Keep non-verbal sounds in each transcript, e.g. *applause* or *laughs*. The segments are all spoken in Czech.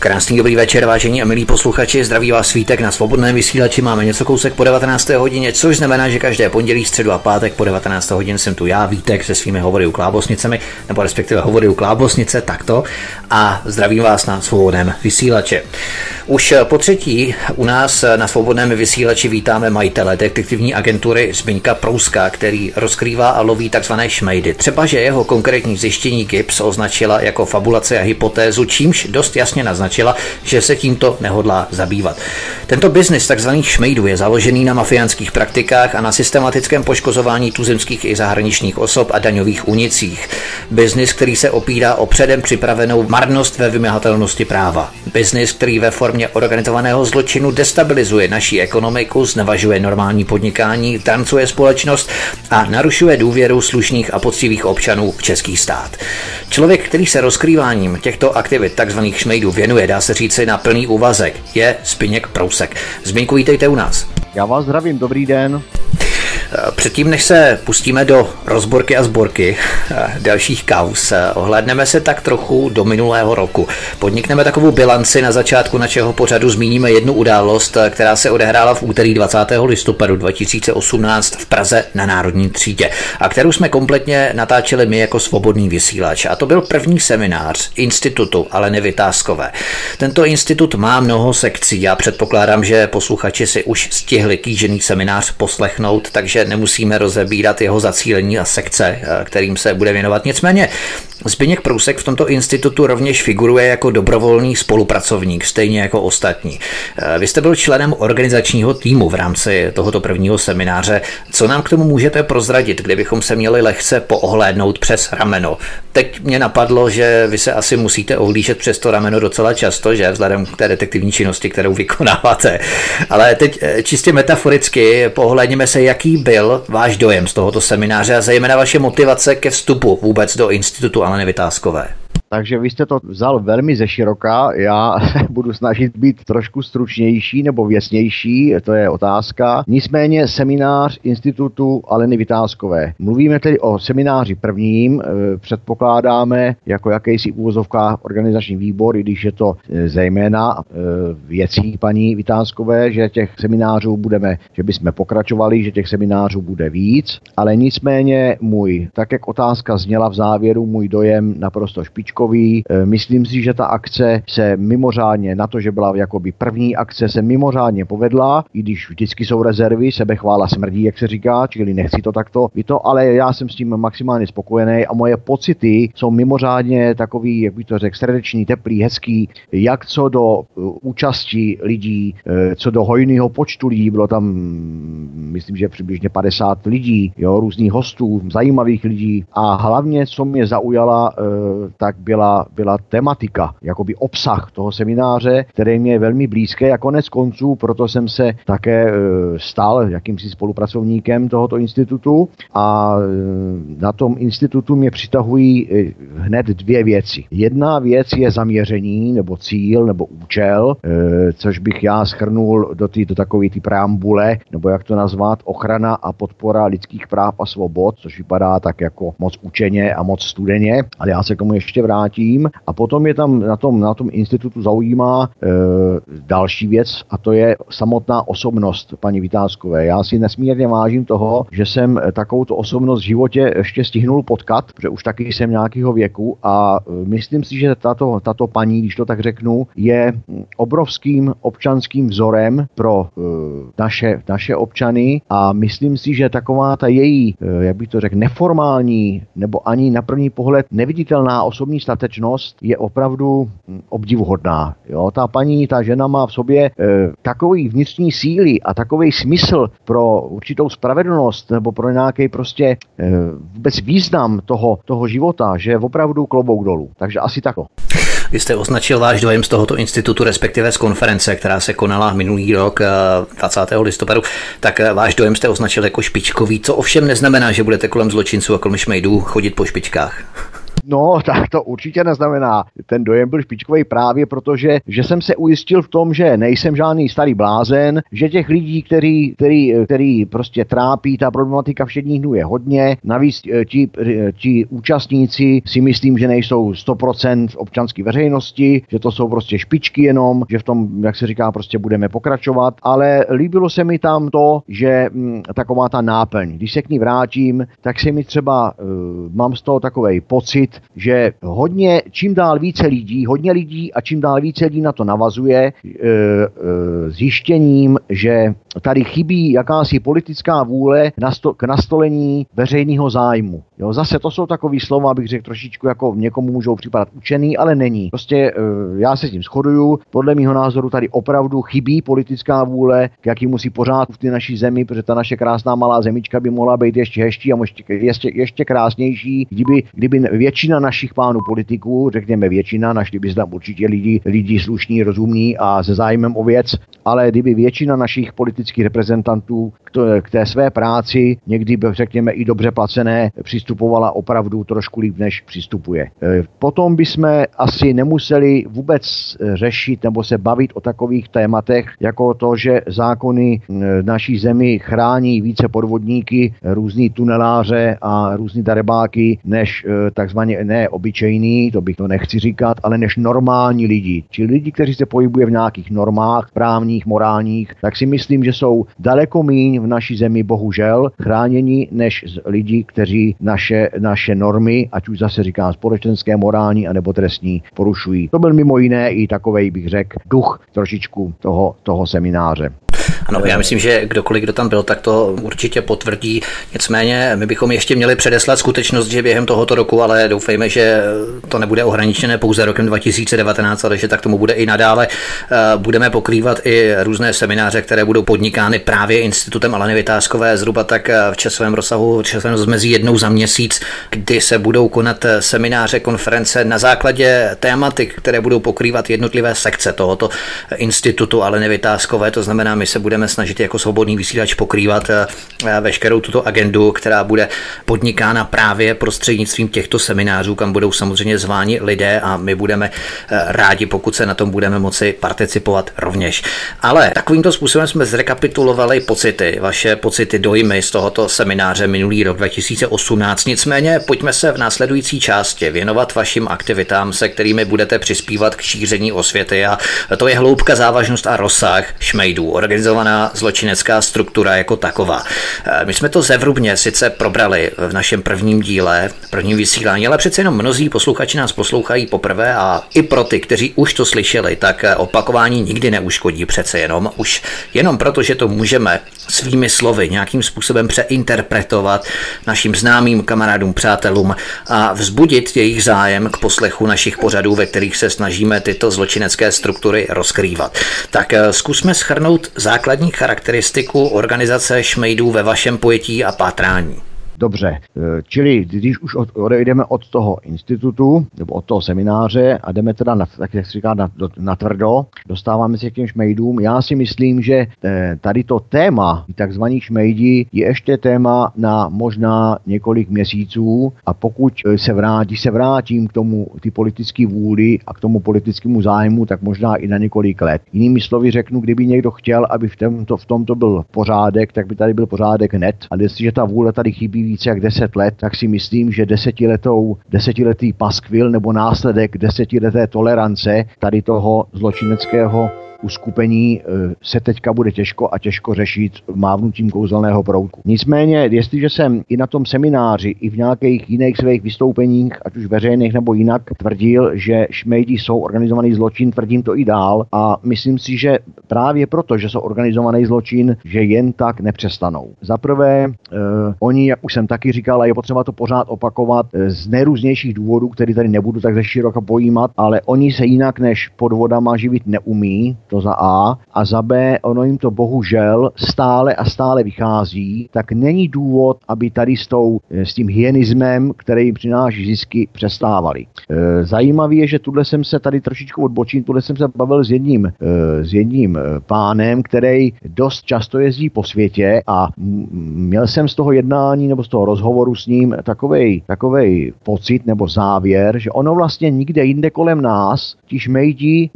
Krásný dobrý večer, vážení a milí posluchači. Zdraví vás svítek na svobodném vysílači. Máme něco kousek po 19. hodině, což znamená, že každé pondělí, středu a pátek po 19. hodině jsem tu já, Vítek, se svými hovory u klábosnicemi, nebo respektive hovory u klábosnice, takto. A zdravím vás na svobodném vysílači. Už po třetí u nás na svobodném vysílači vítáme majitele detektivní agentury Zbyňka Prouska, který rozkrývá a loví takzvané šmejdy. Třeba, že jeho konkrétní zjištění GIPS označila jako fabulace a hypotézu, čímž dost jasně naznačila, že se tímto nehodlá zabývat. Tento biznis tzv. šmejdů je založený na mafiánských praktikách a na systematickém poškozování tuzemských i zahraničních osob a daňových unicích. Biznis, který se opírá o předem připravenou marnost ve vymahatelnosti práva. Biznis, který ve formě organizovaného zločinu destabilizuje naší ekonomiku, znevažuje normální podnikání, tancuje společnost a narušuje důvěru slušných a poctivých občanů v český stát. Člověk, který se rozkrýváním těchto aktivit takzvaných šmejdů věnuje, dá se říci na plný úvazek, je Spiněk Prousek. Zbyňku, vítejte u nás. Já vás zdravím, dobrý den. Předtím, než se pustíme do rozborky a sborky eh, dalších kaus, eh, ohlédneme se tak trochu do minulého roku. Podnikneme takovou bilanci na začátku našeho pořadu, zmíníme jednu událost, eh, která se odehrála v úterý 20. listopadu 2018 v Praze na Národní třídě a kterou jsme kompletně natáčeli my jako svobodný vysílač. A to byl první seminář institutu Aleny Vytázkové. Tento institut má mnoho sekcí. Já předpokládám, že posluchači si už stihli kýžený seminář poslechnout, takže takže nemusíme rozebírat jeho zacílení a sekce, eh, kterým se bude věnovat. Nicméně Zbyněk Prousek v tomto institutu rovněž figuruje jako dobrovolný spolupracovník, stejně jako ostatní. Eh, vy jste byl členem organizačního týmu v rámci tohoto prvního semináře. Co nám k tomu můžete prozradit, kdybychom se měli lehce poohlédnout přes rameno? Teď mě napadlo, že vy se asi musíte ohlížet přes to rameno docela často, že vzhledem k té detektivní činnosti, kterou vykonáváte. Ale teď eh, čistě metaforicky pohledněme se, jaký byl váš dojem z tohoto semináře a zejména vaše motivace ke vstupu vůbec do institutu Aleny Vytázkové. Takže vy jste to vzal velmi ze široka, já *laughs* budu snažit být trošku stručnější nebo věcnější, to je otázka. Nicméně seminář institutu Aleny Vytázkové. Mluvíme tedy o semináři prvním, e, předpokládáme jako jakýsi úvozovka organizační výbor, i když je to e, zejména e, věcí paní Vytázkové, že těch seminářů budeme, že bychom pokračovali, že těch seminářů bude víc, ale nicméně můj, tak jak otázka zněla v závěru, můj dojem naprosto špičko špičkový. E, myslím si, že ta akce se mimořádně, na to, že byla jakoby první akce, se mimořádně povedla, i když vždycky jsou rezervy, sebechvála smrdí, jak se říká, čili nechci to takto. By to, ale já jsem s tím maximálně spokojený a moje pocity jsou mimořádně takový, jak bych to řekl, srdeční, teplý, hezký, jak co do e, účasti lidí, e, co do hojného počtu lidí, bylo tam, myslím, že přibližně 50 lidí, jo, různých hostů, zajímavých lidí a hlavně, co mě zaujala, tak byla, byla tematika, jakoby obsah toho semináře, který mě je velmi blízké a konec konců, proto jsem se také e, stal jakýmsi spolupracovníkem tohoto institutu a e, na tom institutu mě přitahují e, hned dvě věci. Jedna věc je zaměření nebo cíl nebo účel, což bych já schrnul do, tý, do takové ty preambule, nebo jak to nazvat, ochrana a podpora lidských práv a svobod, což vypadá tak jako moc učeně a moc studeně, ale já se k tomu ještě vrátím vrátím. A potom je tam na tom, na tom institutu zaujímá e, další věc a to je samotná osobnost paní Vytázkové. Já si nesmírně vážím toho, že jsem takovou osobnost v životě ještě stihnul potkat, protože už taky jsem nějakého věku a e, myslím si, že tato, tato paní, když to tak řeknu, je obrovským občanským vzorem pro e, naše, naše občany a myslím si, že taková ta její, e, jak bych to řekl, neformální nebo ani na první pohled neviditelná osobní statečnost je opravdu hm, obdivuhodná. Jo? Ta paní, ta žena má v sobě e, takový vnitřní síly a takový smysl pro určitou spravedlnost nebo pro nějaký prostě e, vůbec význam toho, toho života, že opravdu klobouk dolů. Takže asi takto. Vy jste označil váš dojem z tohoto institutu, respektive z konference, která se konala minulý rok 20. Eh, listopadu, tak eh, váš dojem jste označil jako špičkový, co ovšem neznamená, že budete kolem zločinců a kolem šmejdů chodit po špičkách. No, *laughs* tak to určitě neznamená. Ten dojem byl špičkový právě protože, že jsem se ujistil v tom, že nejsem žádný starý blázen, že těch lidí, který, který, který prostě trápí ta problematika všedních dnů je hodně. Navíc eh, ti, eh, ti účastníci si myslím, že nejsou 100% občanské veřejnosti, že to jsou prostě špičky jenom, že v tom, jak se říká, prostě budeme pokračovat. Ale líbilo se mi tam to, že hm, taková ta náplň. Když se k ní vrátím, tak se mi třeba, uh, mám z toho takový pocit, že hodně, čím dál více lidí, hodně lidí a čím dál více lidí na to navazuje uh, uh, zjištěním, že tady chybí jakási politická vůle k nastolení veřejného zájmu. Jo, zase to jsou takové slova, abych řekl trošičku jako někomu můžou připadat učený, ale není. Prostě já se s tím shoduju. Podle mého názoru tady opravdu chybí politická vůle, k jaký musí pořád v té naší zemi, protože ta naše krásná malá zemička by mohla být ještě hezčí a ještě, ještě, ještě krásnější, kdyby, kdyby většina našich pánů politiků, řekněme většina, našli by tam určitě lidi, lidi slušní, rozumní a se zájmem o věc, ale kdyby většina našich politických reprezentantů k, té své práci, někdy řekněme i dobře placené, přistupovala opravdu trošku líp, než přistupuje. E, potom bychom asi nemuseli vůbec řešit nebo se bavit o takových tématech, jako to, že zákony naší zemi chrání více podvodníky, různý tuneláře a různý darebáky, než e, takzvaně ne obyčejný, to bych to nechci říkat, ale než normální lidi. Či lidi, kteří se pohybují v nějakých normách právních, morálních, tak si myslím, že jsou daleko míň v naší zemi bohužel chráněni než lidi, kteří naše, naše normy, ať už zase říká společenské, morální anebo trestní, porušují. To byl mimo jiné i takovej, bych řekl, duch trošičku toho, toho semináře. Ano, já myslím, že kdokoliv, kdo tam byl, tak to určitě potvrdí. Nicméně my bychom ještě měli předeslat skutečnost, že během tohoto roku, ale doufejme, že to nebude ohraničené pouze rokem 2019, ale že tak tomu bude i nadále. Eh, budeme pokrývat i různé semináře, které budou podnikány právě Institutem Aleny Vytázkové zhruba tak eh, v časovém rozsahu, v časovém zmezí jednou za měsíc, kdy se budou konat eh, semináře, konference na základě tématik, které budou pokrývat jednotlivé sekce tohoto institutu Aleny Vytázkové. To znamená, my se budeme snažit jako svobodný vysílač pokrývat veškerou tuto agendu, která bude podnikána právě prostřednictvím těchto seminářů, kam budou samozřejmě zváni lidé a my budeme eh, rádi, pokud se na tom budeme moci participovat rovněž. Ale takovýmto způsobem jsme zrekapitulovali pocity, vaše pocity, dojmy z tohoto semináře minulý rok 2018. Nicméně pojďme se v následující části věnovat vašim aktivitám, se kterými budete přispívat k šíření osvěty a to je hloubka, závažnost a rozsah šmejdů, organizovaná zločinecká struktura jako taková. Eh, my jsme to zevrubně sice probrali v našem prvním díle, prvním vysílání, ale přece jenom mnozí posluchači nás poslouchají poprvé a i pro ty, kteří už to slyšeli, tak eh, opakování nikdy neuškodí přece jenom. Už jenom proto, že to můžeme svými slovy nějakým způsobem přeinterpretovat našim známým kamarádům, přátelům a vzbudit jejich zájem k poslechu našich pořadů, ve kterých se snažíme tyto zločinecké struktury rozkrývat. Tak eh, zkusme schrnout základní charakteristiku organizace šmejdů ve vašem pojetí a pátrání. Dobře, e, čili když už odejdeme od toho institutu nebo od toho semináře a jdeme teda, na, tak jak se říká, na, na tvrdo, dostáváme se k těm šmejdům. Já si myslím, že e, tady to téma takzvaných šmejdí je ještě téma na možná několik měsíců a pokud e, se vrátí, se vrátím k tomu ty politické vůli a k tomu politickému zájmu, tak možná i na několik let. Jinými slovy řeknu, kdyby někdo chtěl, aby v tomto, v tomto byl pořádek, tak by tady byl pořádek hned. A jestliže ta vůle tady chybí více jak 10 let, tak si myslím, že desetiletou, desetiletý paskvil nebo následek desetileté tolerance tady toho zločineckého uskupení eh, se teďka bude těžko a těžko řešit mávnutím kouzelného proutku. Nicméně, jestliže jsem i na tom semináři, i v nějakých jiných svých vystoupeních, ať už veřejných nebo jinak, tvrdil, že šmejdi jsou organizovaný zločin, tvrdím to i dál a myslím si, že právě proto, že jsou organizovaný zločin, že jen tak nepřestanou. Za prvé, eh, oni, jak už jsem taky říkal, a je potřeba to pořád opakovat, eh, z nejrůznějších důvodů, který tady nebudu tak ze široka pojímat, ale oni se jinak než podvodama živit neumí, to za A, a za B, ono jim to bohužel stále a stále vychází, tak není důvod, aby tady s, tou, s tím hyenismem, který jim přináší zisky, přestávali. E, zajímavé je, že tuhle jsem se tady trošičku odbočím, tuhle jsem se bavil s jedním, e, s jedním pánem, který dost často jezdí po světě a měl jsem z toho jednání nebo z toho rozhovoru s ním takovej, takovej pocit nebo závěr, že ono vlastně nikde jinde kolem nás ti šmejdi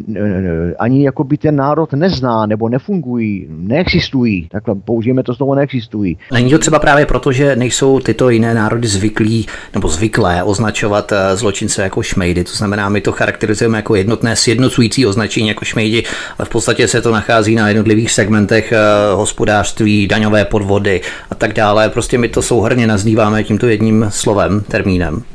ani jako by ten národ nezná nebo nefungují, neexistují. Takhle použijeme to slovo neexistují. Není to třeba právě proto, že nejsou tyto jiné národy zvyklí nebo zvyklé označovat eh, zločince jako šmejdy. To znamená, my to charakterizujeme jako jednotné sjednocující označení jako šmejdi, ale v podstatě se to nachází na jednotlivých segmentech eh, hospodářství, daňové podvody a tak dále. Prostě my to souhrně nazýváme tímto jedním slovem, termínem.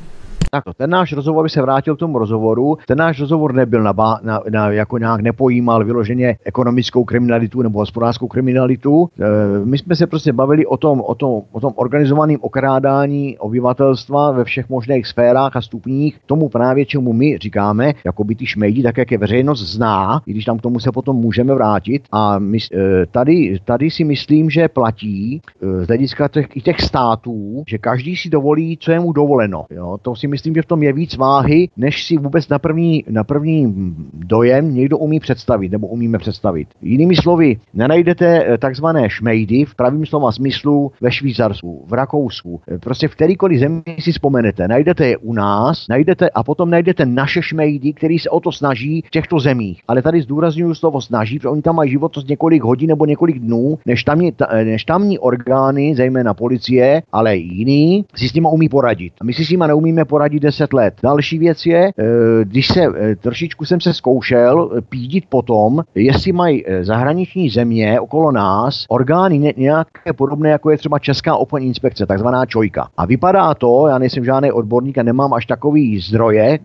Tak ten náš rozhovor by se vrátil k tomu rozhovoru. Ten náš rozhovor nebyl na, na, na jako nějak nepojímal vyloženě ekonomickou kriminalitu nebo hospodářskou kriminalitu. E, my jsme se prostě bavili o tom, o tom, o tom organizovaném okrádání obyvatelstva ve všech možných sférách a stupních. Tomu právě, čemu my říkáme, jako by ty šmejdi, tak jak je veřejnost zná, i když tam k tomu se potom můžeme vrátit. A my, e, tady, tady si myslím, že platí e, z hlediska těch, těch států, že každý si dovolí, co je mu dovoleno. Jo? To si myslím, že v tom je víc váhy, než si vůbec na první, na první dojem někdo umí představit, nebo umíme představit. Jinými slovy, nenajdete eh, takzvané šmejdy v pravým slova smyslu ve Švýcarsku, v Rakousku, eh, prostě v kterýkoliv zemi si vzpomenete. Najdete je u nás, najdete a potom najdete naše šmejdy, který se o to snaží v těchto zemích. Ale tady zdůraznuju slovo snaží, protože oni tam mají život z několik hodin nebo několik dnů, než tamní, eh, než tamní orgány, zejména policie, ale jiný, si s nimi umí poradit. A my si s nimi neumíme poradit uvádí 10 let. Další věc je, eh, když se eh, trošičku jsem se zkoušel eh, pídit potom, jestli mají zahraniční země okolo nás orgány nějaké podobné, jako je třeba Česká obchodní inspekce, takzvaná čojka. A vypadá to, já nejsem žádný odborník a nemám až takový zdroje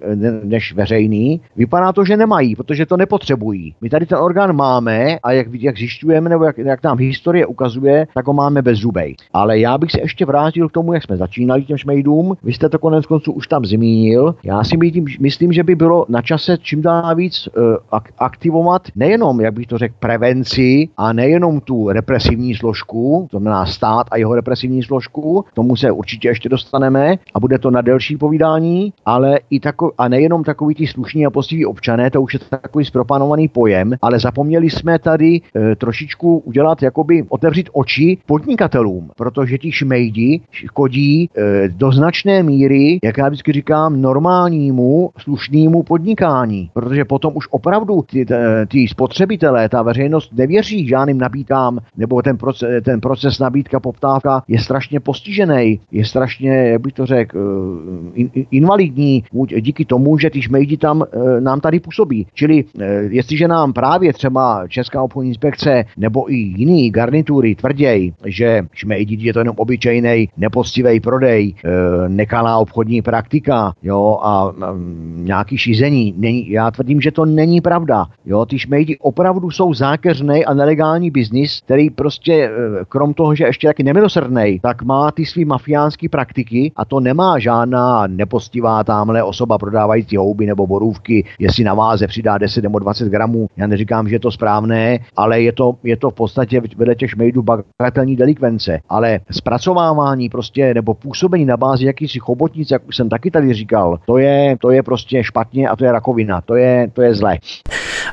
než veřejný, vypadá to, že nemají, protože to nepotřebují. My tady ten orgán máme a jak, jak zjišťujeme, nebo jak, jak nám historie ukazuje, tak ho máme bez zubej. Ale já bych se ještě vrátil k tomu, jak jsme začínali těm šmejdům. Vy jste to konec konců už tam zmínil. Já si myslím, že by bylo na čase čím dál víc uh, aktivovat nejenom, jak bych to řekl, prevenci a nejenom tu represivní složku, to znamená stát a jeho represivní složku, tomu se určitě ještě dostaneme a bude to na delší povídání, ale i tako, a nejenom takový ti slušní a postiví občané, to už je takový zpropanovaný pojem, ale zapomněli jsme tady uh, trošičku udělat, jakoby otevřít oči podnikatelům, protože ti šmejdi škodí uh, do značné míry, jak já vždycky říkám, normálnímu, slušnému podnikání. Protože potom už opravdu ty, ty spotřebitelé, ta veřejnost nevěří žádným nabídkám, nebo ten proces, ten proces nabídka, poptávka je strašně postižený, je strašně, jak bych to řekl, eh, in, invalidní díky tomu, že ty šmejdi tam eh, nám tady působí. Čili eh, jestliže nám právě třeba Česká obchodní inspekce nebo i jiný garnitury tvrděj, že šmejdi je to jenom obyčejný nepoctivý prodej, nekalá obchodní praktika, týká, jo, a, a nějaký šízení. Není, já tvrdím, že to není pravda. Jo, ty šmejdi opravdu jsou zákeřný a nelegální biznis, který prostě, e, krom toho, že ještě taky nemilosrdný, tak má ty svý mafiánské praktiky a to nemá žádná nepostivá tamhle osoba prodávající houby nebo borůvky, jestli na váze přidá 10 nebo 20 gramů. Já neříkám, že je to správné, ale je to, je to v podstatě vedle těch šmejdů bagatelní delikvence. Ale zpracovávání prostě nebo působení na bázi jakýsi chobotnic, jak už jsem taky tady říkal, to je, to je prostě špatně a to je rakovina, to je, to je zlé.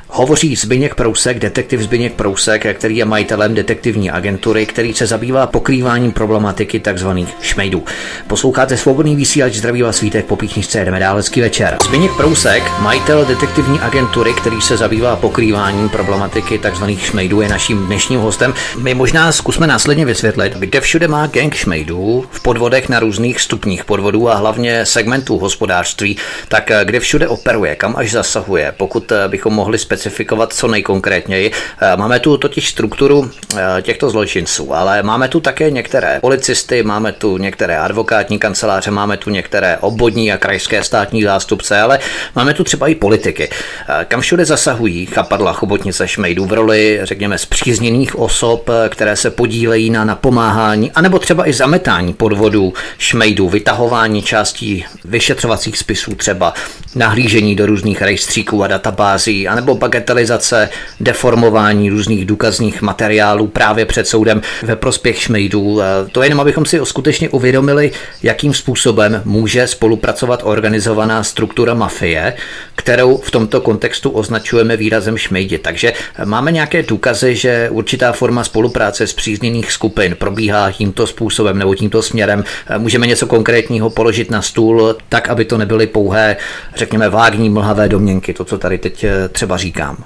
Hovoří Zbyněk Prousek, detektiv Zbyněk Prousek, který je majitelem detektivní agentury, který se zabývá pokrýváním problematiky tzv. šmejdů. Posloucháte svobodný vysílač, zdraví vás svítek po píchničce, jdeme dál hezký večer. Zbyněk Prousek, majitel detektivní agentury, který se zabývá pokrýváním problematiky tzv. šmejdů, je naším dnešním hostem. My možná zkusme následně vysvětlit, kde všude má gang šmejdů v podvodech na různých stupních podvodů a hlavně segmentů hospodářství, tak kde všude operuje, kam až zasahuje, pokud bychom mohli specifikovat co nejkonkrétněji. Eh, máme tu totiž strukturu eh, těchto zločinců, ale máme tu také některé policisty, máme tu některé advokátní kanceláře, máme tu některé obvodní a krajské státní zástupce, ale máme tu třeba i politiky. Eh, kam všude zasahují chapadla chobotnice šmejdů v roli, řekněme, zpřízněných osob, které se podílejí na napomáhání, anebo třeba i zametání podvodů šmejdů, vytahování částí vyšetřovacích spisů třeba, nahlížení do různých rejstříků a databází, anebo bagatelizace, deformování různých důkazních materiálů právě před soudem ve prospěch šmejdů. To jenom, abychom si skutečně uvědomili, jakým způsobem může spolupracovat organizovaná struktura mafie, kterou v tomto kontextu označujeme výrazem šmejdi. Takže máme nějaké důkazy, že určitá forma spolupráce z přízněných skupin probíhá tímto způsobem nebo tímto směrem. Můžeme něco konkrétního položit na stůl, tak, aby to nebyly pouhé, řekněme, vágní mlhavé domněnky, to, co tady teď eh, třeba říkám.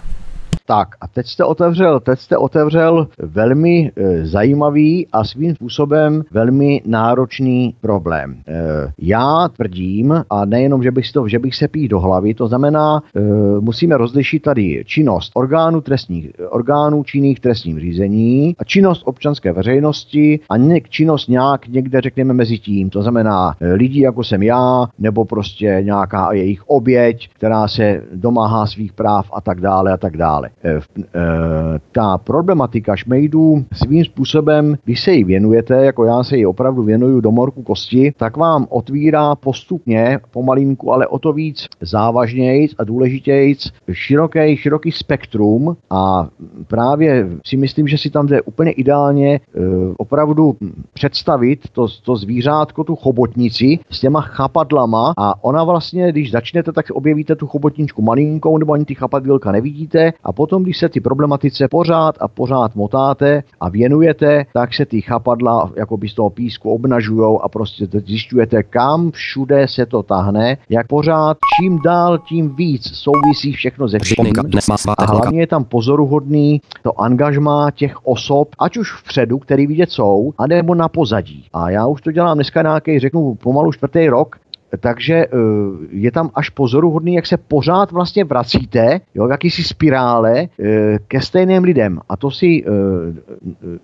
Tak a teď jste otevřel, teď jste otevřel velmi e, zajímavý a svým způsobem velmi náročný problém. E, já tvrdím, a nejenom, že bych, to, že bych se pít do hlavy, to znamená, e, musíme rozlišit tady činnost orgánů trestních, orgánů činných trestním řízení a činnost občanské veřejnosti a něk, činnost nějak někde řekněme mezi tím. To znamená e, lidí, jako jsem já, nebo prostě nějaká jejich oběť, která se domáhá svých práv a tak dále a tak dále. Eh, eh, ta problematika šmejdů svým způsobem, když se jí věnujete, jako já se jí opravdu věnuju do morku kosti, tak vám otvírá postupně, pomalinku, ale o to víc závažnějc a důležitějc široký, široký spektrum. A právě si myslím, že si tam jde úplně ideálně eh, opravdu představit to, to zvířátko, tu chobotnici s těma chapadlama. A ona vlastně, když začnete, tak objevíte tu chobotničku malinkou, nebo ani ty chapadlílka nevidíte. A potom potom, když se ty problematice pořád a pořád motáte a věnujete, tak se ty chapadla jako by z toho písku obnažujou a prostě zjišťujete, kam všude se to tahne, jak pořád čím dál, tím víc souvisí všechno ze vším. A hlavně je tam pozoruhodný to angažmá těch osob, ať už vpředu, který vidět jsou, anebo na pozadí. A já už to dělám dneska nějaký, řeknu, pomalu čtvrtý rok, takže eh, je tam až pozoruhodný, jak se pořád vlastně vracíte jo, v jakýsi spirále eh, ke stejným lidem. A to si eh,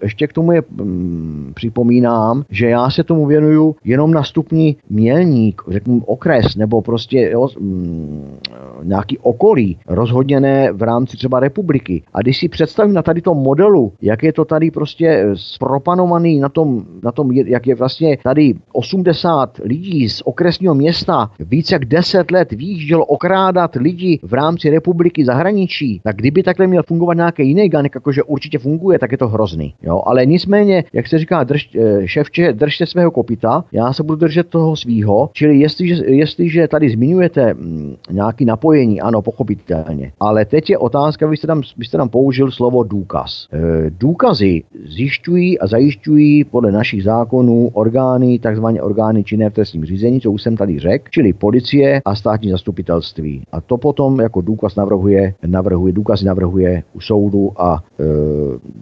ještě k tomu je mm, připomínám, že já se tomu věnuju jenom na stupni mělník, řeknu okres, nebo prostě jo, mm, nějaký okolí, rozhodně ne v rámci třeba republiky. A když si představím na tady tom modelu, jak je to tady prostě spropanovaný na tom, na tom jak je vlastně tady 80 lidí z okresního města více jak 10 let výjížděl okrádat lidi v rámci republiky zahraničí, tak kdyby takhle měl fungovat nějaký jiný ganek, jakože určitě funguje, tak je to hrozný. Jo? Ale nicméně, jak se říká, drž, eh, ševče, držte svého kopita, já se budu držet toho svýho, čili jestliže, jestliže tady zmiňujete mm, nějaký napojení, ano, pochopitelně. Ale teď je otázka, vy jste tam, vy jste tam použil slovo důkaz. E, důkazy zjišťují a zajišťují podle našich zákonů orgány, takzvané orgány činné v trestním řízení, co už jsem tady řekl, čili policie a státní zastupitelství. A to potom jako důkaz navrhuje, navrhuje důkaz navrhuje u soudu a e,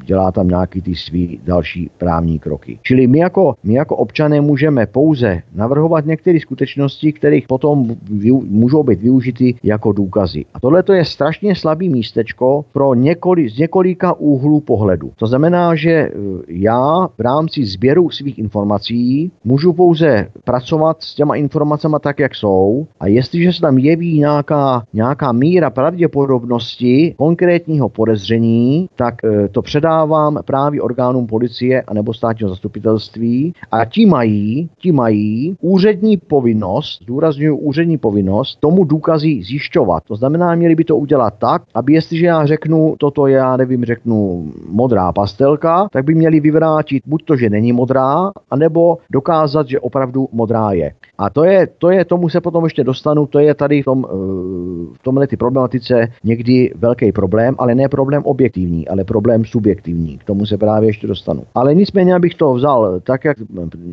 dělá tam nějaký ty svý další právní kroky. Čili my jako, my jako občané můžeme pouze navrhovat některé skutečnosti, kterých potom můžou být využity jako důkazy. A tohle je strašně slabý místečko pro několik, z několika úhlů pohledu. To znamená, že e, já v rámci sběru svých informací můžu pouze pracovat s těma informacemi tak, jak jsou a jestliže se tam jeví nějaká, nějaká míra pravděpodobnosti konkrétního podezření, tak e, to předávám právě orgánům policie a nebo státního zastupitelství a ti mají, ti mají úřední povinnost, zdůraznuju úřední povinnost, tomu důkazy zjišťovat. To znamená, měli by to udělat tak, aby jestliže já řeknu, toto já nevím, řeknu modrá pastelka, tak by měli vyvrátit buď to, že není modrá, anebo dokázat, že opravdu modrá je. A to je, to je, tomu se potom ještě dostanu, to je tady v, tom, eh, v tomhle ty problematice někdy velký problém, ale ne problém objektivní, ale problém subjektivní. K tomu se právě ještě dostanu. Ale nicméně, abych to vzal tak, jak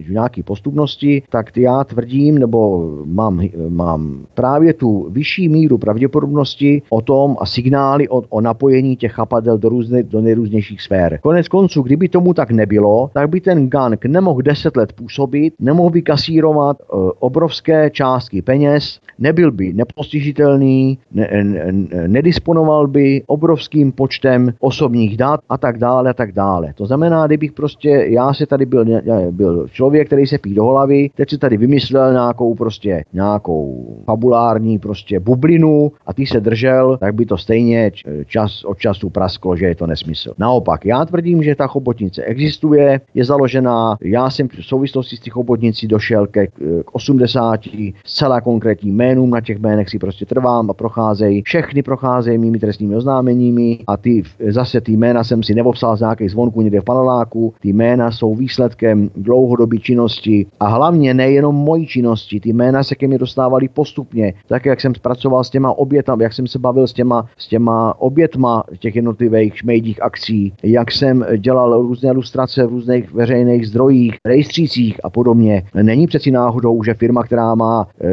v nějaké postupnosti, tak já tvrdím, nebo mám, mám právě tu vyšší míru pravděpodobnosti o tom a signály o, o napojení těch chapadel do, různe, do nejrůznějších sfér. Konec konců, kdyby tomu tak nebylo, tak by ten gang nemohl 10 let působit, nemohl by kasírovat uh, obrovské částky peněz, nebyl by nepostižitelný, ne, ne, nedisponoval by obrovským počtem osobních dat a tak dále a tak dále. To znamená, kdybych prostě, já se tady byl, byl člověk, který se pí do hlavy, teď si tady vymyslel nějakou prostě, nějakou fabulární prostě bublinu a ty se držel, tak by to stejně čas od času prasklo, že je to nesmysl. Naopak, já tvrdím, že ta chobotnice existuje, je založená, já jsem v souvislosti s těch chobotnicí došel ke, k 80 zcela konkrétním jménům, na těch jménech si prostě trvám a procházejí. Všechny procházejí mými trestními oznámeními a ty zase ty jména jsem si nevopsal z nějakých zvonků někde v paneláku. Ty jména jsou výsledkem dlouhodobé činnosti a hlavně nejenom mojí činnosti. Ty jména se ke mně dostávaly postupně, tak jak jsem pracoval s těma obětami, jak jsem se bavil s těma, s těma obětma těch jednotlivých šmejdích akcí, jak jsem dělal různé ilustrace v různých veřejných zdrojích, rejstřících a podobně. Není přeci náhodou, že firma, která má e,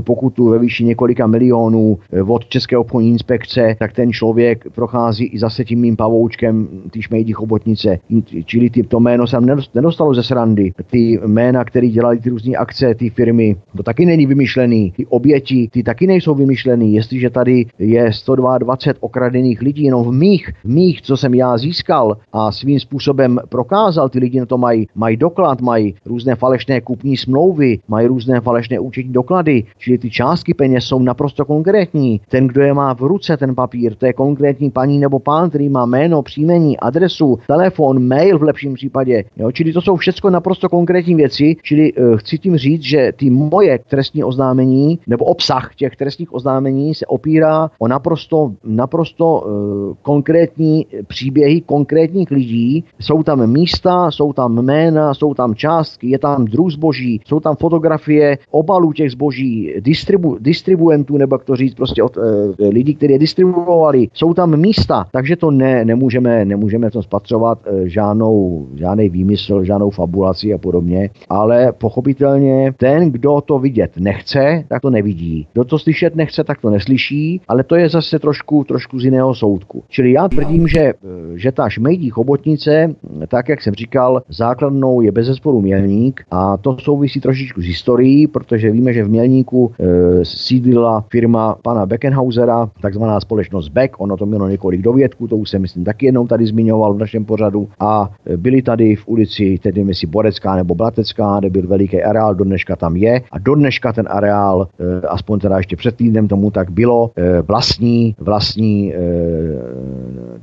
pokutu ve výši několika milionů e, od České obchodní inspekce, tak ten člověk prochází i zase tím mým pavoučkem ty šmejdí chobotnice. Čili ty, to jméno jsem nedostalo ze srandy. Ty jména, které dělali ty různé akce, ty firmy, to taky není vymyšlený. Ty oběti, ty taky nejsou vymyšlený. Jestliže tady je 122 okradených lidí jenom v mých, v mých, co jsem já získal a svým způsobem prokázal, ty lidi na to mají, mají doklad, mají různé falešné kupní smlouvy, mají různé falešné účetní doklady, čili ty částky peněz jsou naprosto konkrétní. Ten, kdo je má v ruce, ten papír, to je konkrétní paní nebo pán, který má jméno, příjmení, adresu, telefon, mail v lepším případě. Jo? Čili to jsou všechno naprosto konkrétní věci, čili uh, chci tím říct, že ty moje trestní oznámení nebo obsah těch trestních oznámení se opírá o naprosto, naprosto uh, konkrétní příběhy konkrétních lidí. Jsou tam místa, jsou tam jména, jsou tam částky, je tam druh zboží, jsou tam fotografie obalů těch zboží, distribu, distribuentů, nebo jak to říct, prostě od uh, lidí, kteří je distribuovali. Jsou tam místa, takže to ne, nemůžeme, nemůžeme to spatřovat uh, žádnou, žádný výmysl, žádnou fabulaci a podobně, ale pochopitelně ten, kdo to vidět nechce, tak to nevidí. Kdo to slyšet nechce, tak to neslyší, ale to je zase trošku, trošku z jiného soudku. Čili já tvrdím, že, eh, že ta šmejdí chobotnice, tak jak jsem říkal, základnou je bez zesporu mělník a to souvisí trošičku s historií, protože víme, že v mělníku e, sídlila firma pana Beckenhausera, takzvaná společnost Beck, ono to mělo několik dovědků, to už jsem myslím taky jednou tady zmiňoval v našem pořadu. A byli tady v ulici, tedy si Borecká nebo Blatecká, kde byl veliký areál, do dneška tam je. A do dneška ten areál, e, aspoň teda ještě před týdnem tomu tak bylo, vlastní, vlastní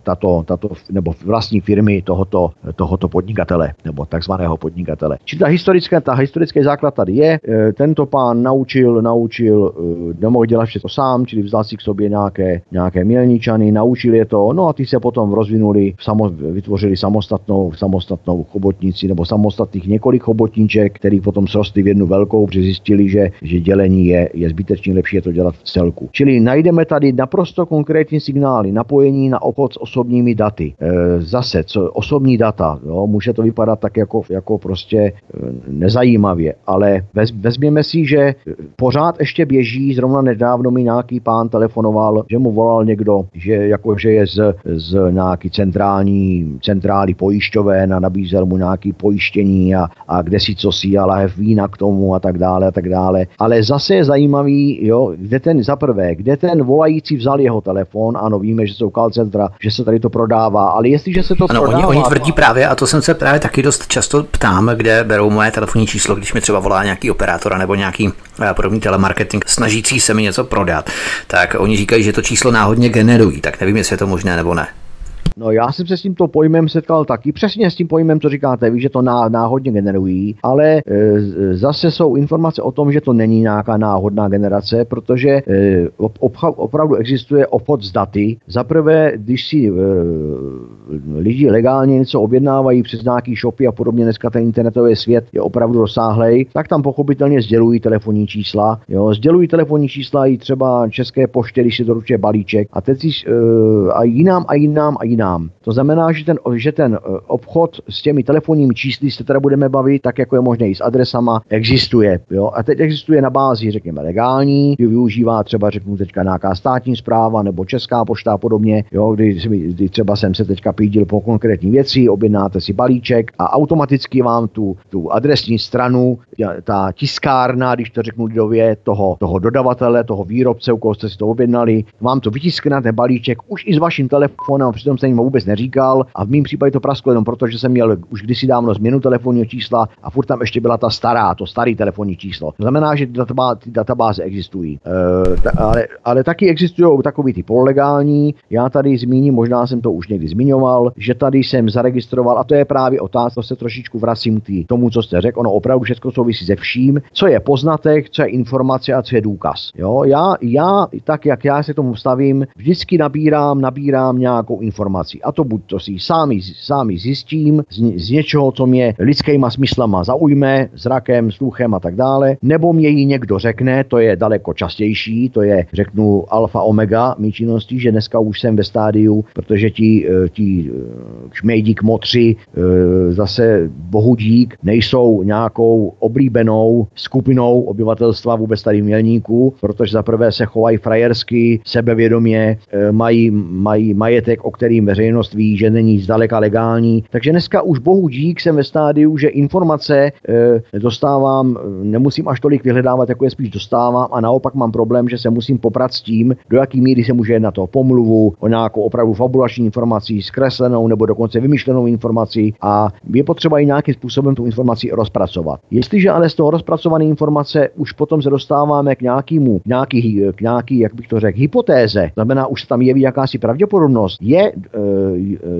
tato, tato, nebo vlastní firmy tohoto, tohoto podnikatele, nebo takzvaného podnikatele. Čili ta historická, ta historický základ tady je, tento pán naučil, naučil, nemohl dělat všechno sám, čili vzal si k sobě nějaké, nějaké mělničany, naučil je to, no a ty se potom rozvinuli, samo, vytvořili samostatnou, samostatnou chobotnici nebo samostatných několik chobotníček, který potom srostly v jednu velkou, protože zjistili, že, že dělení je, je zbytečně lepší je to dělat v celku. Čili najdeme tady naprosto konkrétní signály, napojení na obchod s osobními daty. E, zase, co osobní data, jo, může to vypadat tak jako, jako prostě e, nezajímavě, ale vez, vezměme si, že pořád ještě běží, zrovna nedávno mi nějaký pán telefonoval, že mu volal někdo, že jako, že je z, z nějaký centrální, centrály pojišťové a nabízel mu nějaký pojištění a, a kde si co si, ale vína k tomu a tak dále a tak dále. Ale zase je zajímavý, jo, kde ten za prvé, kde ten volající vzal jeho telefon, ano, víme, že jsou call centra, že se tady to prodává, ale jestliže se to ano, prodává... Oni, oni tvrdí právě, a to jsem se právě taky dost často ptám, kde berou moje telefonní číslo, když mi třeba volá nějaký operátor nebo nějaký eh, podobný telemarketing snažící se mi něco prodat, tak oni říkají, že to číslo náhodně generují, tak nevím, jestli je to možné nebo ne. No já jsem se s tímto pojmem setkal taky, přesně s tím pojmem, co říkáte, víš, že to ná, náhodně generují, ale e, zase jsou informace o tom, že to není nějaká náhodná generace, protože e, obcha, opravdu existuje obchod s daty. Za prvé, když si e, lidi legálně něco objednávají přes nějaký shopy a podobně, dneska ten internetový svět je opravdu rozsáhlej, tak tam pochopitelně sdělují telefonní čísla. Jo, sdělují telefonní čísla i třeba České poště, když si doručuje balíček a teď si e, a jinám a jinám a jinám jinám. To znamená, že ten, že ten eh, obchod s těmi telefonními čísly se teda budeme bavit, tak jako je možné i s adresama, existuje. Jo? A teď existuje na bázi, řekněme, legální, kdy využívá třeba, řeknu teďka nějaká státní zpráva nebo česká pošta a podobně, jo? Kdy, kdy třeba jsem se teďka pídil po konkrétní věci, objednáte si balíček a automaticky vám tu, tu adresní stranu, ta tiskárna, když to řeknu lidově, toho, toho dodavatele, toho výrobce, u koho jste si to objednali, vám to vytiskne na ten balíček už i s vaším telefonem, přitom se jsem vůbec neříkal a v mém případě to prasklo jenom proto, že jsem měl už kdysi dávno změnu telefonního čísla a furt tam ještě byla ta stará, to starý telefonní číslo. To znamená, že ty, databáze, ty databáze existují. E, ta, ale, ale taky existují takový ty pololegální. Já tady zmíním, možná jsem to už někdy zmiňoval, že tady jsem zaregistroval, a to je právě otázka, se trošičku vracím k tomu, co jste řekl. Ono opravdu všechno souvisí se vším, co je poznatek, co je informace a co je důkaz. Jo? Já, já, tak jak já se tomu stavím, vždycky nabírám, nabírám nějakou informaci. A to buď to si sám, sám zjistím z, z něčeho, co mě lidskýma smyslama zaujme, zrakem, sluchem a tak dále, nebo mě ji někdo řekne, to je daleko častější, to je, řeknu, alfa omega mý činnosti, že dneska už jsem ve stádiu, protože ti, eh, ti eh, šmejdík motři, eh, zase bohudík, nejsou nějakou oblíbenou skupinou obyvatelstva vůbec tady v Mělníku, protože za prvé se chovají frajersky, sebevědomě, mají, mají majetek, o kterým veřejnost ví, že není zdaleka legální. Takže dneska už bohu dík jsem ve stádiu, že informace e, dostávám, nemusím až tolik vyhledávat, jako je spíš dostávám a naopak mám problém, že se musím poprat s tím, do jaký míry se může jednat o pomluvu, o nějakou opravdu fabulační informací, zkreslenou nebo dokonce vymyšlenou informací a je potřeba i nějakým způsobem tu informaci rozpracovat. Jestliže ale z toho rozpracované informace už potom se dostáváme k nějakému, nějaký, k nějaký, jak bych to řekl, hypotéze, znamená, už tam jeví jakási pravděpodobnost, je,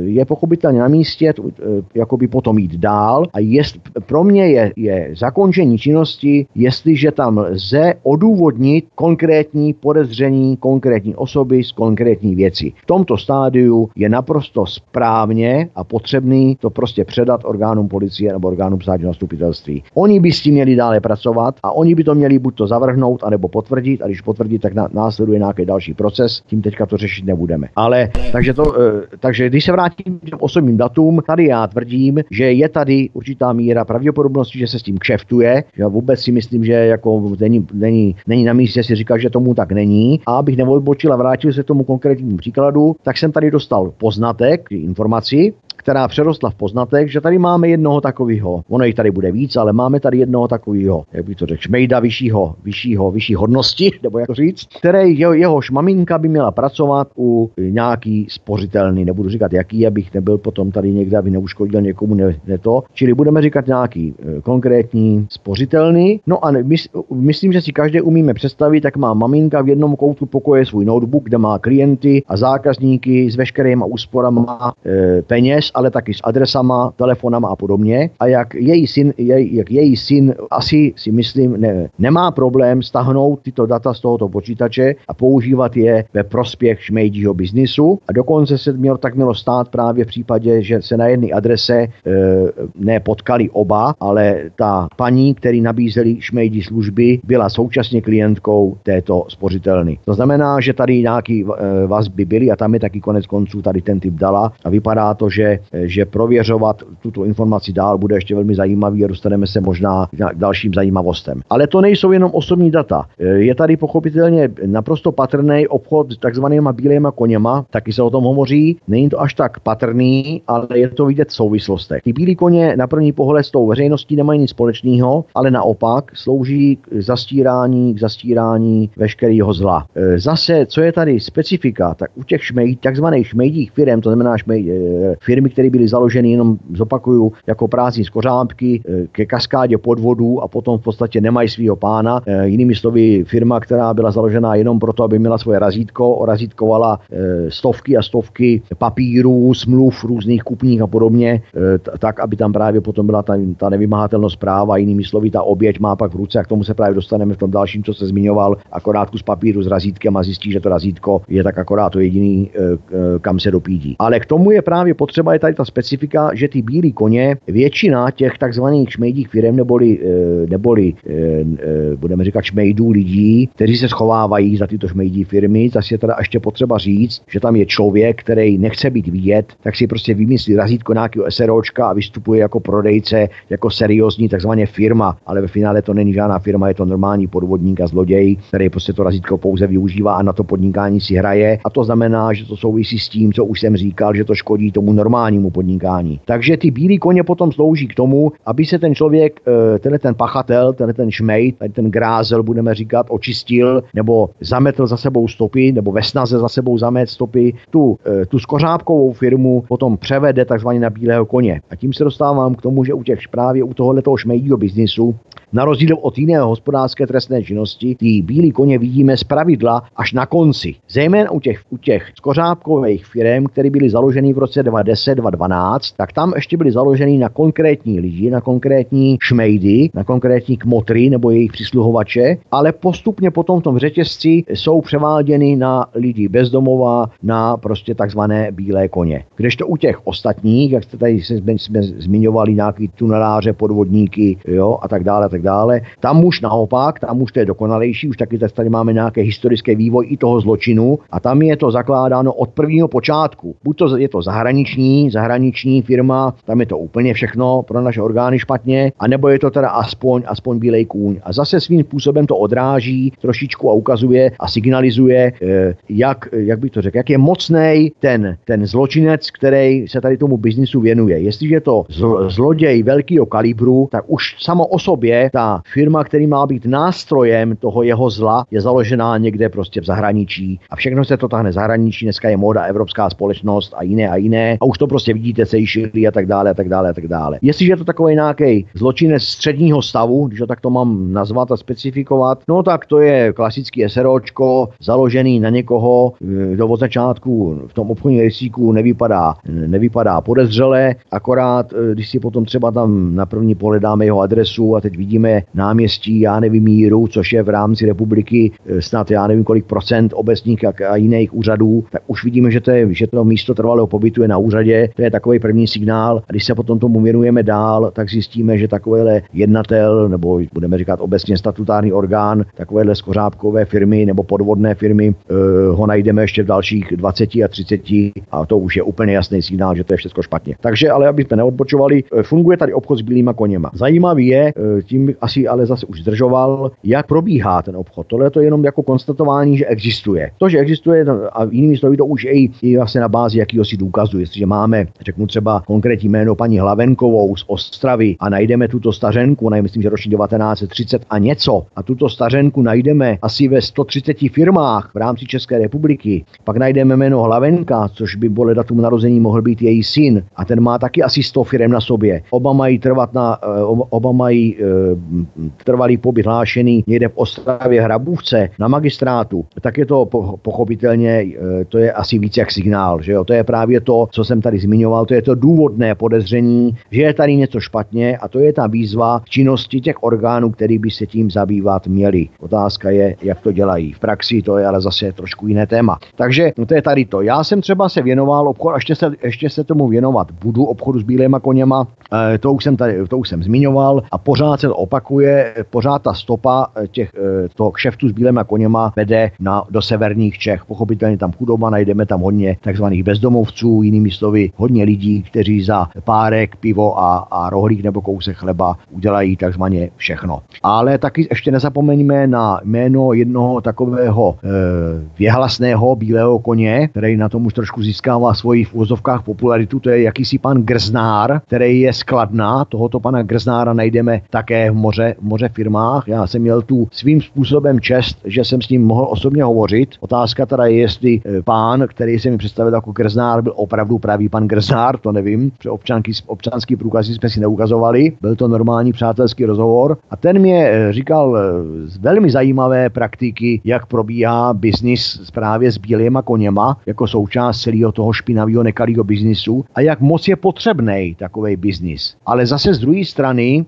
je pochopitelně na místě eh, jakoby potom jít dál a jest, pro mě je, je zakončení činnosti, jestliže tam lze odůvodnit konkrétní podezření konkrétní osoby z konkrétní věci. V tomto stádiu je naprosto správně a potřebný to prostě předat orgánům policie nebo orgánům státního zastupitelství. Oni by s tím měli dále pracovat a oni by to měli buď to zavrhnout, anebo potvrdit a když potvrdí, tak následuje nějaký další proces, tím teďka to řešit nebudeme. Ale takže, to, eh, takže když se vrátím k těm osobním datům, tady já tvrdím, že je tady určitá míra pravděpodobnosti, že se s tím kšeftuje. Já vůbec si myslím, že jako není, není, není na místě si říkat, že tomu tak není. A abych neodbočil a vrátil se k tomu konkrétnímu příkladu, tak jsem tady dostal poznatek, informaci, která přerostla v poznatek, že tady máme jednoho takového. Ono jich tady bude víc, ale máme tady jednoho takového, jak bych to řekl, šmejda vyššího, vyššího, vyšší hodnosti, *laughs* nebo jak to říct, který jeho, jehož maminka by měla pracovat u nějaký spořitelný, nebudu říkat jaký, abych nebyl potom tady někde, aby neuškodil někomu ne, ne to. Čili budeme říkat nějaký e, konkrétní spořitelný. No a mys, myslím, že si každý umíme představit, jak má maminka v jednom koutu pokoje svůj notebook, kde má klienty a zákazníky s veškerýma úsporama e, peněz ale taky s adresama, telefonama a podobně. A jak její syn, jej, jak její syn asi si myslím ne, nemá problém stahnout tyto data z tohoto počítače a používat je ve prospěch šmejdího biznisu. A dokonce se mělo, tak mělo stát právě v případě, že se na jedné adrese e, nepotkali oba, ale ta paní, který nabízeli šmejdí služby, byla současně klientkou této spořitelny. To znamená, že tady nějaký e, vazby byly a tam je taky konec konců tady ten typ dala a vypadá to, že že prověřovat tuto informaci dál bude ještě velmi zajímavý a dostaneme se možná k dalším zajímavostem. Ale to nejsou jenom osobní data. Eh, je tady pochopitelně naprosto patrný obchod s takzvanýma bílýma koněma, taky se o tom hovoří. Není to až tak patrný, ale je to vidět v souvislostech. Ty bílé koně na první pohled s tou veřejností nemají nic společného, ale naopak slouží k zastírání, k zastírání veškerého zla. Eh, zase, co je tady specifika, tak u těch šmejd, takzvaných šmejdích firm, to znamená šmejd, firmy, které byly založeny, jenom zopakuju, jako prázdní skořápky eh, ke kaskádě podvodů a potom v podstatě nemají svého pána. Eh, jinými slovy, firma, která byla založena jenom proto, aby měla svoje razítko, orazítkovala eh, stovky a stovky papírů, smluv různých kupních a podobně, tak, aby tam právě potom byla ta, ta nevymahatelnost práva. Jinými slovy, ta oběť má pak v ruce, a k tomu se právě dostaneme v tom dalším, co se zmiňoval, akorát kus papíru s razítkem a zjistí, že to razítko je tak akorát to jediný, kam se dopídí. Ale k tomu je právě potřeba je tady ta specifika, že ty bílí koně, většina těch takzvaných šmejdích firm neboli, eh, neboli eh, eh, budeme říkat šmejdů lidí, kteří se schovávají za tyto šmejdí firmy, zase je teda ještě potřeba říct, že tam je člověk, který nechce být vidět, tak si prostě vymyslí razítko nějakého SROčka a vystupuje jako prodejce, jako seriózní takzvaně firma, ale ve finále to není žádná firma, je to normální podvodník a zloděj, který prostě to razítko pouze využívá a na to podnikání si hraje. A to znamená, že to souvisí s tím, co už jsem říkal, že to škodí tomu normální nelegálnímu podnikání. Takže ty bílé koně potom slouží k tomu, aby se ten člověk, eh, tenhle ten pachatel, tenhle ten šmejt, ten grázel, budeme říkat, očistil nebo zametl za sebou stopy, nebo ve snaze za sebou zamet stopy, tu, eh, tu skořápkovou firmu potom převede takzvaně na bílého koně. A tím se dostávám k tomu, že u těch právě u tohoto šmejdího biznisu na rozdíl od jiné hospodářské trestné činnosti, ty bílí koně vidíme z pravidla až na konci. Zejména u těch, u těch skořápkových firm, které byly založeny v roce 2010, 2012, tak tam ještě byly založeny na konkrétní lidi, na konkrétní šmejdy, na konkrétní kmotry nebo jejich přisluhovače, ale postupně potom v tom řetězci jsou převáděny na lidi bezdomová, na prostě takzvané bílé koně. Kdežto u těch ostatních, jak jste tady jsme, jsme zmiňovali, nějaký tuneláře, podvodníky jo, a tak dále, tak dále, tam už naopak, tam už to je dokonalejší, už taky tady máme nějaké historické vývoj i toho zločinu a tam je to zakládáno od prvního počátku. Buď to je to zahraniční, zahraniční firma, tam je to úplně všechno pro naše orgány špatně, anebo je to teda aspoň, aspoň bílej kůň. A zase svým způsobem to odráží trošičku a ukazuje a signalizuje, eh, jak, jak by to řekl, jak je mocný ten, ten zločinec, který se tady tomu biznisu věnuje. Jestliže je to zloděj velkého kalibru, tak už samo o sobě ta firma, který má být nástrojem toho jeho zla, je založená někde prostě v zahraničí. A všechno se to tahne zahraničí, dneska je móda evropská společnost a jiné a jiné. A už to prostě vidíte, Seychely a tak dále a tak dále a tak dále. Jestliže je to takový nějaký zločinec středního stavu, když tak to mám nazvat a specifikovat, no tak to je klasický SROčko, založený na někoho, kdo od začátku v tom obchodním rejstříku nevypadá, nevypadá podezřele, akorát když si potom třeba tam na první pole dáme jeho adresu a teď vidíme náměstí, já nevím míru, což je v rámci republiky snad já nevím kolik procent obecních a jiných úřadů, tak už vidíme, že to, je, že to místo trvalého pobytu je na úřadě. To je takový první signál. A když se potom tomu věnujeme dál, tak zjistíme, že takovýhle jednatel, nebo budeme říkat obecně statutární orgán, takovéhle skořápkové firmy nebo podvodné firmy, uh, ho najdeme ještě v dalších 20 a 30 a to už je úplně jasný signál, že to je všechno špatně. Takže, ale aby jsme neodbočovali, eh, funguje tady obchod s bílýma koněma. Zajímavý je, eh, tím asi ale zase už zdržoval, jak probíhá ten obchod. Tohle je to jenom jako konstatování, že existuje. To, že existuje, a jinými slovy, to už je i, vlastně na bázi si důkazu. Jestliže máme, řeknu třeba konkrétní jméno paní Hlavenkovou z Ostravy a najdeme tuto stařenku, ona myslím, že roční 1930 a něco, a tuto stařenku najdeme asi ve 130 firmách v rámci České republiky, pak najdeme jméno Hlavenka, což by podle datum narození mohl být její syn, a ten má taky asi 100 firm na sobě. Oba mají trvat na, eh, oba mají eh, trvalý pobyt hlášený někde v Ostravě Hrabůvce na magistrátu, tak je to pochopitelně, eh, to je asi víc jak signál, že jo? To je právě to, co jsem tady zmiňoval, to je to důvodné podezření, že je tady něco špatně a to je ta výzva činnosti těch orgánů, který by se tím zabývat měli. Otázka je, jak to dělají. V praxi to je ale zase trošku jiné téma. Takže no to je tady to. Já jsem třeba se věnoval obchod, ještě se, ještě se tomu věnovat budu obchodu s bílýma koněma, e, to už jsem tady, to už jsem zmiňoval a pořád se to opakuje, pořád ta stopa eh, těch, e, toho kšeftu s bílýma koněma vede na, do severních Čech. Pochopitelně tam chudoba, najdeme tam hodně takzvaných bezdomovců, jinými slovy hodně lidí, kteří za párek, pivo a, a rohlík nebo kousek chleba udělají takzvaně všechno. Ale taky ještě nezapomeňme na jméno jednoho takového e, věhlasného bílého koně, který na tom už trošku získává svoji v úzovkách popularitu, to je jakýsi pan Grznár, který je skladná. Tohoto pana Grznára najdeme také v moře, moře firmách. Já jsem měl tu svým způsobem čest, že jsem s ním mohl osobně hovořit. Otázka teda je, jestli e, pán, který se mi představil jako Grznár, byl opravdu pravý pan Grznár, to nevím, protože občanky, občanský průkazy jsme si neukazovali. Byl to normální přátelský rozhovor a ten mě e, říkal z velmi zajímavé praktiky, jak probíhá biznis právě s bílýma koněma, jako součást celého toho špinavého nekalého biznisu a jak moc je potřebný takový biznis. Ale zase z druhé strany,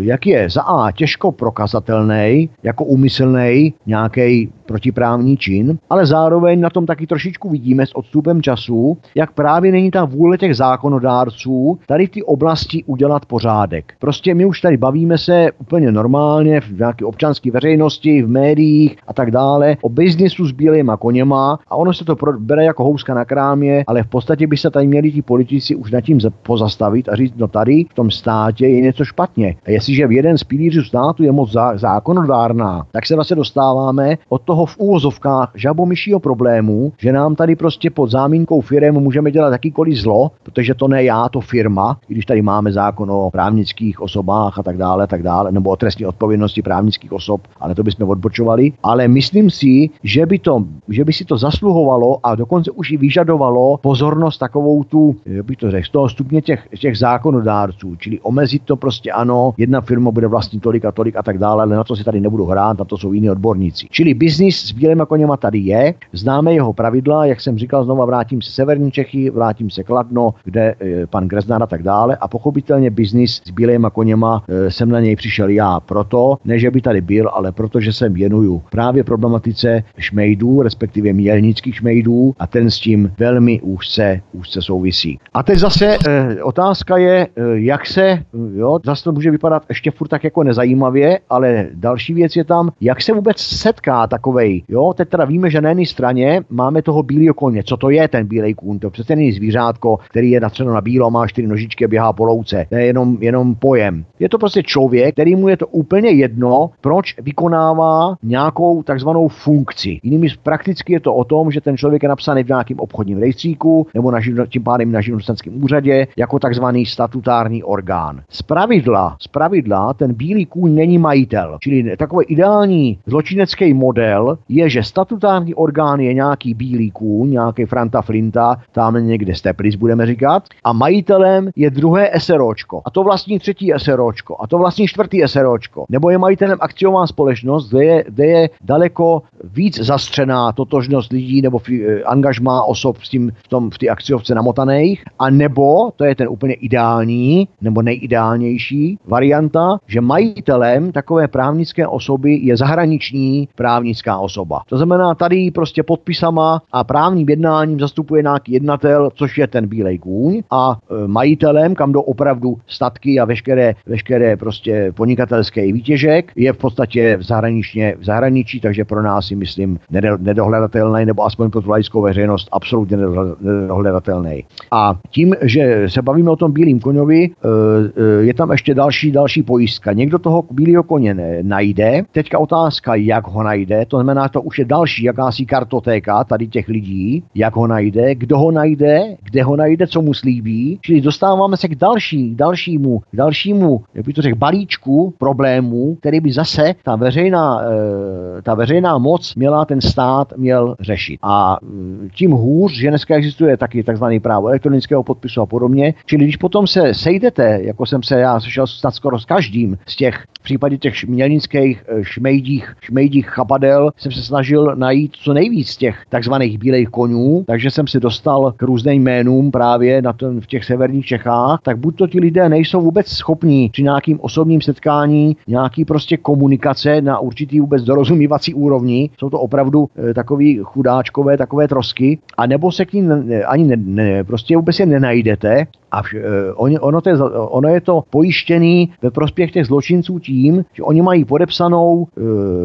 jak je za A těžko prokazatelný, jako úmyslný nějaký protiprávní čin, ale zároveň na tom taky trošičku vidíme s odstupem času, jak právě není ta vůle těch zákonodárců tady v té oblasti udělat pořádek. Prostě my už tady bavíme se úplně normálně v nějaké občanské veřejnosti, v médiích a tak dále o biznisu s bílýma koněma a ono se to bere jako houska na krámě, ale v podstatě by se tady měli ti politici už nad tím pozastavit a říct, no tady v tom státě je něco špatně. A jestliže v jeden z pilířů státu je moc zákonodárná, tak se vlastně dostáváme od toho v úvozovkách žabomyšího problému, že nám tady prostě pod zámínkou firem můžeme dělat jakýkoliv zlo, protože to ne já, to firma, i když tady máme zákon o právnických osobách a tak dále, tak dále, nebo o trestní odpovědnosti právnických osob, ale to bychom odbočovali. Ale myslím si, že by, to, že by si to zasluhovalo a dokonce už i vyžadovalo pozornost takovou tu, jak bych to řekl, z toho stupně těch, těch zákonodárců, čili omezit to prostě ano, jedna firma bude vlastnit tolik a tolik a tak dále, ale na to si tady nebudu hrát, na to jsou jiní odborníci. Čili biznis s bílými koněma tady je, známe jeho pravidla, jak jsem říkal, znova vrátím se severní Čechy, vrátím se Kladno, kde e, pan Greznár a tak dále a pochopitelně biznis s bílými koněma e, jsem na něj přišel já proto, ne že by tady byl, ale protože se věnuju právě problematice šmejdů, respektive mělnických šmejdů a ten s tím velmi úzce, úzce souvisí. A teď zase e, otázka je, e, jak se, jo, zase to může vypadat ještě furt tak jako nezajímavě, ale další věc je tam, jak se vůbec setká takovej, jo, teď teda víme, že na jedné straně máme toho bílého koně, co to je ten bílej kůň, to přece není zvířátko, který je natřeno na bílo, má čtyři nožičky a běhá po louce, to je jenom, jenom pojem. Je to prostě člověk, který mu je to úplně jedno, proč vykonává nějakou takzvanou funkci. Jinými prakticky je to o tom, že ten člověk je napsaný v nějakém obchodním rejstříku nebo na, tím pádem na živnostenském úřadě jako takzvaný statutární orgán. Z pravidla, z pravidla ten bílý kůň není majitel. Čili takový ideální zločinecký model je, že statutární orgán je nějaký bílý kůň, nějaký Franta Flinta, tam někde Steplis budeme říkat, a majitelem je druhé SROčko. A to vlastní třetí SROčko. A to vlastní čtvrtý SROčko. Nebo je majitelem akciová společnost, kde je, kde je daleko víc zastřená totožnost lidí nebo eh, angažmá osob s tím, v, tom, v té akciovce namotaných. A nebo, to je ten úplně ideální, nebo nejideálnější varianta, že majitelem takové právnické osoby je zahraniční právnická osoba. To znamená, tady prostě podpisama a právním jednáním zastupuje nějaký jednatel, což je ten bílej kůň a e, majitelem, kam do opravdu statky a veškeré, veškeré prostě podnikatelské výtěžek, je v podstatě v, zahraničně, v zahraničí, takže pro nás si myslím nedohledatelný, nebo aspoň pro tu laickou veřejnost absolutně nedohledatelný. A tím, že se bavíme o tom bílém koňovi, e, e, je tam ještě další, další pojistka. Někdo toho bílého koně najde. Teďka otázka, jak ho najde, to znamená, to už je další jakási kartotéka tady těch lidí, jak ho najde, kdo ho najde, kde ho najde, co mu slíbí. Čili dostáváme se k další, dalšímu, k dalšímu, jak bych to řekl, balíčku problémů, který by zase ta veřejná, e, ta veřejná moc měla ten stát měl řešit. A mm, tím hůř, že dneska existuje taky takzvaný právo elektronického podpisu a podobně. Čili když potom se sejdete, jako jsem se já sešel snad skoro s každým z těch v případě těch mělnických eh, šmejdích, šmejdích chapadel jsem se snažil najít co nejvíc těch takzvaných bílých konů, takže jsem se dostal k různým jménům právě na ten, v těch severních Čechách, tak buď to ti lidé nejsou vůbec schopní při nějakým osobním setkání nějaký prostě komunikace na určitý vůbec dorozumívací úrovni, jsou to opravdu e, takový chudáčkové, takové trosky, a nebo se k ním ani ne, ne, prostě vůbec je nenajdete a vš, e, on, ono, to je, ono je to pojištěný ve prospěch těch zločinců tím, že oni mají podepsanou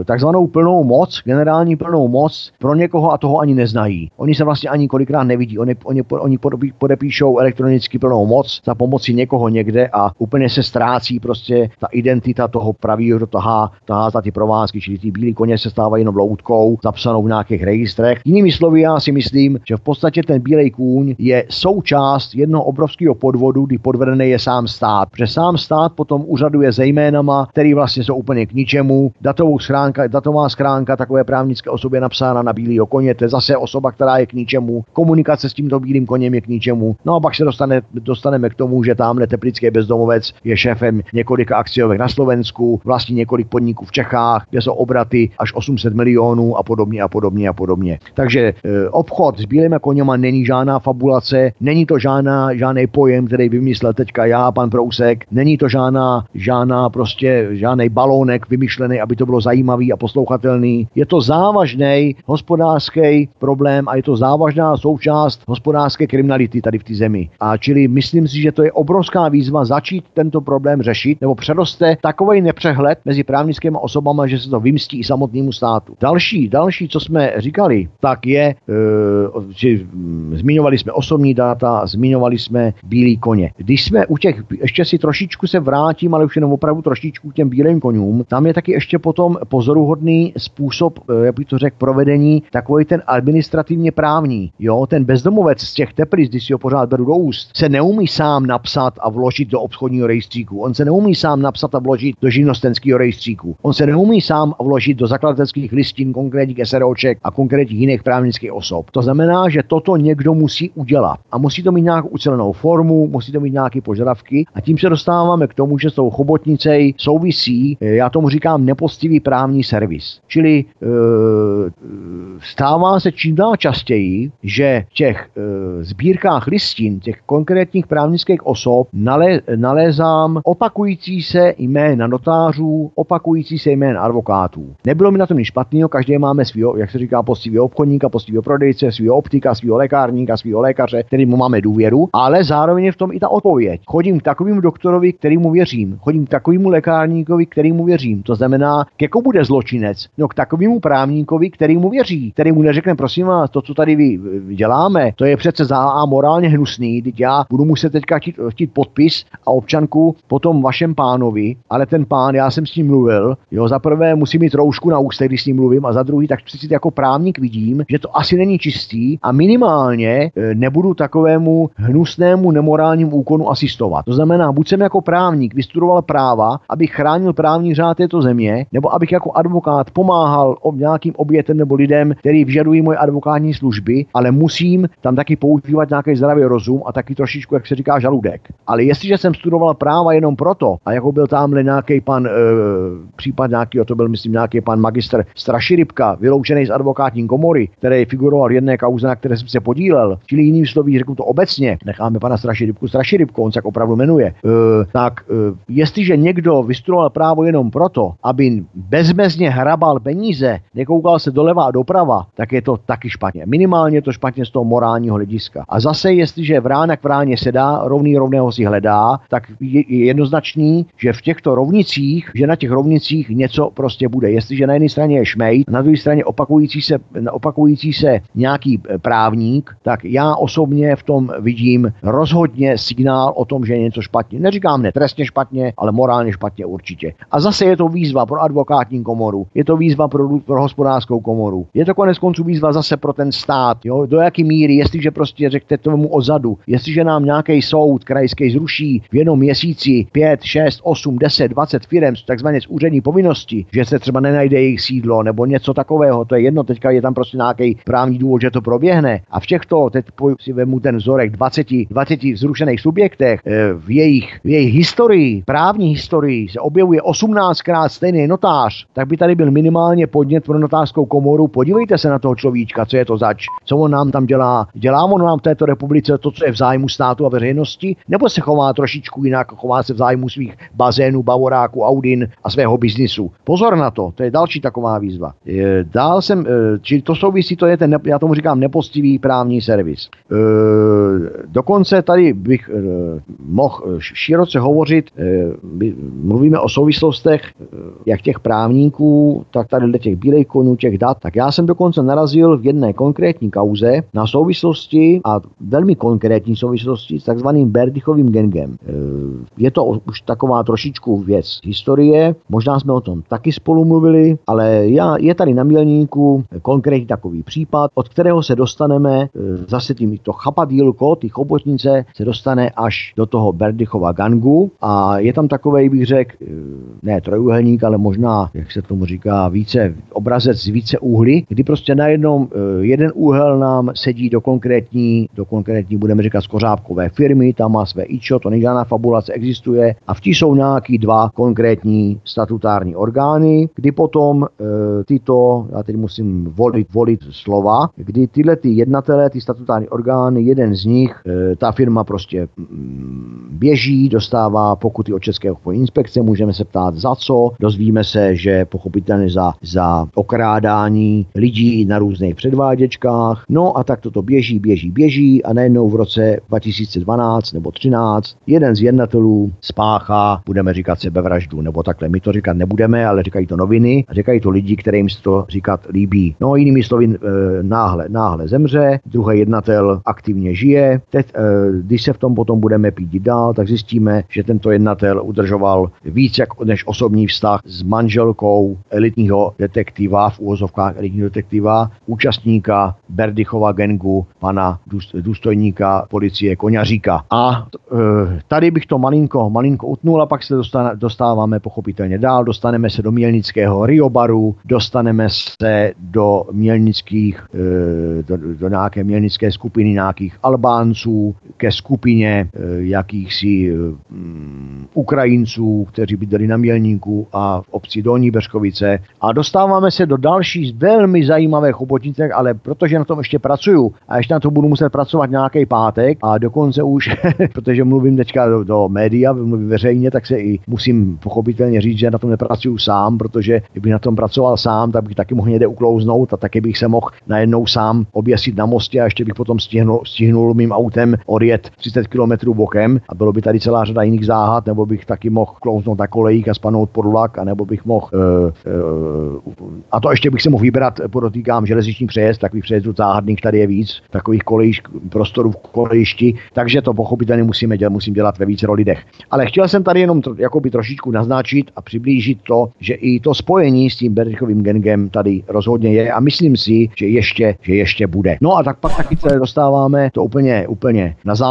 e, takzvanou plnou moc, generální plnou moc pro někoho a toho ani neznají. Oni se vlastně ani kolikrát nevidí. Oni, oni, oni podepíšou elektronicky plnou moc za pomoci někoho někde a úplně se ztrácí prostě ta identita toho pravého, kdo tahá, tahá za ty provázky, čili ty bílí koně se stávají jenom loutkou, zapsanou v nějakých registrech. Jinými slovy, já si myslím, že v podstatě ten bílej kůň je součást jednoho obrovského podvodu, kdy podvedený je sám stát. Protože sám stát potom úřaduje zejménama, který vlastně jsou úplně k ničemu. Datovou schránka, datová schránka takové právnické osobě napsána na bílého koně, to je zase osoba, která je k ničemu. Komunikace s tímto bílým koněm je k ničemu. No a pak se dostane, dostaneme k tomu, že tamhle teplický bezdomovec je šéfem několika akciovek na Slovensku, vlastní několik podniků v Čechách, kde jsou obraty až 800 milionů a podobně a podobně a podobně. Takže e, obchod s bílými koněma není žádná fabulace, není to žádná, žádný pojem, který vymyslel teďka já, pan Prousek, není to žádná, žádná prostě žádný balónek vymyšlený, aby to bylo zajímavý a poslouchatelný. Je to závažný hospodářský problém a je to závažná součást hospodářské kriminality tady v té zemi. A čili myslím si, že to je obrovská výzva začít tento problém řešit, nebo přeroste takový nepřehled mezi právnickými osobami, že se to vymstí i samotnému státu. Další, další, co jsme říkali, tak je, e, že hm, zmiňovali jsme osobní data, zmiňovali jsme bílý koně. Když jsme u těch, ještě si trošičku se vrátím, ale už jenom opravdu trošičku k těm bílým konům, tam je taky ještě potom pozoruhodný způsob, eh, jak bych to řekl, provedení, takový ten administrativně právní. Jo, ten bezdomovec z těch teplic, když si ho pořád beru do úst, se neumí sám napsat a vložit do obchodního rejstříku. On se neumí sám napsat a vložit do živnostenského rejstříku. On se neumí sám vložit do zakladatelských listin konkrétních SROček a konkrétních jiných právnických osob. To znamená, že toto někdo musí udělat. A musí to mít nějakou ucelenou formu, musí to mít nějaké požadavky. A tím se dostáváme k tomu, že s tou chobotnicej souvisí, eh, já tomu říkám, nepostivý právní servis. Čili e, stává se čím dál častěji, že v těch e, sbírkách listin těch konkrétních právnických osob nale, nalézám opakující se jména notářů, opakující se jména advokátů. Nebylo mi na tom nic špatného, každý máme svého, jak se říká, postivého obchodníka, postivého prodejce, svého optika, svého lékárníka, svého lékaře, kterým máme důvěru, ale zároveň je v tom i ta odpověď. Chodím k takovému doktorovi, kterýmu věřím, chodím k takovému lékárníkovi, kterýmu věřím. To znamená, k jako bude zločinec? No k takovému právníkovi, kterýmu věří, který mu neřekne, prosím vás, to, co tady vy děláme, to je přece za a morálně hnusný, teď já budu muset teďka chtít, chtít podpis a občanku po tom vašem pánovi, ale ten pán, já jsem s ním mluvil, jo, za prvé musím mít roušku na ústech, když s ním mluvím, a za druhý, tak přeci jako právník vidím, že to asi není čistý a minimálně e, nebudu takovému hnusnému nemorálnímu úkonu asistovat. To znamená, buď jsem jako právník vystudoval práva, abych chránil právní řád této země, nebo abych jako advokát pomáhal ob nějakým obětem nebo lidem, který vyžadují moje advokátní služby, ale musím tam taky používat nějaký zdravý rozum a taky trošičku, jak se říká, žaludek. Ale jestliže jsem studoval práva jenom proto, a jako byl tamhle nějaký pan, e, případ nějaký, to byl myslím nějaký pan magistr Straširybka, vyloučený z advokátní komory, který figuroval v jedné kauze, na které jsem se podílel, čili jiným slovy, řeknu to obecně, necháme pana Straširybku Straširybku, on se jak opravdu jmenuje, e, tak e, jestliže někdo vystudoval právo jenom proto, aby bezmezně hrabal peníze, nekoukal se doleva a doprava, tak je to taky špatně. Minimálně to špatně z toho morálního hlediska. A zase, jestliže vrána k vráně se dá, rovný rovného si hledá, tak je jednoznačný, že v těchto rovnicích, že na těch rovnicích něco prostě bude. Jestliže na jedné straně je šmej, na druhé straně opakující se, opakující se nějaký e, právník, tak já osobně v tom vidím rozhodně signál o tom, že je něco špatně. Neříkám ne trestně špatně, ale morálně špatně určitě. A zase je to výzva pro advokátní komoru, je to výzva pro, pro hospodářskou komoru, je to konec konců výzva zase pro ten stát. Jo? Do jaké míry, jestliže prostě řeknete tomu ozadu, jestliže nám nějaký soud krajský zruší v jednom měsíci 5, 6, 8, 10, 20 firm takzvaně z úřední povinnosti, že se třeba nenajde jejich sídlo nebo něco takového, to je jedno, teďka je tam prostě nějaký právní důvod, že to proběhne. A v těchto, teď si vemu ten vzorek 20, 20 zrušených subjektech, eh, v jejich, v jejich historii, právní historii se objevuje 18krát stejný notář, tak by tady byl minimálně podnět pro notářskou komoru. Podívejte se na toho človíčka, co je to zač, co on nám tam dělá. Dělá on nám v této republice to, co je v zájmu státu a veřejnosti, nebo se chová trošičku jinak, chová se v zájmu svých bazénů, bavoráků, audin a svého biznisu. Pozor na to, to je další taková výzva. Dál jsem, e, či to souvisí, to je ten, já tomu říkám, nepostivý právní servis. E, dokonce tady bych e, mohl široce hovořit, mluvíme o souvislostech jak těch právníků, tak tady těch bílých konů, těch dat, tak já jsem dokonce narazil v jedné konkrétní kauze na souvislosti a velmi konkrétní souvislosti s takzvaným Berdychovým gengem. Je to už taková trošičku věc historie, možná jsme o tom taky spolu mluvili, ale já, je tady na Mělníku konkrétní takový případ, od kterého se dostaneme zase tím to chapadílko, ty chobotnice se dostane až do toho Berdychova gangu. A je tam takový, bych řekl, e, ne trojuhelník, ale možná, jak se tomu říká, více obrazec z více úhly, kdy prostě najednou e, jeden úhel nám sedí do konkrétní, do konkrétní, budeme říkat, skořápkové firmy, tam má své ičo, to žádná fabulace, existuje. A v tí jsou nějaký dva konkrétní statutární orgány, kdy potom e, tyto, já teď musím volit, volit slova, kdy tyhle ty jednatelé, ty statutární orgány, jeden z nich, e, ta firma prostě mm, běží, dostává pokuty od České obchodní inspekce, můžeme se ptát za co, dozvíme se, že pochopitelně za, za okrádání lidí na různých předváděčkách, no a tak toto běží, běží, běží a najednou v roce 2012 nebo 13 jeden z jednatelů spáchá, budeme říkat sebevraždu, nebo takhle, my to říkat nebudeme, ale říkají to noviny a říkají to lidi, kterým se to říkat líbí. No jinými slovy, e, náhle, náhle zemře, druhý jednatel aktivně žije, teď e, když se v tom potom budeme pít dál, tak zjistíme, že tento jednatel udržoval víc jak, než osobní vztah s manželkou elitního detektiva, v úvozovkách elitního detektiva, účastníka Berdychova gengu, pana důstojníka policie Koňaříka. A e, tady bych to malinko, malinko utnul a pak se dostáváme pochopitelně dál, dostaneme se do Mělnického Riobaru, dostaneme se do mělnických, e, do, do nějaké mělnické skupiny nějakých Albánců, ke skupině e, jakýchsi mm, Ukrajinců, kteří bydleli na Mělníku a v obci Dolní Beřkovice. A dostáváme se do další velmi zajímavé chobotnice, ale protože na tom ještě pracuju a ještě na to budu muset pracovat nějaký pátek a dokonce už, *laughs* protože mluvím teďka do, do média, mluvím veřejně, tak se i musím pochopitelně říct, že na tom nepracuju sám, protože kdybych na tom pracoval sám, tak bych taky mohl někde uklouznout a taky bych se mohl najednou sám oběsit na mostě a ještě bych potom stihnul, stihnul mým autem odjet 30 km bokem a bylo by tady celá řada jiných záhad, nebo bych taky mohl klouznout na kolejích a spanout pod vlak, nebo bych mohl, uh, uh, a to ještě bych se mohl vybrat, podotýkám, železniční přejezd, takových přejezdů záhadných tady je víc, takových kolejišť, prostorů v kolejišti, takže to pochopitelně musíme dělat, musím dělat ve více lidech. Ale chtěl jsem tady jenom tro, trošičku naznačit a přiblížit to, že i to spojení s tím Berichovým gengem tady rozhodně je a myslím si, že ještě, že ještě bude. No a tak pak taky se dostáváme to úplně, úplně na závěr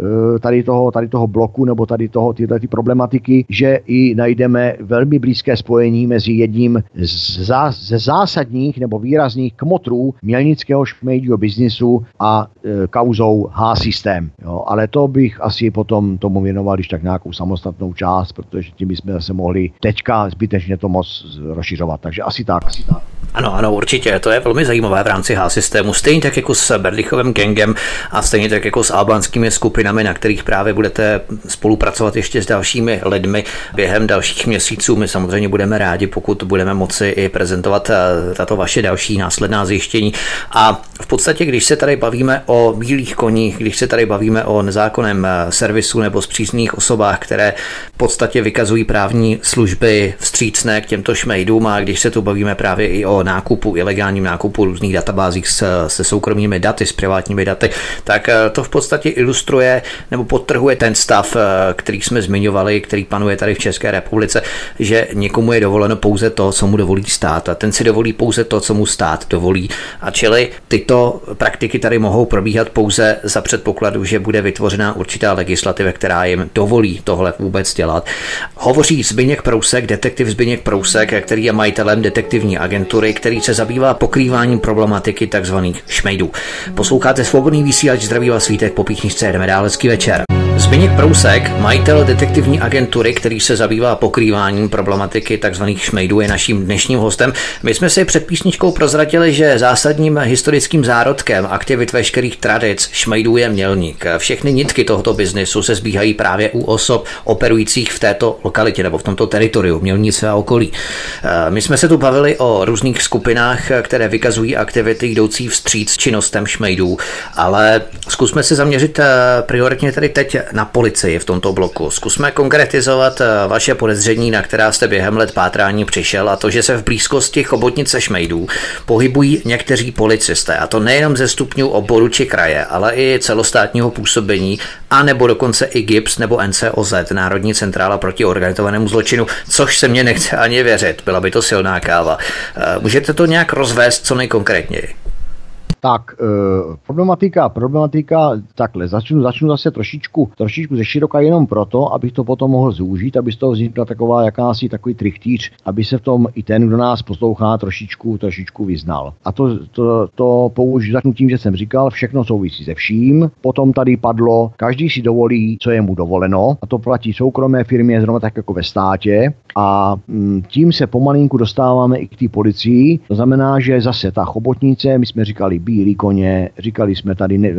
eh, tady toho, tady toho bloku nebo tady toho, tyhle ty problematiky, že i najdeme velmi blízké spojení mezi jedním z, ze zásadních nebo výrazných kmotrů mělnického šmejdího biznisu a e, kauzou H-systém. Ale to bych asi potom tomu věnoval, když tak nějakou samostatnou část, protože tím bychom zase mohli teďka zbytečně to moc rozšiřovat. Takže asi tak. Asi tak. Ano, ano, určitě. To je velmi zajímavé v rámci H-systému. Stejně tak jako s Berlichovým gangem a stejně tak jako s albánskými skupinami, na kterých právě budete spolupracovat ještě s dalšími lidmi během dalších měsíců. My samozřejmě budeme rádi, pokud budeme moci i prezentovat eh, tato vaše další následná zjištění. A v podstatě, když se tady bavíme o bílých koních, když se tady bavíme o nezákonném eh, servisu nebo zpřízných osobách, které v podstatě vykazují právní služby vstřícné k těmto šmejdům a když se tu bavíme právě i o nákupu, ilegálním nákupu různých databázích se, se soukromými daty, s privátními daty, tak eh, to v podstatě ilustruje nebo podtrhuje ten stav, eh, který jsme zmiňovali, který panuje tady v České republice, že někomu je dovoleno pouze to, co mu dovolí stát a ten si dovolí pouze to, co mu stát dovolí. A čili tyto praktiky tady mohou probíhat pouze za předpokladu, že bude vytvořena určitá legislativa, která jim dovolí tohle vůbec dělat. Hovoří Zbyněk Prousek, detektiv Zbyněk Prousek, který je majitelem detektivní agentury, který se zabývá pokrýváním problematiky tzv. šmejdů. Posloucháte svobodný vysílač, zdraví vás svítek po píchničce, jdeme dál, hezký večer. Zbigněk Prousek, majitel detektivní agentury, který se zabývá pokrýváním problematiky tzv. šmejdů, je naším dnešním hostem. My jsme si před písničkou prozradili, že zásadním historickým zárodkem aktivit veškerých tradic šmejdů je mělník. Všechny nitky tohoto biznesu se zbíhají právě u osob operujících v této lokalitě nebo v tomto teritoriu, mělnice a okolí. My jsme se tu bavili o různých skupinách, které vykazují aktivity jdoucí vstříc činnostem šmejdů, ale zkusme se zaměřit eh, prioritně tady teď na policii v tomto bloku. Zkusme konkretizovat eh, vaše podezření, na která jste během let pátrání přišel a to, že se v blízkosti chobotnice šmejdů pohybují někteří policisté a to nejenom ze stupňů oboru či kraje, ale i celostátního působení a nebo dokonce i GIPS nebo NCOZ, Národní centrála proti organizovanému zločinu, což se mně nechce ani věřit, byla by to silná káva. Eh, můžete to nějak rozvést co nejkonkrétněji? Tak, e, problematika, problematika, takhle, začnu, začnu zase trošičku, trošičku ze široka jenom proto, abych to potom mohl zúžit, aby z toho vznikla taková jakási takový trichtýř, aby se v tom i ten, kdo nás poslouchá, trošičku, trošičku vyznal. A to, to, to použiju, začnu tím, že jsem říkal, všechno souvisí se vším. Potom tady padlo, každý si dovolí, co je mu dovoleno, a to platí soukromé firmy, zrovna tak jako ve státě. A mm, tím se pomalinku dostáváme i k té policii. To znamená, že zase ta chobotnice, my jsme říkali bílý koně, říkali jsme tady, ne, eh,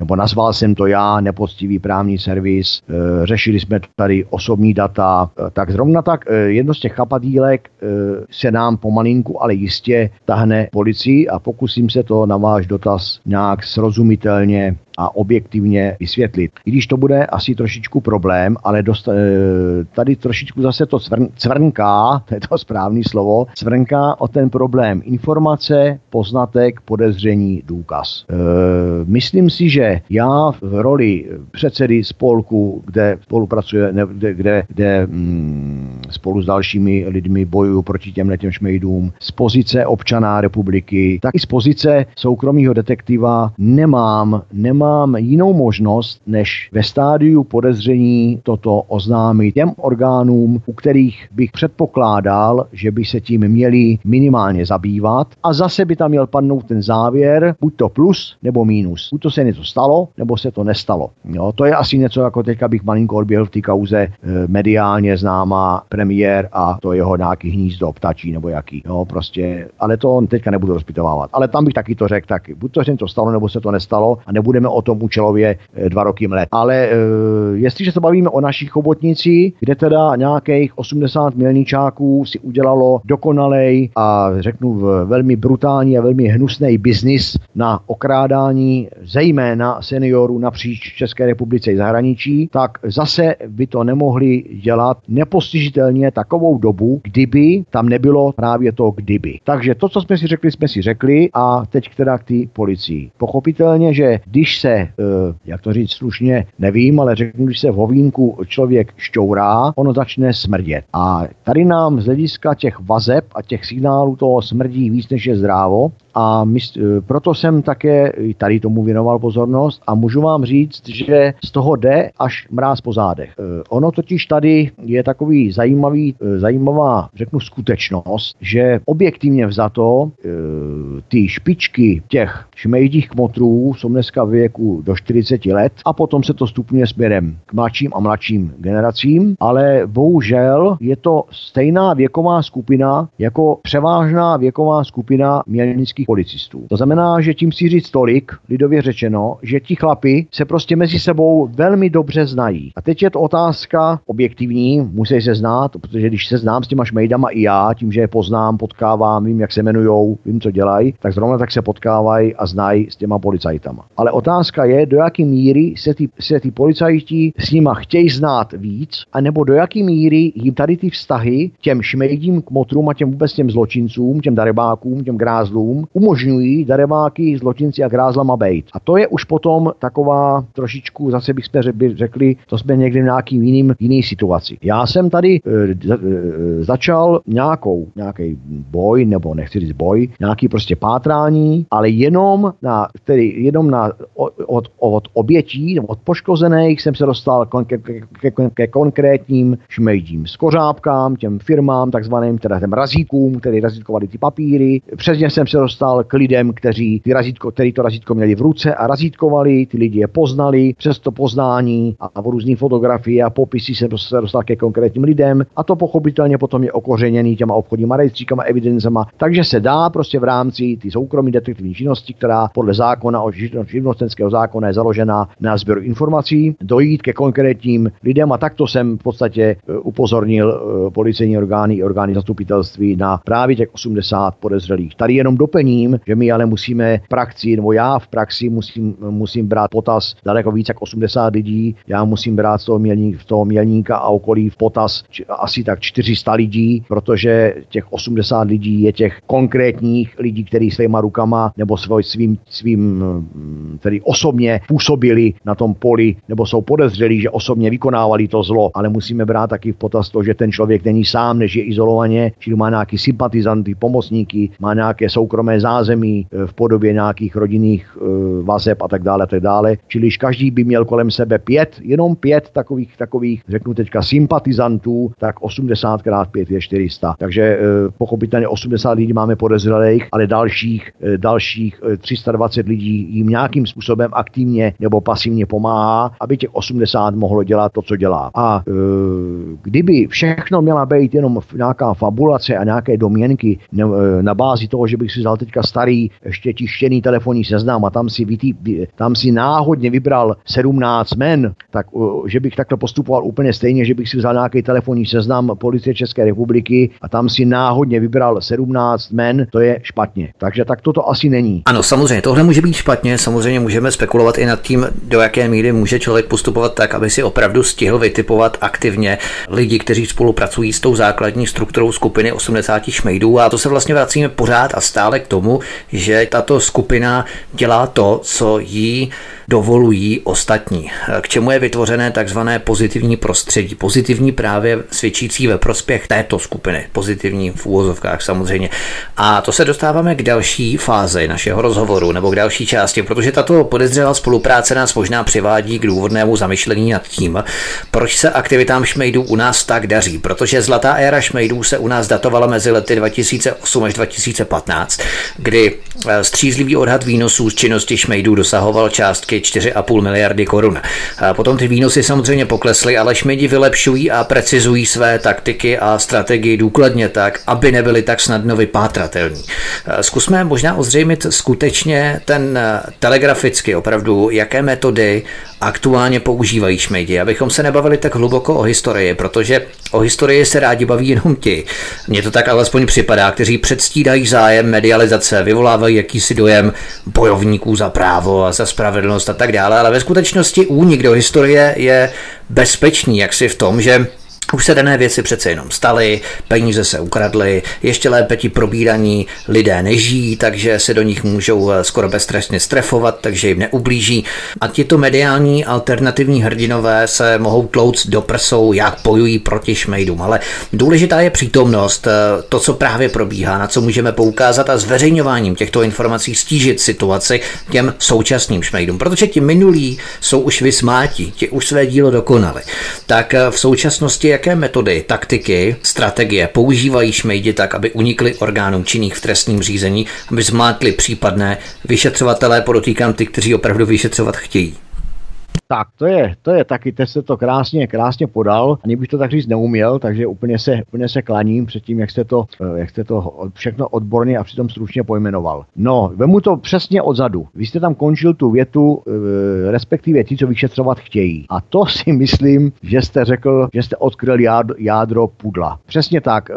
nebo nazval jsem to já, nepoctivý právní servis, eh, řešili jsme tady osobní data, eh, tak zrovna tak jedno z těch chapadílek se nám pomalinku, ale jistě tahne policii a pokusím se to na váš dotaz nějak srozumitelně a objektivně vysvětlit. I když to bude asi trošičku problém, ale dost, eh, tady trošičku zase to cvrn, cvrnká, *laughs* to je to správný slovo, cvrnká o ten problém informace, poznatek, podezření, důkaz. E, myslím si, že já v roli předsedy spolku, kde spolupracuje, ne, kde, kde, kde mm, spolu s dalšími lidmi bojuju proti těmhle těm šmejdům, z pozice občana republiky, tak i z pozice soukromého detektiva nemám, nemám jinou možnost, než ve stádiu podezření toto oznámit těm orgánům, u kterých bych předpokládal, že by se tím měli minimálně zabývat a zase by tam měl padnout ten závěr, buď to plus nebo mínus. Buď to se něco stalo, nebo se to nestalo. Jo, to je asi něco, jako teďka bych malinko odběhl v té kauze e, mediálně známá premiér a to jeho nějaký hnízdo ptačí nebo jaký. Jo, prostě, ale to teďka nebudu rozpitovávat. Ale tam bych taky to řekl taky. Buď to se to stalo, nebo se to nestalo a nebudeme o tom účelově e, dva roky mlet. Ale e, jestliže se bavíme o našich chobotnici, kde teda nějakých 80 milníčáků si udělalo dokonalej a řeknu velmi brutální a velmi hnusný biznis na okrádání zejména seniorů napříč České republice i zahraničí, tak zase by to nemohli dělat nepostižitelně takovou dobu, kdyby tam nebylo právě to kdyby. Takže to, co jsme si řekli, jsme si řekli a teď teda k té policii. Pochopitelně, že když se, eh, jak to říct slušně, nevím, ale řeknu, když se v hovínku člověk šťourá, ono začne smrdět. A tady nám z hlediska těch vazeb a těch signálů toho smrdí víc než je zdrávo a my, e, proto jsem také tady tomu věnoval pozornost a můžu vám říct, že z toho jde až mráz po zádech. E, ono totiž tady je takový zajímavý, e, zajímavá, řeknu, skutečnost, že objektivně vzato ty špičky těch šmejdích kmotrů jsou dneska v věku do 40 let a potom se to stupňuje směrem k mladším a mladším generacím, ale bohužel je to stejná věková skupina jako převážná věková skupina mělnických českých policistů. To znamená, že tím si říct tolik, lidově řečeno, že ti chlapi se prostě mezi sebou velmi dobře znají. A teď je to otázka objektivní, musí se znát, protože když se znám s těma šmejdama i já, tím, že je poznám, potkávám, vím, jak se jmenujou, vím, co dělají, tak zrovna tak se potkávají a znají s těma policajtama. Ale otázka je, do jaké míry se ty, se ty policajti s nima chtějí znát víc, anebo do jaké míry jim tady ty vztahy těm šmejdím kmotrům a těm vůbec těm zločincům, těm darebákům, těm grázlům umožňují daremáky, zločinci a grázlama bejt. A to je už potom taková trošičku, zase bych jsme řekli, to jsme někdy v nějaký jiným, jiný situaci. Já jsem tady e, začal nějakou, nějaký boj, nebo nechci říct boj, nějaký prostě pátrání, ale jenom na, tedy jenom na, od, od obětí, od poškozených jsem se dostal ke, ke, ke, ke konkrétním šmejdím, skořápkám, těm firmám, takzvaným, teda těm razíkům, které razítkovali ty papíry. Přesně jsem se dostal dostal k lidem, kteří ty razítko, který to razítko měli v ruce a razítkovali, ty lidi je poznali, přes to poznání a v různých fotografii a popisy se dostal ke konkrétním lidem a to pochopitelně potom je okořeněný těma obchodníma rejstříkama, evidencema. Takže se dá prostě v rámci ty soukromí detektivní činnosti, která podle zákona o živnostenského zákona je založena na sběru informací, dojít ke konkrétním lidem a takto jsem v podstatě e, upozornil e, policejní orgány i orgány zastupitelství na právě těch 80 podezřelých. Tady jenom doplní zmíním, že my ale musíme v praxi, nebo já v praxi musím, musím brát potaz daleko víc jak 80 lidí, já musím brát z toho, mělník, z toho mělníka a okolí v potaz či, asi tak 400 lidí, protože těch 80 lidí je těch konkrétních lidí, kteří svýma rukama nebo svoj, svým, svým tedy osobně působili na tom poli, nebo jsou podezřelí, že osobně vykonávali to zlo, ale musíme brát taky v potaz to, že ten člověk není sám, než je izolovaně, čili má nějaký sympatizanty, pomocníky, má nějaké soukromé zázemí eh, v podobě nějakých rodinných eh, vazeb a tak dále, a tak dále. Čili každý by měl kolem sebe pět, jenom pět takových, takových, řeknu teďka, sympatizantů, tak 80 krát 5 je 400. Takže eh, pochopitelně 80 lidí máme podezřelých, ale dalších, dalších 320 lidí jim nějakým způsobem aktivně nebo pasivně pomáhá, aby těch 80 mohlo dělat to, co dělá. A kdyby všechno měla být jenom nějaká fabulace a nějaké domněnky na bázi toho, že bych si vzal teďka starý, ještě tištěný telefonní seznam a tam si, vytý, tam si náhodně vybral 17 men, tak že bych takhle postupoval úplně stejně, že bych si vzal nějaký telefonní seznam policie České republiky a tam si náhodně vybral 17 men, to je špatně. Takže tak toto asi není. Ano, samozřejmě, tohle může být špatně, samozřejmě můžeme spekulovat i nad tím, do jaké míry může člověk postupovat tak, aby si opravdu stihl vytipovat aktivně lidi, kteří spolupracují s tou základní strukturou skupiny 80 šmejdů. A to se vlastně vracíme pořád a stále k tomu, že tato skupina dělá to, co jí dovolují ostatní. K čemu je vytvořené takzvané pozitivní prostředí. Pozitivní právě svědčící ve prospěch této skupiny. Pozitivní v úvozovkách samozřejmě. A to se dostáváme k další fázi našeho rozhovoru nebo k další části, protože tato podezřelá spolupráce nás možná přivádí k důvodnému zamyšlení nad tím, proč se aktivitám šmejdů u nás tak daří. Protože zlatá éra šmejdů se u nás datovala mezi lety 2008 až 2015, kdy eh, střízlivý odhad výnosů z činnosti šmejdů dosahoval částky 4,5 miliardy korun. A potom ty výnosy samozřejmě poklesly, ale šmejdi vylepšují a precizují své taktiky a strategii důkladně tak, aby nebyly tak snadno vypátratelní. Zkusme možná ozřejmit skutečně ten telegraficky opravdu, jaké metody aktuálně používají šmejdi, abychom se nebavili tak hluboko o historii, protože o historii se rádi baví jenom ti. Mně to tak alespoň připadá, kteří předstírají zájem medializace, vyvolávají jakýsi dojem bojovníků za právo a za spravedlnost a tak dále, ale ve skutečnosti únik do historie je bezpečný, jak si v tom, že už se dané věci přece jenom staly, peníze se ukradly, ještě lépe ti probíraní lidé nežijí, takže se do nich můžou eh, skoro beztrestně strefovat, takže jim neublíží. A tito mediální alternativní hrdinové se mohou tlouct do prsou, jak bojují proti šmejdům. Ale důležitá je přítomnost, eh, to, co právě probíhá, na co můžeme poukázat a zveřejňováním těchto informací stížit situaci těm současným šmejdům, protože ti minulí jsou už vysmátí, ti už své dílo dokonali. Tak eh, v současnosti, jaké metody, taktiky, strategie používají šmejdi tak, aby unikly orgánům činných v trestním řízení, aby zmátli případné vyšetřovatelé, podotýkám ty, kteří opravdu vyšetřovat chtějí. Tak, to je, to je taky, teď se to krásně, krásně podal, ani bych to tak říct neuměl, takže úplně se, úplně se klaním před tím, jak jste, to, eh, jak jste to všechno odborně a přitom stručně pojmenoval. No, vemu to přesně odzadu. Vy jste tam končil tu větu, eh, respektive ti, co vyšetřovat chtějí. A to *laughs* si myslím, že jste řekl, že jste odkryl jádro, jádro pudla. Přesně tak. Eh,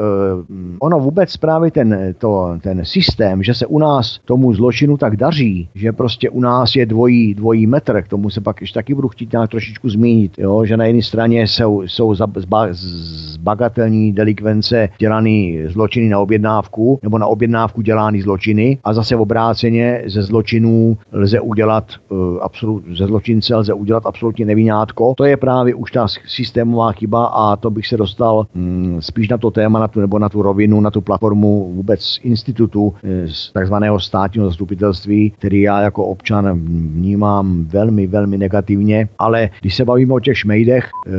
ono vůbec právě ten, to, ten systém, že se u nás tomu zločinu tak daří, že prostě u nás je dvojí, dvojí metr, k tomu se pak ještě taky budu budu chtít nějak trošičku zmínit, jo, že na jedné straně jsou, jsou zba, zbagatelní delikvence dělaný zločiny na objednávku nebo na objednávku dělaný zločiny a zase obráceně ze zločinů lze udělat uh, absolut, ze zločince lze udělat absolutně nevinátko. To je právě už ta systémová chyba a to bych se dostal um, spíš na to téma na tu, nebo na tu rovinu, na tu platformu vůbec institutu eh, z takzvaného státního zastupitelství, který já jako občan vnímám velmi, velmi negativně podobně, ale když se bavíme o těch šmejdech, eh,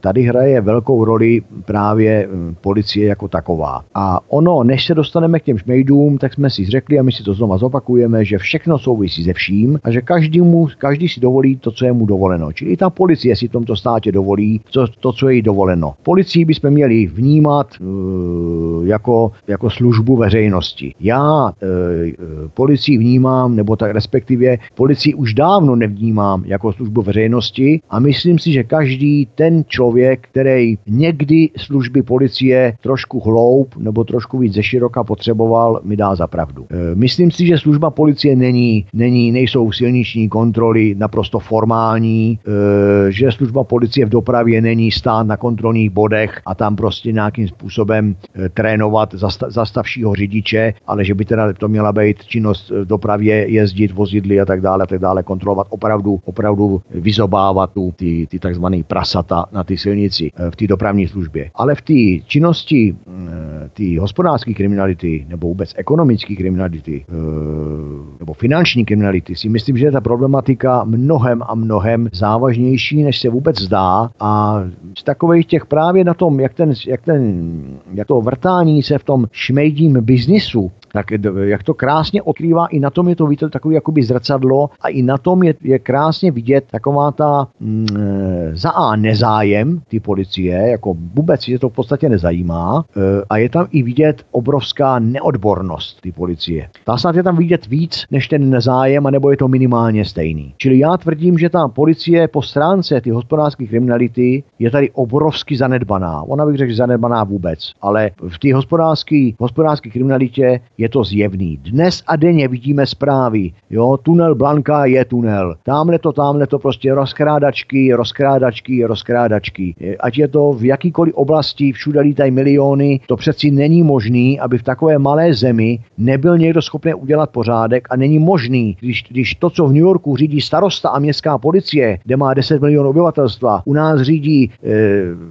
tady hraje velkou roli právě eh, policie jako taková. A ono, než se dostaneme k těm šmejdům, tak jsme si řekli a my si to znova zopakujeme, že všechno souvisí se vším a že každý, mu, každý si dovolí to, co je mu dovoleno. Čili i ta policie si v tomto státě dovolí to, to co je jí dovoleno. Policii bychom měli vnímat uh, jako, jako službu veřejnosti. Já policii vnímám, nebo tak respektive policii už dávno nevnímám jako službu veřejnosti a myslím si, že každý ten člověk, který někdy služby policie trošku hloub nebo trošku víc ze široka potřeboval, mi dá za pravdu. E, myslím si, že služba policie není, není nejsou silniční kontroly naprosto formální, e, že služba policie v dopravě není stát na kontrolních bodech a tam prostě nějakým způsobem e, trénovat zasta, zastavšího řidiče, ale že by teda to měla být činnost v dopravě, jezdit vozidly a tak dále, a tak dále, kontrolovat opravdu, opravdu opravdu vyzobávat tu, ty, ty takzvané prasata na ty silnici eh, v té dopravní službě. Ale v té činnosti eh, té hospodářské kriminality nebo vůbec ekonomické kriminality eh, nebo finanční kriminality si myslím, že je ta problematika mnohem a mnohem závažnější, než se vůbec zdá a z takových těch právě na tom, jak, ten, jak, ten, jak to vrtání se v tom šmejdím biznisu tak jak to krásně odkrývá, i na tom je to víte, takový jakoby zrcadlo a i na tom je, je krásně vidět taková ta mm, za A nezájem ty policie, jako vůbec je to v podstatě nezajímá e, a je tam i vidět obrovská neodbornost ty policie. Ta snad je tam vidět víc než ten nezájem, anebo je to minimálně stejný. Čili já tvrdím, že ta policie po stránce ty hospodářské kriminality je tady obrovsky zanedbaná. Ona bych řekl, že zanedbaná vůbec, ale v té hospodářské hospodářské kriminalitě je to zjevný. Dnes a denně vidíme zprávy, jo, tunel Blanka je tunel, tamhle to, tamhle to prostě rozkrádačky, rozkrádačky, rozkrádačky. Ať je to v jakýkoliv oblasti, všude lítají miliony, to přeci není možný, aby v takové malé zemi nebyl někdo schopný udělat pořádek a není možný, když, když to, co v New Yorku řídí starosta a městská policie, kde má 10 milionů obyvatelstva, u nás řídí e,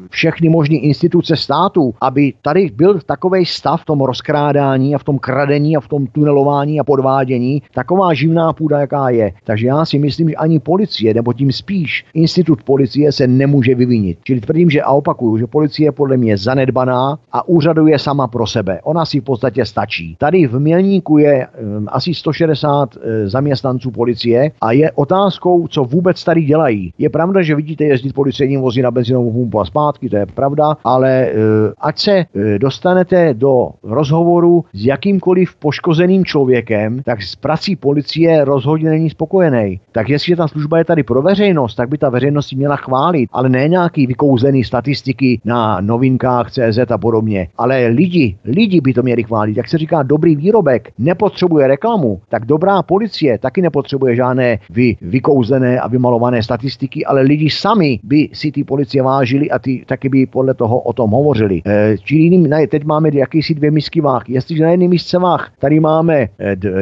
všechny možné instituce státu, aby tady byl takový stav v tom rozkrádání a v tom kradení a v tom tunelování a podvádění, taková živná půda, jaká je. Takže já si myslím, že ani policie, nebo tím spíš institut policie se nemůže vyvinit. Čili tvrdím, že a opakuju, že policie je podle mě zanedbaná a úřaduje sama pro sebe. Ona si v podstatě stačí. Tady v Mělníku je um, asi 160 uh, eh, zaměstnanců policie a je otázkou, co vůbec tady dělají. Je pravda, že vidíte jezdit policejním vozy na benzinovou pumpu a zpátky, to je pravda, ale uh, ať se uh, dostanete do rozhovoru s jakýmkoliv poškozeným člověkem, tak s prací policie rozhodně není spokojený. Tak jestliže ta služba je tady pro veřejnost, tak by ta veřejnost měla chválit, ale ne nějaký vykouzlený statistiky na novinkách CZ a podobně. Ale lidi, lidi by to měli chválit. Jak se říká, dobrý výrobek nepotřebuje reklamu, tak dobrá policie taky nepotřebuje žádné vy, vykouzlené a vymalované statistiky, ale lidi sami by si ty policie vážili a ty taky by podle toho o tom hovořili. E, čili jiným, teď máme jakýsi dvě misky váh. Jestliže na jedné misce váh tady máme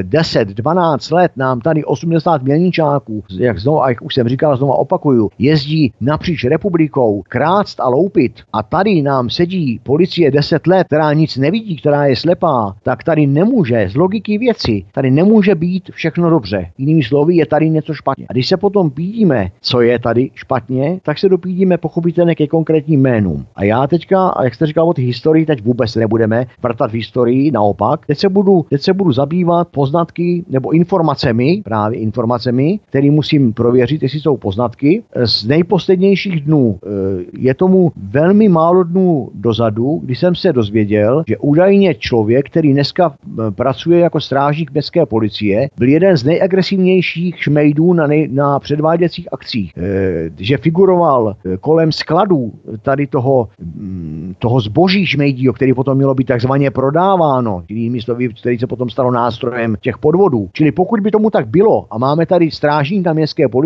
10, 12 let, nám tady 80 mělničáků, jak znovu, jak už jsem říkal, znovu opakuju, jezdí napříč republikou krást a loupit a tady nám sedí policie 10 let, která nic nevidí, která je slepá, tak tady nemůže z logiky věci, tady nemůže být všechno dobře. Jinými slovy, je tady něco špatně. A když se potom pídíme, co je tady špatně, tak se dopídíme pochopitelně ke konkrétním jménům. A já teďka, a jak jste říkal o té historii, teď vůbec nebudeme vrtat v historii, naopak. Teď se budu, teď se budu zabývat poznatky nebo informacemi, právě informacemi, které musím prověřit, jestli jsou poznatky z nejposlednějších dnů. E, je tomu velmi málo dnů dozadu, kdy jsem se dozvěděl, že údajně člověk, který dneska e, pracuje jako strážník městské policie, byl jeden z nejagresivnějších šmejdů na, nej, na předváděcích akcích. E, že figuroval kolem skladů tady toho, mm, toho zboží šmejdího, který potom mělo být takzvaně prodáváno, jinými slovy, který se potom stalo nástrojem těch podvodů. Čili pokud by tomu tak bylo a máme tady strážníka městské policie,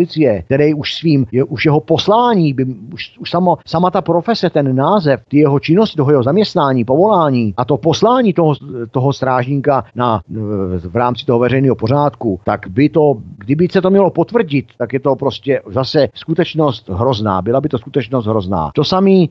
který už svým, je, už jeho poslání, by, už, už samo, sama ta profese, ten název, ty jeho činnosti, toho jeho zaměstnání, povolání a to poslání toho, toho strážníka na, v rámci toho veřejného pořádku, tak by to, kdyby se to mělo potvrdit, tak je to prostě zase skutečnost hrozná. Byla by to skutečnost hrozná. To samé, e,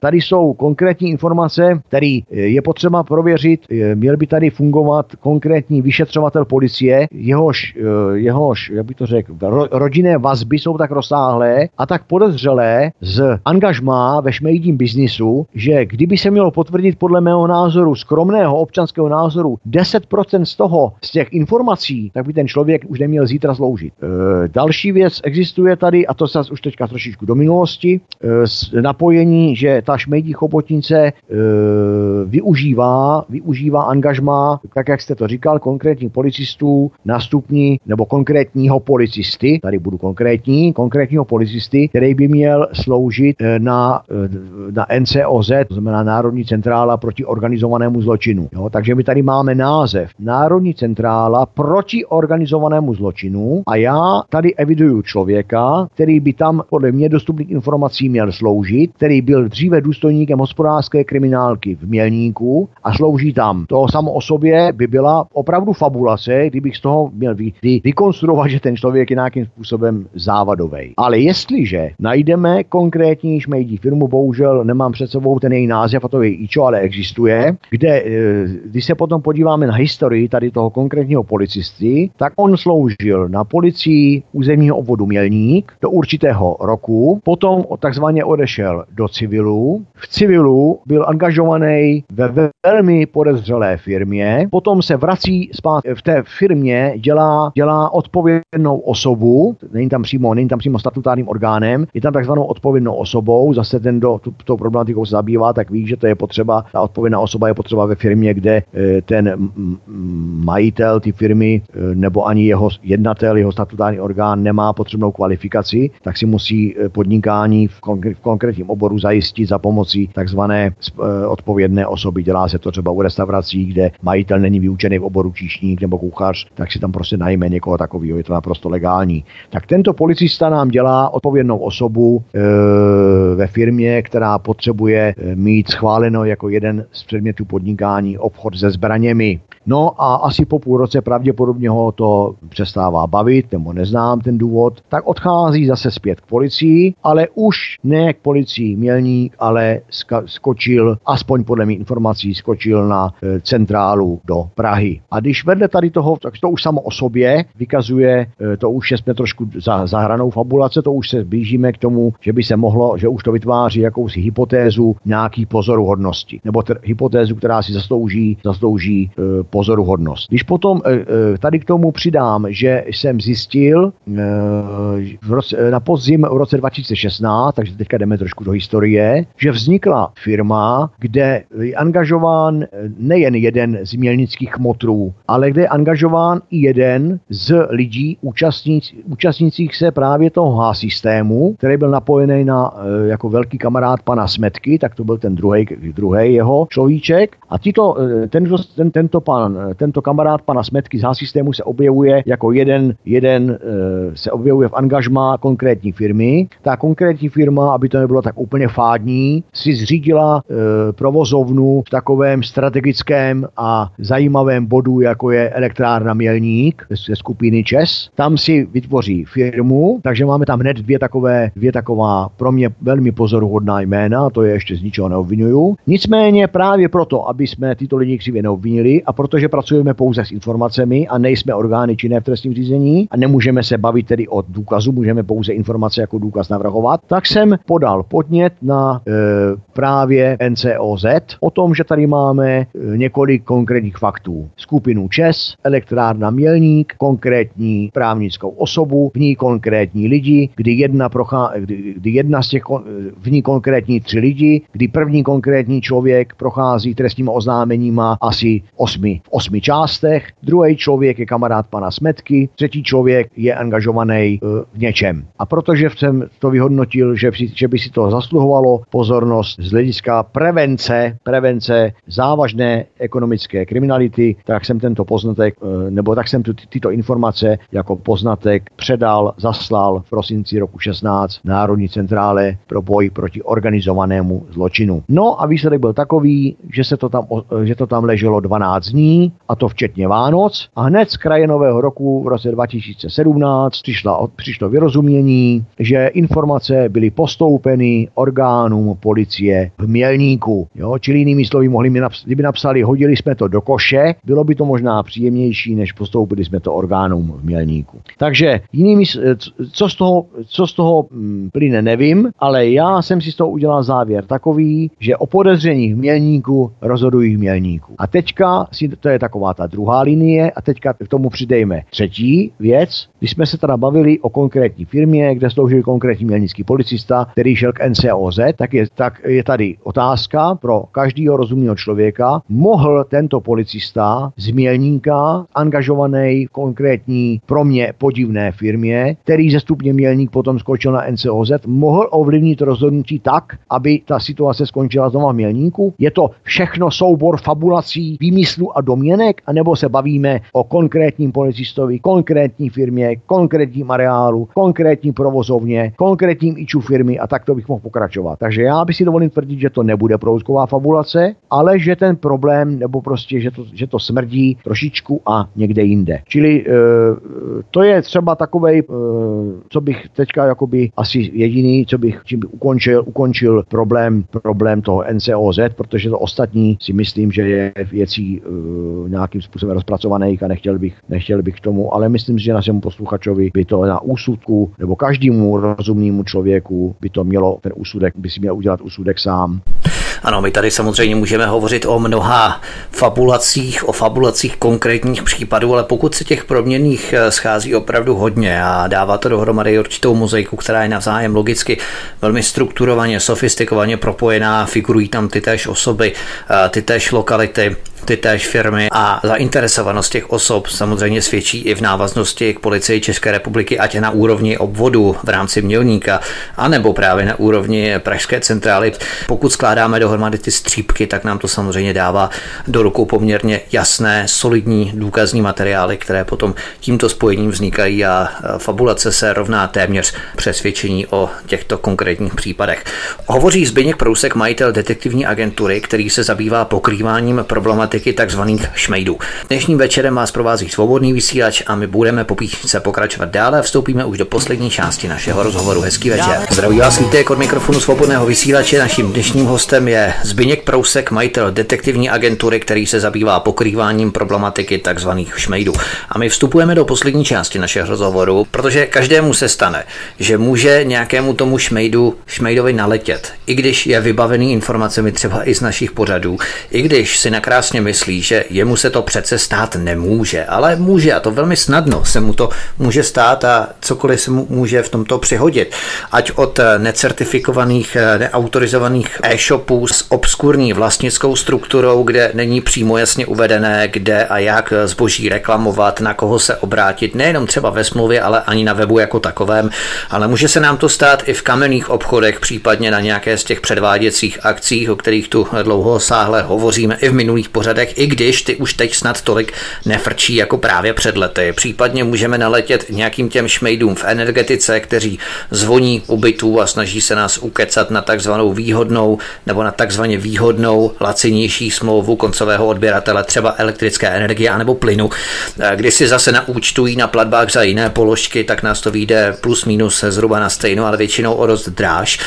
tady jsou konkrétní informace, které je potřeba prověřit. E, měl by tady fungovat konkrétní vyšetřovatel policie, jehož, e, jehož jak by to řekl, ro, rodinné vazby jsou tak rozsáhlé a tak podezřelé z angažmá ve šmejdím biznisu, že kdyby se mělo potvrdit podle mého názoru, skromného občanského názoru, 10% z toho, z těch informací, tak by ten člověk už neměl zítra sloužit. E, další věc existuje tady, a to se už teďka trošičku do minulosti, e, napojení, že ta šmejdí chobotnice e, využívá, využívá angažmá, tak jak jste to říkal, konkrétních policistů na nebo konkrétního policisty, tady budu konkrétní, konkrétního policisty, který by měl sloužit e, na, e, na NCOZ, to znamená Národní centrála proti organizovanému zločinu. Jo? Takže my tady máme název Národní centrála proti organizovanému zločinu a já tady eviduju člověka, který by tam podle mě dostupných informací měl sloužit, který byl dříve důstojníkem hospodářské kriminálky v Mělníku a slouží tam. To samo o sobě by byla opravdu fabulace, kdybych z toho měl vy, vy, vykonstruovat, že ten člověk je nějakým způsobem závadový. Ale jestliže najdeme konkrétní šmejdí firmu, bohužel nemám před sebou ten její název, a to je IČO, ale existuje, kde, e, když se potom podíváme na historii tady toho konkrétního policisty, tak on sloužil na policii územního obvodu Mělník do určitého roku, potom takzvaně odešel do civilu. V civilu byl angažovaný ve velmi podezřelé firmě, potom se vrací zpátky v té firmě, dělá, dělá odpovědnou osobu, není tam přímo, není tam přímo statutárním orgánem, je tam takzvanou odpovědnou osobou, zase ten, kdo tu, tou problematikou se zabývá, tak ví, že to je potřeba, ta odpovědná osoba je potřeba ve firmě, kde eh, ten majitel ty firmy eh, nebo ani jeho jednatel, jeho statutární orgán nemá potřebnou kvalifikaci, tak si musí eh, podnikání v, konkr- v konkrétním oboru zajistit za pomocí takzvané odpovědné osoby. Dělá se to třeba u restaurací, kde majitel není vyučený v oboru číšník nebo kuchař, tak si tam prostě najme někoho takového, je to naprosto legální. Tak tento policista nám dělá odpovědnou osobu e, ve firmě, která potřebuje mít schváleno jako jeden z předmětů podnikání obchod se zbraněmi. No a asi po půl roce pravděpodobně ho to přestává bavit, nebo neznám ten důvod, tak odchází zase zpět k policii, ale už ne k policii Mělník, ale skočil, aspoň podle mých informací, skočil na e, centrálu do Prahy. A když vedle tady toho, tak to už samo o sobě vykazuje, e, to už jsme trošku za, za hranou fabulace, to už se blížíme k tomu, že by se mohlo, že už to vytváří jakousi hypotézu nějaký pozoruhodnosti, nebo t- hypotézu, která si zaslouží, zaslouží e, pozoruhodnost. Když potom eh, eh, tady k tomu přidám, že jsem zjistil eh, na podzim v roce 2016, takže teďka jdeme trošku do historie, že vznikla firma, kde je angažován nejen jeden z mělnických motrů, ale kde je angažován i jeden z lidí účastníc, účastnících se právě toho H systému, který byl napojený na jako velký kamarád pana Smetky, tak to byl ten druhý jeho človíček. A tito, ten, ten, tento pan pan, tento kamarád pana Smetky z H-systému se objevuje jako jeden, jeden e, se objevuje v angažmá konkrétní firmy. Ta konkrétní firma, aby to nebylo tak úplně fádní, si zřídila e, provozovnu v takovém strategickém a zajímavém bodu, jako je elektrárna Mělník ze skupiny ČES. Tam si vytvoří firmu, takže máme tam hned dvě takové, dvě taková pro mě velmi pozoruhodná jména, to je ještě z ničeho neobvinuju. Nicméně právě proto, aby jsme tyto lidi křivě neobvinili a proto protože pracujeme pouze s informacemi a nejsme orgány činné v trestním řízení a nemůžeme se bavit tedy o důkazu, můžeme pouze informace jako důkaz navrhovat, tak jsem podal podnět na e, právě NCOZ o tom, že tady máme e, několik konkrétních faktů. Skupinu ČES, elektrárna Mělník, konkrétní právnickou osobu, v ní konkrétní lidi, kdy jedna, prochá, kdy, kdy jedna z těch, v ní konkrétní tři lidi, kdy první konkrétní člověk prochází trestníma oznámeníma asi osmi v osmi částech, druhý člověk je kamarád pana Smetky, třetí člověk je angažovaný uh, v něčem. A protože jsem to vyhodnotil, že, že by si to zasluhovalo pozornost z hlediska prevence, prevence závažné ekonomické kriminality, tak jsem tento poznatek, uh, nebo tak jsem tu, tyto informace jako poznatek předal, zaslal v prosinci roku 16 Národní centrále pro boj proti organizovanému zločinu. No a výsledek byl takový, že se to tam, že to tam leželo 12 dní, a to včetně Vánoc. A hned z kraje nového roku v roce 2017 přišla, přišlo vyrozumění, že informace byly postoupeny orgánům policie v Mělníku. Jo? Čili jinými slovy, mohli mi naps- kdyby napsali, hodili jsme to do koše, bylo by to možná příjemnější, než postoupili jsme to orgánům v Mělníku. Takže jinými, co z toho, co z toho hm, plyne, nevím, ale já jsem si z toho udělal závěr takový, že o podezření v Mělníku rozhodují v Mělníku. A teďka si to je taková ta druhá linie a teďka k tomu přidejme třetí věc. Když jsme se teda bavili o konkrétní firmě, kde sloužil konkrétní mělnický policista, který šel k NCOZ, tak je, tak je tady otázka pro každého rozumného člověka. Mohl tento policista z Mělníka, angažovaný v konkrétní pro mě podivné firmě, který ze stupně Mělník potom skočil na NCOZ, mohl ovlivnit rozhodnutí tak, aby ta situace skončila znovu v Mělníku? Je to všechno soubor fabulací, výmyslů a domněnek, anebo se bavíme o konkrétním policistovi, konkrétní firmě, konkrétním areálu, konkrétní provozovně, konkrétním iču firmy a tak to bych mohl pokračovat. Takže já bych si dovolím tvrdit, že to nebude proutková fabulace, ale že ten problém, nebo prostě, že to, že to smrdí trošičku a někde jinde. Čili e, to je třeba takovej, e, co bych teďka jakoby asi jediný, co bych, čím bych ukončil, ukončil problém, problém toho NCOZ, protože to ostatní si myslím, že je věcí e, nějakým způsobem rozpracovaných a nechtěl bych, nechtěl bych k tomu, ale myslím že našemu posluchačovi by to na úsudku nebo každému rozumnému člověku by to mělo, ten úsudek by si měl udělat úsudek sám. Ano, my tady samozřejmě můžeme hovořit o mnoha fabulacích, o fabulacích konkrétních případů, ale pokud se těch proměných eh, schází opravdu hodně a dává to dohromady určitou mozaiku, která je navzájem logicky velmi strukturovaně, sofistikovaně propojená, figurují tam ty též osoby, eh, ty též lokality, ty též firmy a zainteresovanost těch osob samozřejmě svědčí i v návaznosti k policii České republiky, ať na úrovni obvodu v rámci Mělníka, anebo právě na úrovni Pražské centrály. Pokud skládáme dohromady ty střípky, tak nám to samozřejmě dává do rukou poměrně jasné, solidní důkazní materiály, které potom tímto spojením vznikají a fabulace se rovná téměř přesvědčení o těchto konkrétních případech. Hovoří Zbyněk Prousek, majitel detektivní agentury, který se zabývá pokrýváním problematiky problematiky takzvaných šmejdů. Dnešním večerem vás provází svobodný vysílač a my budeme po píšce pokračovat dále. Vstoupíme už do poslední části našeho rozhovoru. Hezký večer. Zdraví vás vítek od mikrofonu svobodného vysílače. Naším dnešním hostem je Zbyněk Prousek, majitel detektivní agentury, který se zabývá pokrýváním problematiky takzvaných šmejdů. A my vstupujeme do poslední části našeho rozhovoru, protože každému se stane, že může nějakému tomu šmejdu, šmejdovi naletět, i když je vybavený informacemi třeba i z našich pořadů, i když si nakrásně myslí, že jemu se to přece stát nemůže, ale může a to velmi snadno se mu to může stát a cokoliv se mu může v tomto přihodit. Ať od necertifikovaných, neautorizovaných e-shopů s obskurní vlastnickou strukturou, kde není přímo jasně uvedené, kde a jak zboží reklamovat, na koho se obrátit, nejenom třeba ve smlouvě, ale ani na webu jako takovém, ale může se nám to stát i v kamenných obchodech, případně na nějaké z těch předváděcích akcích, o kterých tu dlouho sáhle hovoříme i v minulých pořadech pořadech, i když ty už teď snad tolik nefrčí jako právě před lety. Případně můžeme naletět nějakým těm šmejdům v energetice, kteří zvoní u bytů a snaží se nás ukecat na takzvanou výhodnou nebo na takzvaně výhodnou lacinější smlouvu koncového odběratele, třeba elektrické energie anebo plynu, kdy si zase naúčtují na platbách za jiné položky, tak nás to vyjde plus minus zhruba na stejno, ale většinou o dost dráž.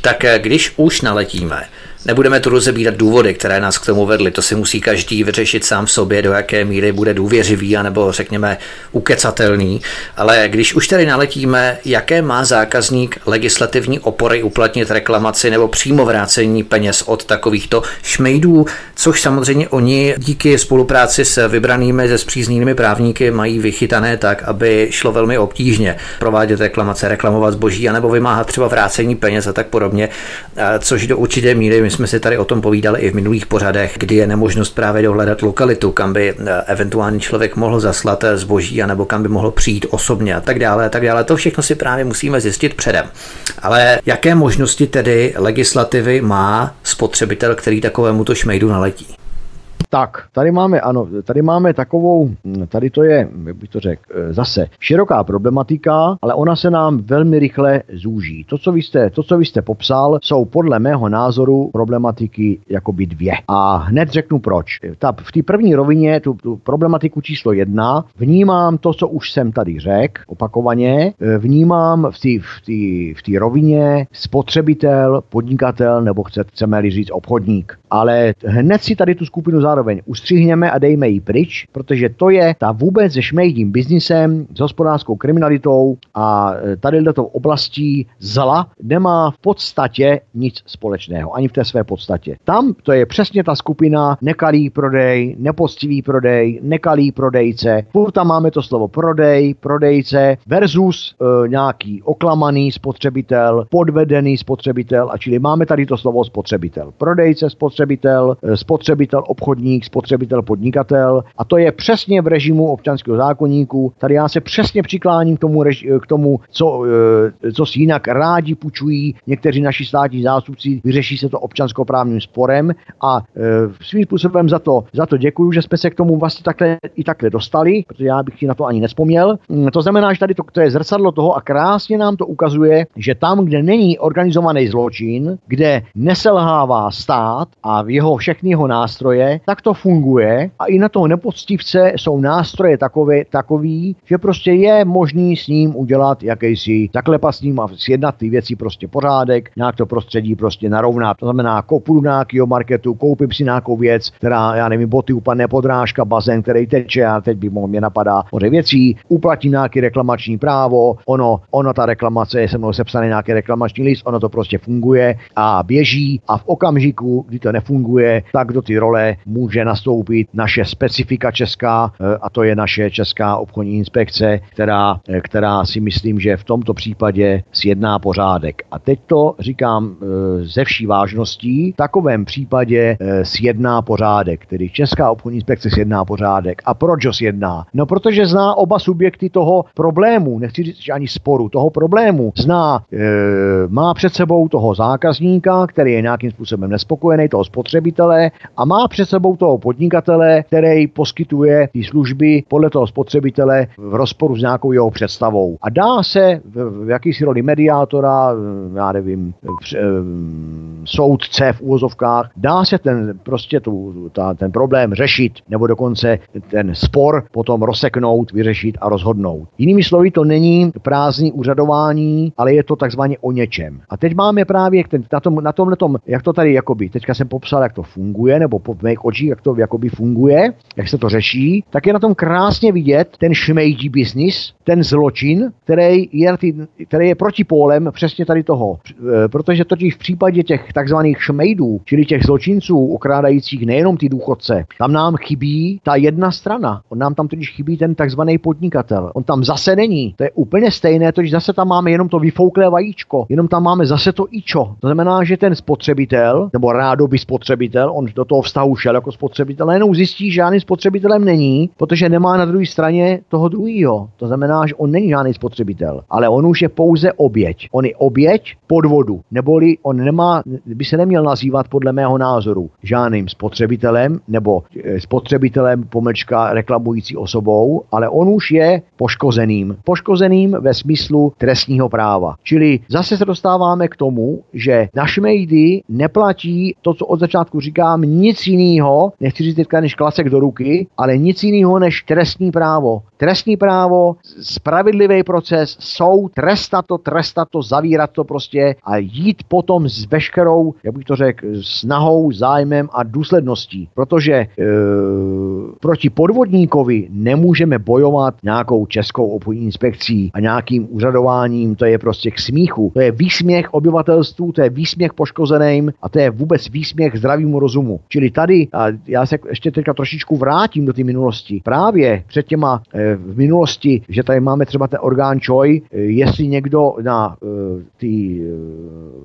Tak když už naletíme Nebudeme tu rozebírat důvody, které nás k tomu vedly. To si musí každý vyřešit sám v sobě, do jaké míry bude důvěřivý, anebo řekněme ukecatelný. Ale když už tady naletíme, jaké má zákazník legislativní opory uplatnit reklamaci nebo přímo vrácení peněz od takovýchto šmejdů, což samozřejmě oni díky spolupráci s vybranými ze zpřízněnými právníky mají vychytané tak, aby šlo velmi obtížně provádět reklamace, reklamovat zboží, anebo vymáhat třeba vrácení peněz a tak podobně, což do určité míry my jsme si tady o tom povídali i v minulých pořadech, kdy je nemožnost právě dohledat lokalitu, kam by eh, eventuální člověk mohl zaslat eh, zboží, anebo kam by mohl přijít osobně a tak dále, a tak dále. To všechno si právě musíme zjistit předem. Ale jaké možnosti tedy legislativy má spotřebitel, který takovému to šmejdu naletí? Tak, tady máme, ano, tady máme takovou, tady to je, jak bych to řekl, e, zase široká problematika, ale ona se nám velmi rychle zúží. To, co vy jste, to, co vy jste popsal, jsou podle mého názoru problematiky jakoby dvě. A hned řeknu proč. Ta, v té první rovině, tu, tu problematiku číslo jedna, vnímám to, co už jsem tady řekl, opakovaně, e, vnímám v té v v rovině spotřebitel, podnikatel, nebo chceme-li říct obchodník. Ale hned si tady tu skupinu zároveň zároveň ustřihněme a dejme ji pryč, protože to je ta vůbec se šmejdím biznisem, s hospodářskou kriminalitou a e, tady do oblastí zla nemá v podstatě nic společného, ani v té své podstatě. Tam to je přesně ta skupina nekalý prodej, nepoctivý prodej, nekalý prodejce. Furt tam máme to slovo prodej, prodejce versus e, nějaký oklamaný spotřebitel, podvedený spotřebitel, a čili máme tady to slovo spotřebitel. Prodejce, spotřebitel, e, spotřebitel, obchodní obchodník, spotřebitel, podnikatel. A to je přesně v režimu občanského zákonníku. Tady já se přesně přikláním k tomu, k tomu co, eh, co si jinak rádi půjčují někteří naši státní zástupci. Vyřeší se to občanskoprávním sporem a eh, svým způsobem za to, za to děkuju, že jsme se k tomu vlastně takhle, i takhle dostali, protože já bych si na to ani nespomněl. Mm, to znamená, že tady to, to je zrcadlo toho a krásně nám to ukazuje, že tam, kde není organizovaný zločin, kde neselhává stát a v jeho všechny jeho nástroje, tak tak to funguje a i na toho nepoctivce jsou nástroje takové, takový, že prostě je možný s ním udělat jakýsi, zaklepat s ním a sjednat ty věci prostě pořádek, nějak to prostředí prostě narovnat. To znamená, koupím nějakého marketu, koupím si nějakou věc, která, já nevím, boty upadne podrážka, bazén, který teče a teď by mě napadá moře věcí, uplatím nějaký reklamační právo, ono, ono ta reklamace je se mnou sepsaný nějaký reklamační list, ono to prostě funguje a běží a v okamžiku, kdy to nefunguje, tak do ty role může nastoupit naše specifika česká eh, a to je naše česká obchodní inspekce, která, eh, která si myslím, že v tomto případě sjedná pořádek. A teď to říkám eh, ze vší vážností, v takovém případě sjedná pořádek, tedy Česká obchodní inspekce sjedná pořádek. A proč ho sjedná? No protože zná oba subjekty toho problému, nechci říct ani sporu, toho problému. Zná, má před sebou toho zákazníka, který je nějakým způsobem nespokojený, toho spotřebitele a má před sebou toho podnikatele, který poskytuje ty služby podle toho spotřebitele v rozporu s nějakou jeho představou. A dá se v, v jakýsi roli mediátora, já nevím, v, e, soudce v úvozovkách, dá se ten prostě tu, ta, ten problém řešit, nebo dokonce ten spor potom rozseknout, vyřešit a rozhodnout. Jinými slovy, to není prázdný úřadování, ale je to takzvaně o něčem. A teď máme právě ten, na, tom, na tomhle tom, jak to tady jakoby, teďka jsem popsal, jak to funguje, nebo po mých očích, jak to jakoby funguje, jak se to řeší, tak je na tom krásně vidět ten šmejdí business, ten zločin, který je, který je protipólem přesně tady toho. E, protože totiž v případě těch takzvaných šmejdů, čili těch zločinců okrádajících nejenom ty důchodce, tam nám chybí ta jedna strana. On nám tam totiž chybí ten takzvaný podnikatel. On tam zase není. To je úplně stejné, totiž zase tam máme jenom to vyfouklé vajíčko, jenom tam máme zase to ičo. To znamená, že ten spotřebitel, nebo rádoby spotřebitel, on do toho vztahu šel jako spotřebitel, jenom zjistí, že žádným spotřebitelem není, protože nemá na druhé straně toho druhého. To znamená, že on není žádný spotřebitel, ale on už je pouze oběť. On je oběť podvodu, neboli on nemá, by se neměl nazývat podle mého názoru žádným spotřebitelem nebo eh, spotřebitelem pomlčka reklamující osobou, ale on už je poškozeným. Poškozeným ve smyslu trestního práva. Čili zase se dostáváme k tomu, že na šmejdy neplatí to, co od začátku říkám, nic jiného, nechci říct teďka než klasek do ruky, ale nic jiného než trestní právo. Trestní právo, spravedlivý proces, soud, trestat to, trestat to, zavírat to prostě a jít potom s veškerou, jak bych to řekl, snahou, zájmem a důsledností. Protože e, proti podvodníkovi nemůžeme bojovat nějakou českou obchodní inspekcí a nějakým úřadováním, to je prostě k smíchu. To je výsměch obyvatelstvu, to je výsměch poškozeným a to je vůbec výsměch zdravému rozumu. Čili tady, já se ještě teďka trošičku vrátím do té minulosti. Právě před těma e, v minulosti, že tady máme třeba ten orgán ČOJ, e, jestli někdo na, e, tý,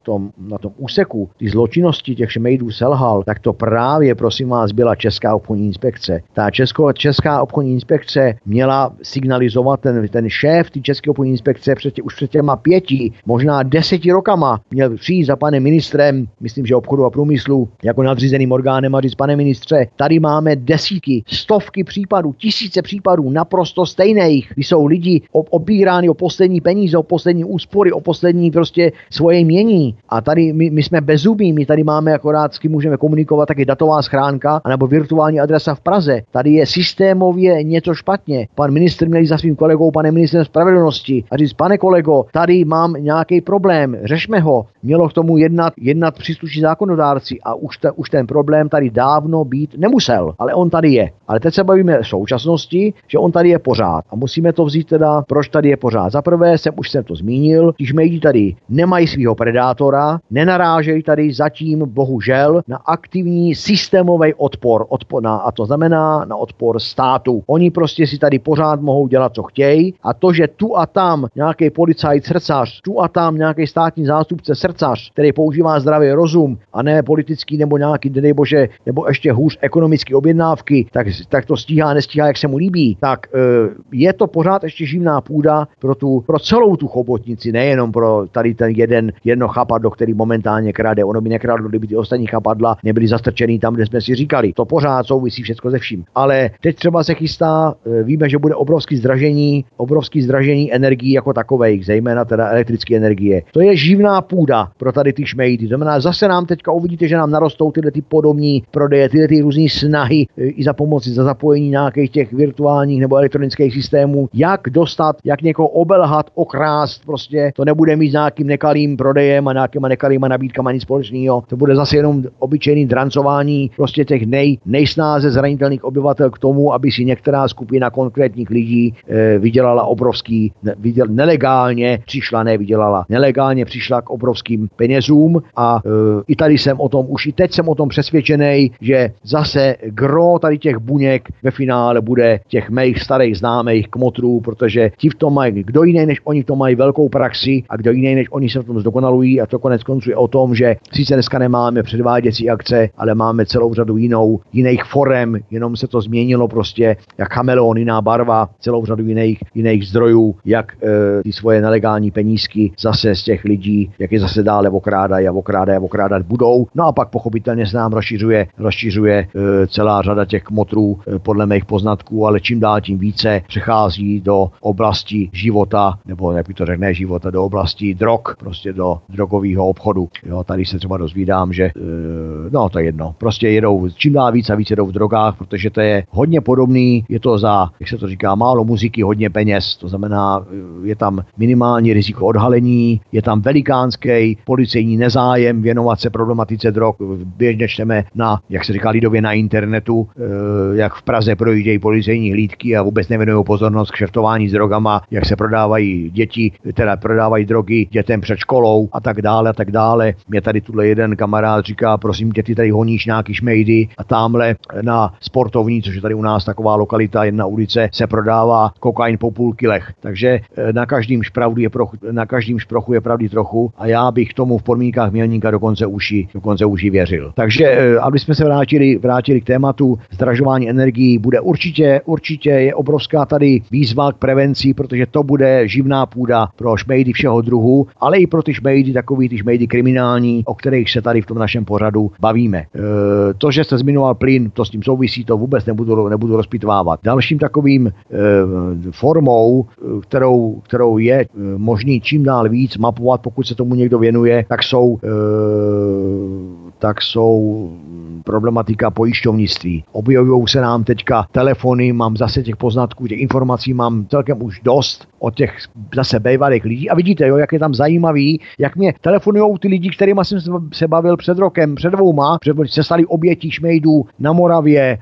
tom, na tom úseku ty zločinnosti těch šmejdů selhal, tak to právě, prosím vás, byla Česká obchodní inspekce. Ta Česko, Česká obchodní inspekce měla signalizovat ten, ten šéf té České obchodní inspekce před, už před těma pěti, možná deseti rokama měl přijít za panem ministrem, myslím, že obchodu a průmyslu, jako nadřízeným orgánem a říct, pane ministře, tady máme desítky, stovky případů, tisíce případů naprosto stejných, kdy jsou lidi obírány o poslední peníze, o poslední úspory, o poslední prostě svoje mění. A tady my, my jsme bezubí, my tady máme akorát, s kým můžeme komunikovat, taky datová schránka, anebo virtuální adresa v Praze. Tady je systémově něco špatně. Pan ministr měl za svým kolegou, pane ministrem spravedlnosti a říct, pane kolego, tady mám nějaký problém, řešme ho. Mělo k tomu jednat, jednat příslušní zákonodárci a už, ta, už ten problém tady dávno být nemusel, ale on tady je. Ale teď se bavíme v současnosti, že on tady je pořád. A musíme to vzít teda, proč tady je pořád. Za prvé jsem už jsem to zmínil, když médi tady nemají svého predátora, nenarážejí tady zatím bohužel na aktivní systémový odpor, odpor na, a to znamená na odpor státu. Oni prostě si tady pořád mohou dělat, co chtějí a to, že tu a tam nějaký policajt srdcař, tu a tam nějaký státní zástupce srdcař, který používá zdravý rozum a ne politický nebo nějaký, dej bože, nebo ještě hůř ekonomické objednávky, tak, tak to stíhá, nestíhá, jak se mu líbí, tak e, je to pořád ještě živná půda pro, tu, pro celou tu chobotnici, nejenom pro tady ten jeden, jedno chapadlo, který momentálně krade. Ono by nekradlo, kdyby ty ostatní chapadla nebyly zastrčený tam, kde jsme si říkali. To pořád souvisí všechno ze vším. Ale teď třeba se chystá, e, víme, že bude obrovský zdražení, obrovský zdražení energií jako takových, zejména teda elektrické energie. To je živná půda pro tady ty šmejdy. To znamená, zase nám teďka uvidíte, že nám narostou tyhle ty podobní prodeje, tyhle ty různé snahy e, i za pomoci, za zapojení nějakých těch virtuálních nebo elektronických systémů, jak dostat, jak někoho obelhat, okrást, prostě to nebude mít s nějakým nekalým prodejem a nějakýma nekalýma nabídkama nic společného. To bude zase jenom obyčejný drancování prostě těch nej, nejsnáze zranitelných obyvatel k tomu, aby si některá skupina konkrétních lidí e, vydělala obrovský, ne, vyděl, nelegálně přišla, ne vydělala, nelegálně přišla k obrovským penězům a e, i tady jsem o tom, už i teď jsem o tom přesvědčený, že zase gro tady těch buněk ve finále bude těch mých starých známých kmotrů, protože ti v tom mají, kdo jiný než oni v tom mají velkou praxi a kdo jiný než oni se v tom zdokonalují a to konec konců je o tom, že sice dneska nemáme předváděcí akce, ale máme celou řadu jinou, jiných forem, jenom se to změnilo prostě, jak chameleon, jiná barva, celou řadu jiných, jiných zdrojů, jak e, ty svoje nelegální penízky zase z těch lidí, jak je zase dále okrádají a okrádají a okrádat budou. No a pak pochopitelně se nám rozšiřuje, rozšiřuje e, celá řada těch kmotrů e, podle mých poznatků, ale čím dál tím více přechází do oblasti života, nebo jak by to řekne života, do oblasti drog, prostě do drogového obchodu. Jo, tady se třeba dozvídám, že e, no to je jedno, prostě jedou čím dál víc a víc jedou v drogách, protože to je hodně podobný, je to za, jak se to říká, málo muziky, hodně peněz, to znamená, je tam minimální riziko odhalení, je tam velikánský policejní nezájem věnovat se problematice drog. Běžně čteme na, jak se říká lidově, na internetu, e, jak v Praze projíždějí policejní hlídky a vůbec nevěnují pozornost k šertování s drogama, jak se prodávají děti, teda prodávají drogy dětem před školou a tak dále a tak dále. Mě tady tuhle jeden kamarád říká, prosím tě, ty tady honíš nějaký šmejdy a tamhle na sportovní, což je tady u nás taková lokalita, jedna ulice, se prodává kokain po půl kilech. Takže eh, na každém je prochu, na každém šprochu je pravdy trochu a já bych tomu v podmínkách mělníka dokonce uši, dokonce uši věřil. Takže eh, aby jsme se vrátili, vrátili k tématu zdražování energií, bude určitě, určitě je obrovská tady výzva k prevenci, protože to bude živná půda pro šmejdy všeho druhu, ale i pro ty šmejdy, takový ty šmejdy kriminální, o kterých se tady v tom našem pořadu bavíme. E, to, že se zmiňoval plyn, to s tím souvisí, to vůbec nebudu, nebudu rozpitvávat. Dalším takovým e, formou, kterou, kterou je e, možný čím dál víc mapovat, pokud se tomu někdo věnuje, tak jsou, e, tak jsou problematika pojišťovnictví. Objevují se nám teďka telefony, mám zase těch poznatků, těch informací mám celkem už dost od těch zase bývalých lidí. A vidíte, jo, jak je tam zajímavý, jak mě telefonují ty lidi, kterými jsem se bavil před rokem, před dvouma, že se stali obětí šmejdů na Moravě, e,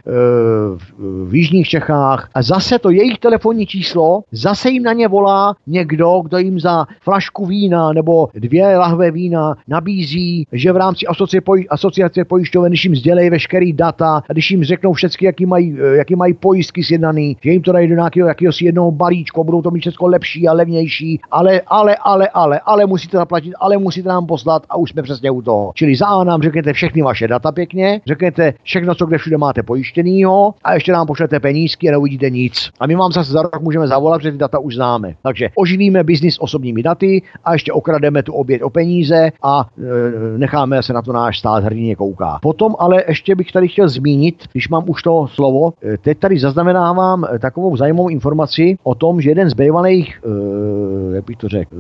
v Jižních Čechách a zase to jejich telefonní číslo, zase jim na ně volá někdo, kdo jim za flašku vína nebo dvě lahve vína nabízí, že v rámci asociace, poj- asociace pojišťoven, když jim sdělejí veškerý data a když jim řeknou všechny, jaký mají, e, jaký mají pojistky sjednaný, že jim to dají do nějakého jakéhosi jednoho balíčku, budou to mít všechno lepší a levnější, ale, ale, ale, ale, ale musíte zaplatit, ale musíte nám poslat a už jsme přesně u toho. Čili za A nám řeknete všechny vaše data pěkně, řeknete všechno, co kde všude máte pojištěnýho a ještě nám pošlete penízky a neuvidíte nic. A my vám zase za rok můžeme zavolat, že ty data už známe. Takže oživíme biznis osobními daty a ještě okrademe tu oběť o peníze a e, necháme se na to náš stát hrdině kouká. Potom ale ještě bych tady chtěl zmínit, když mám už to slovo, e, teď tady zaznamenávám e, takovou zajímavou informaci o tom, že jeden z bývalých, e, jak bych to řekl, e,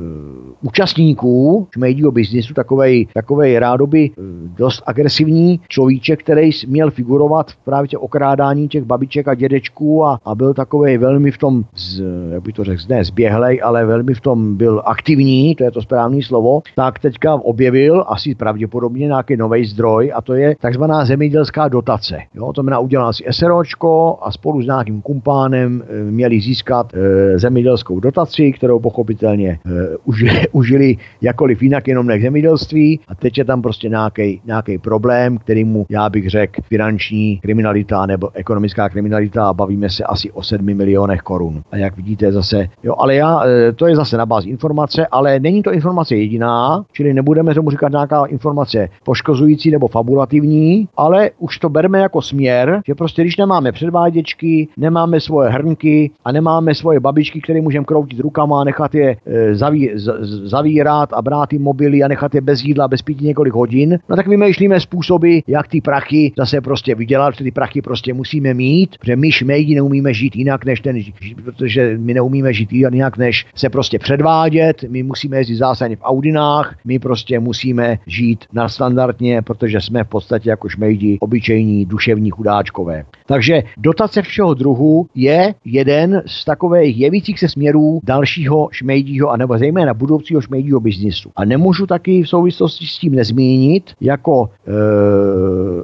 účastníků šmejdího biznisu, takovej, takovej rádoby e, dost agresivní človíček, který měl figurovat v právě těch okrádání těch babiček a dědečků a, a byl takový velmi v tom, z, jak bych to řekl, ne zběhlej, ale velmi v tom byl aktivní, to je to správné slovo, tak teďka objevil asi pravděpodobně nějaký nový zdroj a to je takzvaná zemědělská dotace. Jo, to znamená, udělal si SROčko a spolu s nějakým kumpánem e, měli získat e, zemědělskou dotaci, kterou pochopitelně e, užili, *laughs* užili jakoliv jinak, jenom ne zemědělství a teď je tam prostě nějaký problém, který mu, já bych řekl, finanční kriminalita nebo ekonomická kriminalita a bavíme se asi o 7 milionech korun. A jak vidíte zase, jo, ale já, to je zase na bázi informace, ale není to informace jediná, čili nebudeme tomu říkat nějaká informace poškozující opakující nebo fabulativní, ale už to bereme jako směr, že prostě když nemáme předváděčky, nemáme svoje hrnky a nemáme svoje babičky, které můžeme kroutit rukama, nechat je e, zaví, z, zavírat a brát jim mobily a nechat je bez jídla, bez pití několik hodin, no tak vymýšlíme způsoby, jak ty prachy zase prostě vydělat, ty prachy prostě musíme mít, protože my šmejdi neumíme žít jinak než ten, protože my neumíme žít jinak než se prostě předvádět, my musíme jezdit zásadně v Audinách, my prostě musíme žít na standardně, protože jsme v podstatě jako šmejdi obyčejní duševní chudáčkové. Takže dotace všeho druhu je jeden z takových jevících se směrů dalšího šmejdího, anebo zejména budoucího šmejdího biznisu. A nemůžu taky v souvislosti s tím nezmínit jako e,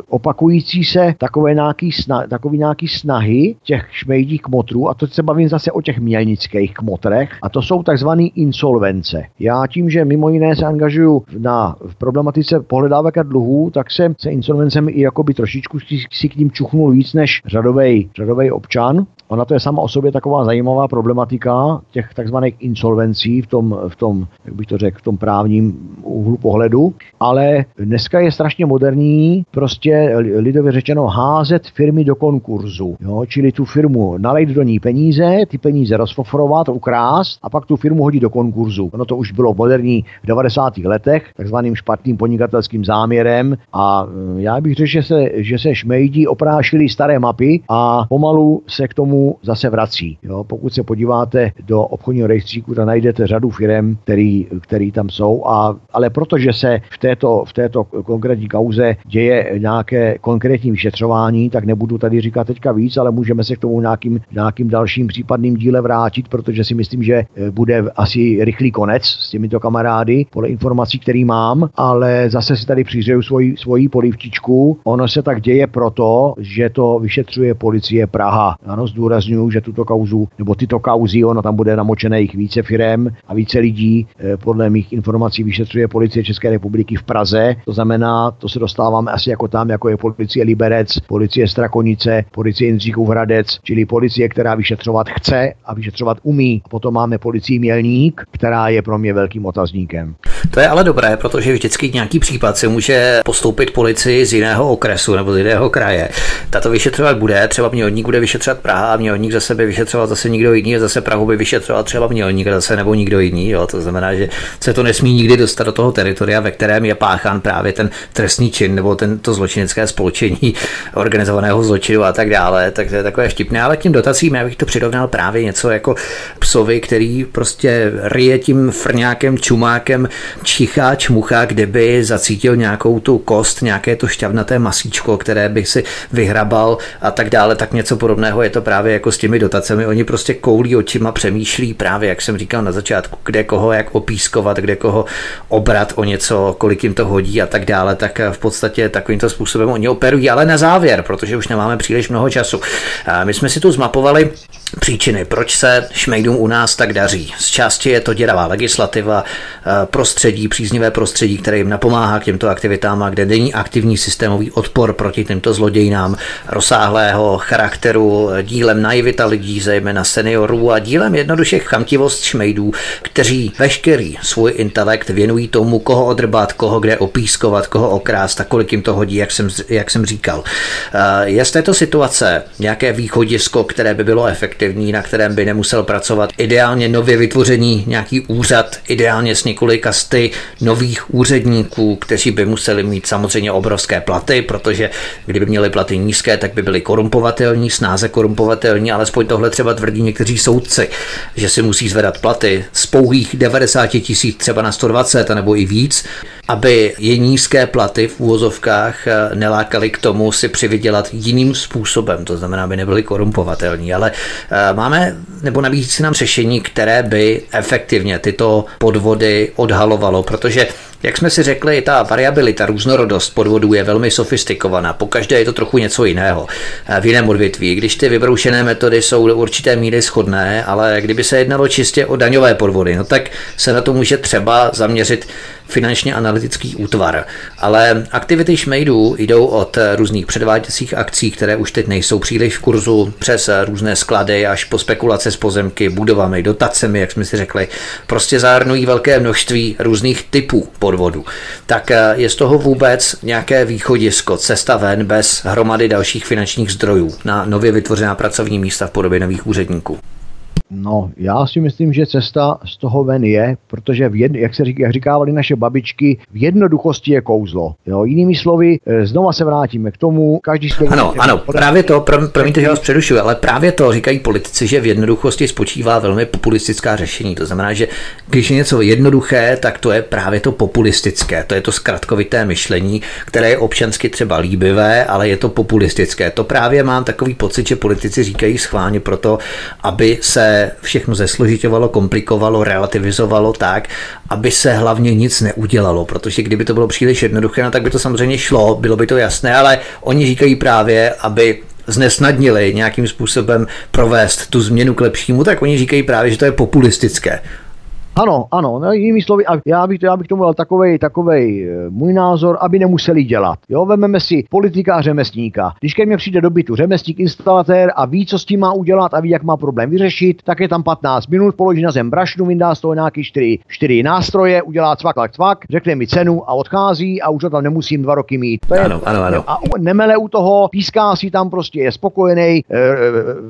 opakující se takové nějaký, sna, takový nějaký snahy těch šmejdích kmotrů, a to se bavím zase o těch mělnických kmotrech, a to jsou takzvané insolvence. Já tím, že mimo jiné se angažuju na v problematice pohledávek a dluhů, tak se se insolvencemi i jakoby trošičku si, si k ním čuchnul víc než řadový, řadový občan. Ona to je sama o sobě taková zajímavá problematika těch takzvaných insolvencí v tom, v tom, jak bych to řekl, v tom právním úhlu pohledu, ale dneska je strašně moderní prostě lidově řečeno házet firmy do konkurzu, jo? čili tu firmu nalejt do ní peníze, ty peníze rozfofrovat, ukrást a pak tu firmu hodit do konkurzu. Ono to už bylo moderní v 90. letech, takzvaným špatným podnikatelským záměrem a eh, já bych řekl, že se, že se šmejdí oprášili staré mapy a pomalu se k tomu zase vrací. Jo? Pokud se podíváte do obchodního rejstříku, tak najdete řadu firm, který, který tam jsou, a, ale protože se v této, v této konkrétní kauze děje nějaké konkrétní vyšetřování, tak nebudu tady říkat teďka víc, ale můžeme se k tomu nějakým, nějakým dalším případným díle vrátit, protože si myslím, že eh, bude asi rychlý konec s těmito kamarády, podle informací, který mám, ale zase si tady přihřeju svoji, svoji polivčičku. Ono se tak děje proto, že to vyšetřuje policie Praha. Ano, zdůraznuju, že tuto kauzu, nebo tyto kauzy, ono tam bude namočené jich více firem a více lidí. Eh, podle mých informací vyšetřuje policie České republiky v Praze. To znamená, to se dostáváme asi jako tam, jako je policie Liberec, policie Strakonice, policie Jindříkův Hradec, čili policie, která vyšetřovat chce a vyšetřovat umí. A potom máme policii Mělník, která je pro mě velkým otazníkem. To je ale dobré, protože vždycky nějaký případ se může postoupit policii z jiného okresu nebo z jiného kraje. Tato vyšetřovat bude, třeba Mělník bude vyšetřovat Praha a Mělník za sebe vyšetřovat zase někdo jiný a zase Prahu by vyšetřoval třeba Mělník zase nebo nikdo jiný. Jo. To znamená, že se to nesmí nikdy dostat do toho teritoria, ve kterém je páchán právě ten trestný čin nebo tento zločinecké spolčení *laughs* organizovaného zločinu a tak dále. Tak to je takové vtipné, ale k tím dotacím já bych to přirovnal právě něco jako psovi, který prostě ryje tím frňákem, čumákem, čichá, čmuchá, kde by zacítil nějakou tu kost, nějaké to šťavnaté masíčko, které by si vyhrabal a tak dále, tak něco podobného je to právě jako s těmi dotacemi. Oni prostě koulí očima, přemýšlí právě, jak jsem říkal na začátku, kde koho jak opískovat, kde koho obrat o něco, kolik jim to hodí a tak dále, tak v podstatě takovýmto způsobem oni operují. Ale na závěr, protože už nemáme příliš mnoho času. My jsme si tu zmapovali příčiny, proč se šmejdům u nás tak daří. Z části je to děravá legislativa, prostředí, příznivé prostředí, které jim napomáhá k těmto aktivitám a kde není aktivní systémový odpor proti těmto zlodějnám rozsáhlého charakteru, dílem naivita lidí, zejména seniorů a dílem jednoduše chamtivost šmejdů, kteří veškerý svůj intelekt věnují tomu, koho odrbat, koho kde opískovat, koho okrást a kolik jim to hodí, jak jsem, jak jsem říkal. Je z této situace nějaké východisko, které by bylo efektivní, na kterém by nemusel pracovat. Ideálně nově vytvořený nějaký úřad, ideálně s několika sty nových úředníků, kteří by museli mít samozřejmě obrovské platy, protože kdyby měli platy nízké, tak by byli korumpovatelní, snáze korumpovatelní, alespoň tohle třeba tvrdí někteří soudci, že si musí zvedat platy z pouhých 90 tisíc třeba na 120 nebo i víc, aby je nízké platy v úvozovkách eh, nelákaly k tomu si přivydělat jiným způsobem, to znamená, aby nebyly korumpovatelní. Ale eh, máme, nebo nabízí si nám řešení, které by efektivně tyto podvody odhalovalo, protože jak jsme si řekli, ta variabilita, různorodost podvodů je velmi sofistikovaná. Po každé je to trochu něco jiného eh, v jiném odvětví. Když ty vybroušené metody jsou do určité míry shodné, ale kdyby se jednalo čistě o daňové podvody, no tak se na to může třeba zaměřit finančně analytický útvar. Ale aktivity šmejdů jdou od různých předváděcích akcí, které už teď nejsou příliš v kurzu, přes různé sklady až po spekulace s pozemky, budovami, dotacemi, jak jsme si řekli. Prostě zahrnují velké množství různých typů podvodů podvodu. Tak eh, je z toho vůbec nějaké východisko, cesta ven bez hromady dalších finančních zdrojů na nově vytvořená pracovní místa v podobě nových úředníků? No, já si myslím, že cesta z toho ven je, protože v jedno, jak se říká, jak říkávali naše babičky, v jednoduchosti je kouzlo. Jo, jinými slovy, eh, znova se vrátíme k tomu, každý si Ano, ano, právě to, pro, promiňte, že vás přerušuju, ale právě to říkají politici, že v jednoduchosti spočívá velmi populistická řešení. To znamená, že když je něco jednoduché, tak to je právě to populistické, to je to zkratkovité myšlení, které je občansky třeba líbivé, ale je to populistické. To právě mám takový pocit, že politici říkají schválně proto, aby se všechno zesložitovalo, komplikovalo, relativizovalo tak, aby se hlavně nic neudělalo, protože kdyby to bylo příliš jednoduché, no tak by to samozřejmě šlo, bylo by to jasné, ale oni říkají právě, aby znesnadnili nějakým způsobem provést tu změnu k lepšímu, tak oni říkají právě, že to je populistické. Ano, ano, no, jinými slovy, a já bych, já bych tomu dal takovej, takovej eh, můj názor, aby nemuseli dělat. Jo, vememe si politika a řemesníka. Když ke mně přijde do bytu řemesník, instalatér a ví, co s tím má udělat a ví, jak má problém vyřešit, tak je tam 15 minut, položí na zem brašnu, vyndá z toho nějaký 4, 4 nástroje, udělá cvak, cvak, cvak, řekne mi cenu a odchází a už to tam nemusím dva roky mít. To je, ano, ano, ano. A nemele u toho, píská si tam prostě, je spokojený, e, e,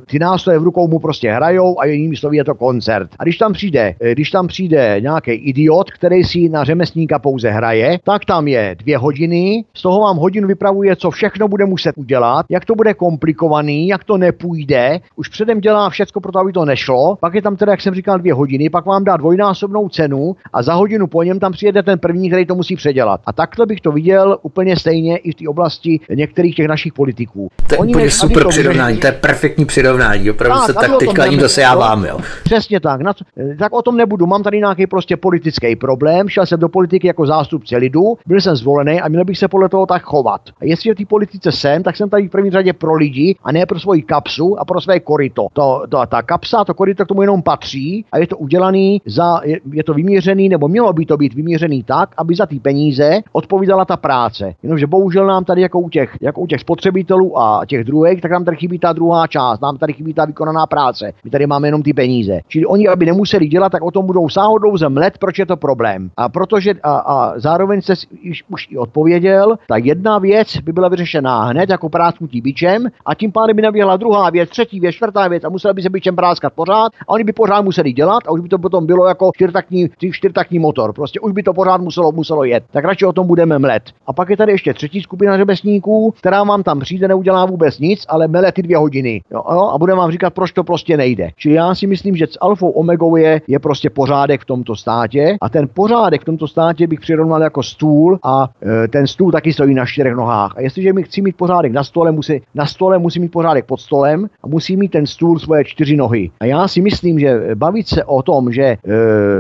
ty nástroje v rukou mu prostě hrajou a jinými slovy je to koncert. A když tam přijde, když tam přijde nějaký idiot, který si na řemesníka pouze hraje, tak tam je dvě hodiny, z toho vám hodinu vypravuje, co všechno bude muset udělat, jak to bude komplikovaný, jak to nepůjde, už předem dělá všecko pro to, aby to nešlo, pak je tam teda, jak jsem říkal, dvě hodiny, pak vám dá dvojnásobnou cenu a za hodinu po něm tam přijede ten první, který to musí předělat. A takhle bych to viděl úplně stejně i v té oblasti některých těch našich politiků. To je Oni úplně super přirovnání, to je perfektní přirovnání, opravdu tak, se tak teďka jim zase já vám, jo. Přesně tak, na co, tak o tom nebudu, mám tady nějaký prostě politický problém, šel jsem do politiky jako zástupce lidu, byl jsem zvolený a měl bych se podle toho tak chovat. A jestli v té politice jsem, tak jsem tady v první řadě pro lidi a ne pro svoji kapsu a pro své korito. To, to, ta kapsa, to korito k tomu jenom patří a je to udělaný za, je, je to vyměřený, nebo mělo by to být vyměřený tak, aby za ty peníze odpovídala ta práce. Jenomže bohužel nám tady jako u těch, jako u těch spotřebitelů a těch druhých, tak nám tady chybí ta druhá část, nám tady chybí ta vykonaná práce. My tady máme jenom ty peníze. Čili oni, aby nemuseli dělat, tak o tom budou sáhodou mlet, proč je to problém. A protože a, a zároveň se už, už i odpověděl, tak jedna věc by byla vyřešená hned jako prásknutí bičem a tím pádem by naběhla druhá věc, třetí věc, čtvrtá věc a musel by se bičem práskat pořád a oni by pořád museli dělat a už by to potom bylo jako čtyřtaktní, čtyřtaktní motor. Prostě už by to pořád muselo, muselo jet. Tak radši o tom budeme mlet. A pak je tady ještě třetí skupina řebesníků, která vám tam přijde, neudělá vůbec nic, ale mele ty dvě hodiny. Jo, jo, a budeme vám říkat, proč to prostě nejde. Čili já si myslím, že s alfou omegou je, je prostě pořádek v tomto státě a ten pořádek v tomto státě bych přirovnal jako stůl a e, ten stůl taky stojí na čtyřech nohách. A jestliže mi chci mít pořádek na stole, musí, na stole musí mít pořádek pod stolem a musí mít ten stůl svoje čtyři nohy. A já si myslím, že bavit se o tom, že e,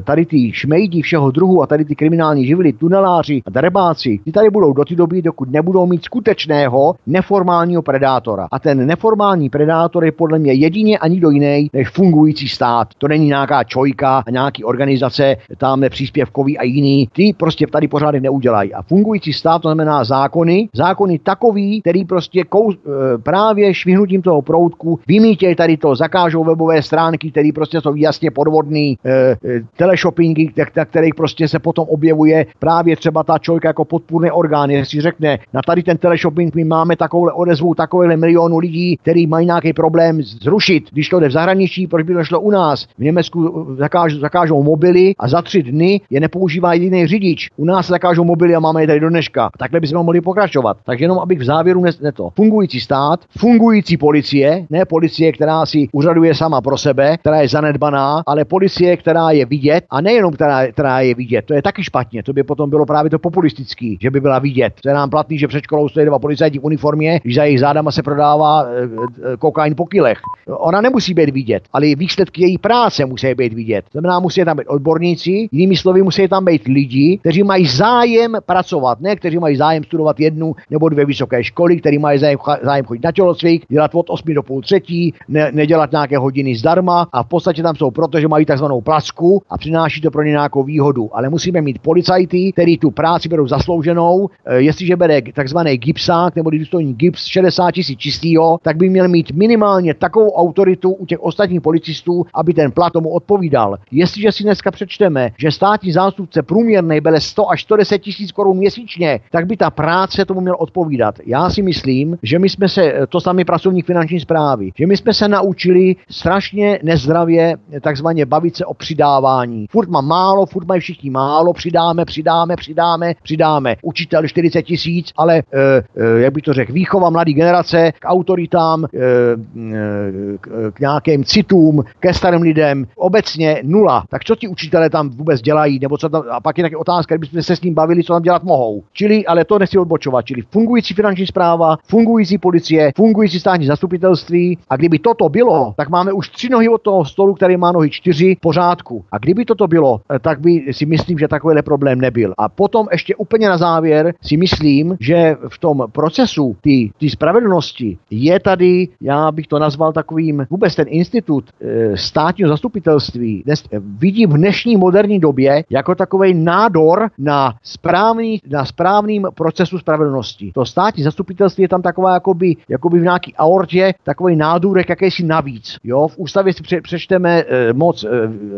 tady ty šmejdi všeho druhu a tady ty kriminální živly, tuneláři a drebáci, ty tady budou do té doby, dokud nebudou mít skutečného neformálního predátora. A ten neformální predátor je podle mě jedině ani do jiný než fungující stát. To není nějaká čojka a nějaký organizace, tam nepříspěvkový a jiný. Ty prostě tady pořádek neudělají. A fungující stát to znamená zákony, zákony takový, který prostě kou, e, právě švihnutím toho proutku vymítějí tady to, zakážou webové stránky, které prostě jsou jasně podvodný, e, e, teleshoppingy, kterých prostě se potom objevuje právě třeba ta čojka jako podpůrný orgán, jestli řekne, na tady ten teleshopping my máme takovou odezvu takovéhle milionu lidí, který mají nějaký problém zrušit. Když to jde v zahraničí, proč by to šlo u nás? V Německu zakáž, zakážou mobily a za tři dny je nepoužívá jediný řidič. U nás zakážou mobily a máme je tady do dneška. Takhle bychom mohli pokračovat. Takže jenom abych v závěru ne, ne to. Fungující stát, fungující policie, ne policie, která si úřaduje sama pro sebe, která je zanedbaná, ale policie, která je vidět a nejenom která, která je vidět. To je taky špatně. To by potom bylo právě to populistický, že by byla vidět. To je nám platný, že před školou stojí dva policajti v uniformě, když za jejich zádama se prodává e, e, kokain po kilech. Ona nemusí být vidět, ale výsledky její práce musí být vidět. To znamená, musí tam být odborníci, jinými slovy musí tam být lidi, kteří mají zájem pracovat, ne kteří mají zájem studovat jednu nebo dvě vysoké školy, kteří mají zájem, zájem chodit na tělocvik, dělat od 8 do půl třetí, ne, nedělat nějaké hodiny zdarma a v podstatě tam jsou proto, že mají takzvanou placku a přináší to pro ně nějakou výhodu. Ale musíme mít policajty, který tu práci berou zaslouženou. E, jestliže bere takzvaný gipsák nebo důstojní gips 60 tisíc čistýho, tak by měl mít minimálně takovou autoritu u těch ostatních policistů, aby ten plat tomu odpovídal. Jestliže si dneska přečteme, že státní zástupce průměrný bere 100 až 110 tisíc korun měsíčně, tak by ta práce tomu měl odpovídat. Já si myslím, že my jsme se, to sami pracovník finanční zprávy, že my jsme se naučili strašně nezdravě takzvaně bavit se o přidávání. Furt má málo, furt mají všichni málo, přidáme, přidáme, přidáme, přidáme. Učitel 40 tisíc, ale e, e, jak by to řekl, výchova mladé generace k autoritám, e, e, k, nějakým citům, ke starým lidem, obecně nula. Tak co ti učitelé tam vůbec dělají, nebo co tam, a pak je taky otázka, kdybychom se s ním bavili, co tam dělat mohou. Čili, ale to nechci odbočovat, čili fungující finanční zpráva, fungující policie, fungující státní zastupitelství a kdyby toto bylo, tak máme už tři nohy od toho stolu, který má nohy čtyři pořádku. A kdyby toto bylo, eh, tak by si myslím, že takovýhle problém nebyl. A potom ještě úplně na závěr si myslím, že v tom procesu ty spravedlnosti je tady, já bych to nazval takovým, vůbec ten institut e, státního zastupitelství dnes, e, vidím v dnešní moderní době jako takový nádor na, správný, na správným procesu spravedlnosti. To státní zastupitelství je tam taková jakoby, jakoby v nějaký aortě takový nádůrek jakýsi navíc. Jo, v ústavě si pře- přečteme e, moc e,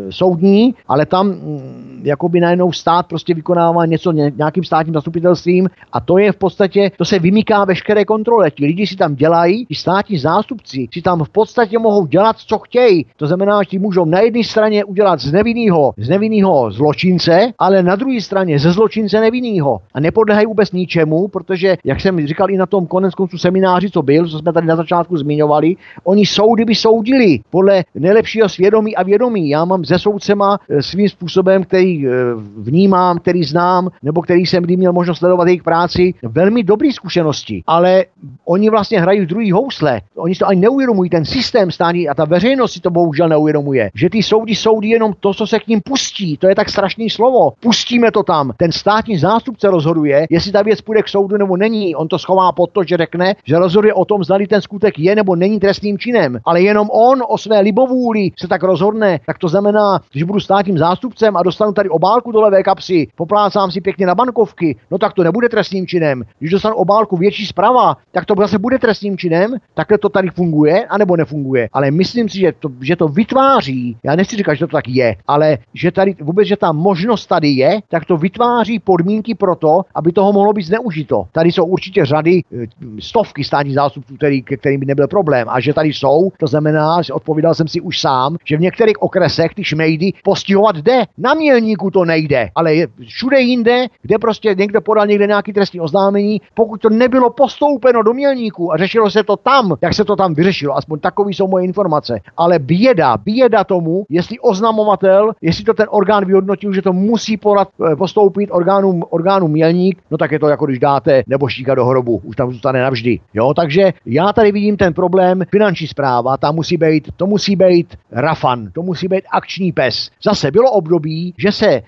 soudní, ale tam mm, jakoby najednou stát prostě vykonává něco nějakým státním zastupitelstvím a to je v podstatě, to se vymyká veškeré kontrole. Ti lidi si tam dělají, ti státní zástupci si tam v podstatě mohou dělat, co chtějí. To znamená, že ti můžou na jedné straně udělat z nevinného, z nevinného zločince, ale na druhé straně ze zločince nevinného. A nepodlehají vůbec ničemu, protože, jak jsem říkal i na tom konec konců semináři, co byl, co jsme tady na začátku zmiňovali, oni soudy by soudili podle nejlepšího svědomí a vědomí. Já mám se soudcema eh, svým způsobem, který eh, vnímám, který znám, nebo který jsem kdy měl možnost sledovat jejich práci, velmi dobré zkušenosti. Ale oni vlastně hrají v druhý housle. Oni to ani neuvědomují, ten systém stání a ta veřejnost si to bohužel neuvědomuje. Že ty soudy soudí jenom to, co se k ním pustí. To je tak strašný slovo. Pustíme to tam. Ten státní zástupce rozhoduje, jestli ta věc půjde k soudu nebo není. On to schová pod to, že řekne, že rozhoduje o tom, zda ten skutek je nebo není trestným činem. Ale jenom on o své libovůli se tak rozhodne. Tak to znamená, že budu státním zástupcem a dostanu tady obálku do levé kapsy, poplácám si pěkně na bankovky, no tak to nebude trestným činem. Když dostanu obálku větší zprava, tak to zase bude trestním činem, takhle to tady funguje, anebo nefunguje. Ale myslím si, že to, že to vytváří, já nechci říkat, že to tak je, ale že tady vůbec, že ta možnost tady je, tak to vytváří podmínky pro to, aby toho mohlo být zneužito. Tady jsou určitě řady, eh, stovky státních zástupců, který, kterým by nebyl problém. A že tady jsou, to znamená, že odpovídal jsem si už sám, že v některých okresech ty šmejdy postihovat jde. Na mělníku to nejde, ale je všude jinde, kde prostě někdo podal někde nějaký trestní oznámení, pokud to nebylo postoupeno do mělníku a řešilo se to tam, jak se to tam vyřešilo, aspoň takové jsou moje informace. Ale běda, běda tomu, jestli oznamovatel, jestli to ten orgán vyhodnotil, že to musí podat, eh, postoupit orgánům, orgánům mělník, no tak je to jako když dáte neboštíka do hrobu, už tam zůstane navždy. Jo, takže já tady vidím ten problém finanční zpráva, tam musí být, to musí být rafan, to musí být akční pes. Zase bylo období, že se, e,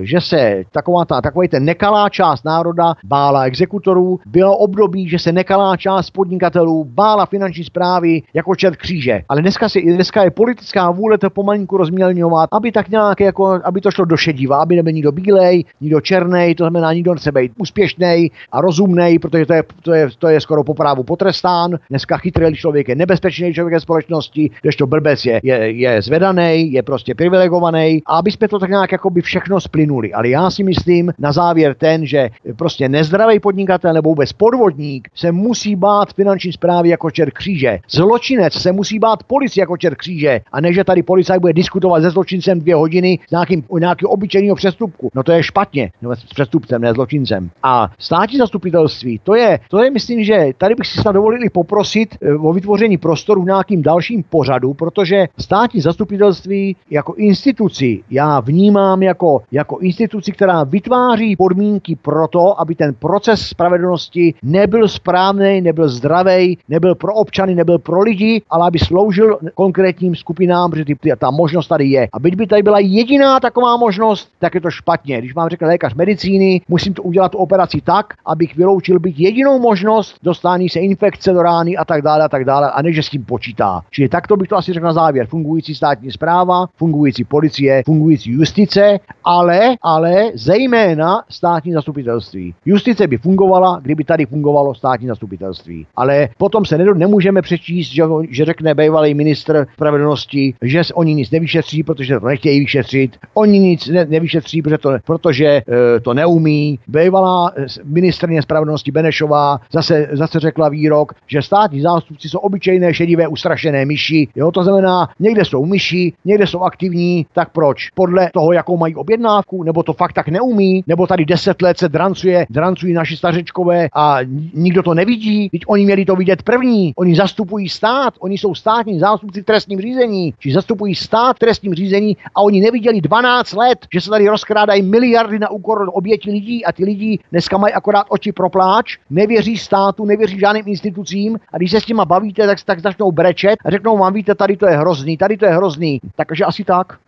že se taková ta, takový ten nekalá část národa bála exekutorů, bylo období, že se nekalá část podnikatelů bála finanční zprávy jako čert kříže. Ale dneska, si, dneska je politická vůle to pomalinku rozmělňovat, aby tak nějak jako, aby to šlo do šediva, aby nebyl nikdo bílej, nikdo černý, to znamená, nikdo nechce být úspěšný a rozumný, protože to je, to, je, to je skoro po právu potrestán. Dneska chytrý člověk je nebezpečný člověk ve společnosti, to blbec je, je, je zvedaný, je prostě privilegovaný. A aby jsme to tak nějak jako by všechno splynuli. Ale já si myslím na závěr ten, že prostě nezdravý podnikatel nebo vůbec podvodník se musí bát finanční zprávy jako čer kříže. Zločinec se musí bát policie jako čer kříže. A ne, že tady policajt bude diskutovat se zločincem dvě hodiny s nějakým, nějakým obyčejného přestupku. No to je špatně. No, s přestupcem, ne zločincem. A státní zastupitelství, to je, to je myslím, že tady bych si snad dovolili poprosit eh, o vytvoření prostoru v nějakým dalším pořadu, protože státní zastupitelství jako instituci já vnímám jako, jako instituci, která vytváří podmínky pro to, aby ten proces spravedlnosti nebyl správný, nebyl zdravý, nebyl pro občany, nebyl pro lidi, ale aby sloužil konkrétním skupinám, protože ty, ta možnost tady je. A byť by tady byla jediná taková možnost, tak je to špatně. Když mám řekl lékař medicíny, musím to udělat tu operaci tak, abych vyloučil být jedinou možnost dostání se infekce do rány a tak dále a tak dále, a ne, že s tím počítá. Čili takto bych to asi řekl na závěr. Fungující státní zpráva, fungující policie, fungující justice, ale, ale zejména státní zastupitelství. Justice by fungovala, kdyby tady fungovalo státní zastupitelství. Ale potom se nemůžeme přečíst, že, že řekne bývalý ministr spravedlnosti, že oni nic nevyšetří, protože to nechtějí vyšetřit. Oni nic ne, nevyšetří, protože to, protože e, to neumí. Bývalá ministrně spravedlnosti Benešová zase, zase řekla výrok, že státní zástupci jsou obyčejné šedivé ustrašené myši. Jo, to znamená, někde jsou myši, někde jsou aktivní, tak proč? Podle toho, jakou mají objednávku, nebo to fakt tak neumí, nebo tady deset let se drancuje, drancují naši stařečkové a nikdo to nevidí. Teď oni měli to vidět první. Oni zastupují stát, oni jsou státní zástupci v trestním řízení, či zastupují stát v trestním řízení a oni neviděli 12 let, že se tady rozkrádají miliardy na úkor obětí lidí a ty lidi dneska mají akorát oči pro pláč, nevěří státu, nevěří žádným institucím a když se s nima bavíte, tak, tak začnou brečet a řeknou vám, víte, tady to je hrozný, tady to je hrozný. Takže asi tak.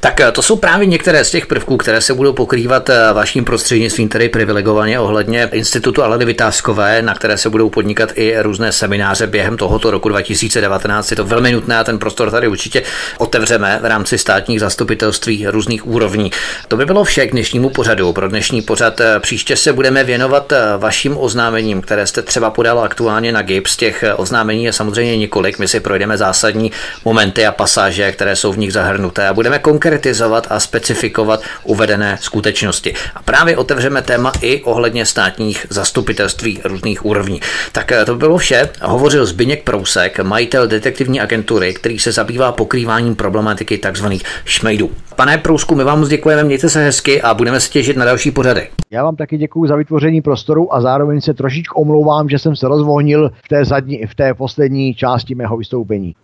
Tak eh, to jsou právě některé z těch prvků, které se budou pokrývat eh, vaším prostřednictvím, tedy privilegovaně ohledně Institutu Aleny Vytázkové, na které se budou podnikat i různé semináře během tohoto roku 2019. Je to velmi nutné a ten prostor tady určitě otevřeme v rámci státních zastupitelství různých úrovní. To by bylo vše k dnešnímu pořadu. Pro dnešní pořad eh, příště se budeme věnovat vašim oznámením, které jste třeba podal aktuálně na GIPS. Těch oznámení je samozřejmě několik. My si projdeme zásadní momenty a pasáže, které jsou v nich zahrnuté a budeme konkrétně konkretizovat a specifikovat uvedené skutečnosti. A právě otevřeme téma i ohledně státních zastupitelství různých úrovní. Tak eh, to bylo vše. Hovořil Zbyněk Prousek, majitel detektivní agentury, který se zabývá pokrýváním problematiky tzv. šmejdů. Pane Prousku, my vám moc děkujeme, mějte se hezky a budeme se těšit na další pořady. Já vám taky děkuji za vytvoření prostoru a zároveň se trošičku omlouvám, že jsem se rozvohnil v té, zadní, v té poslední části mého vystoupení.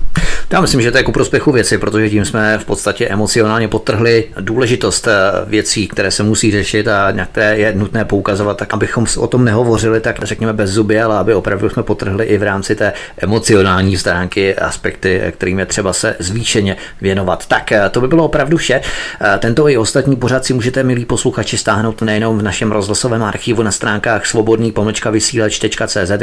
Já myslím, že to je ku prospěchu věci, protože tím jsme v podstatě emocionálně potrhli důležitost eh, věcí, které se musí řešit a na které je nutné poukazovat, tak abychom o tom nehovořili, tak řekněme bez zuby, ale aby opravdu jsme potrhli i v rámci té emocionální stránky aspekty, kterým je třeba se zvýšeně věnovat. Tak eh, to by bylo opravdu vše. Eh, tento i ostatní pořad si můžete, milí posluchači, stáhnout nejenom v našem rozhlasovém archivu na stránkách svobodný pomlčka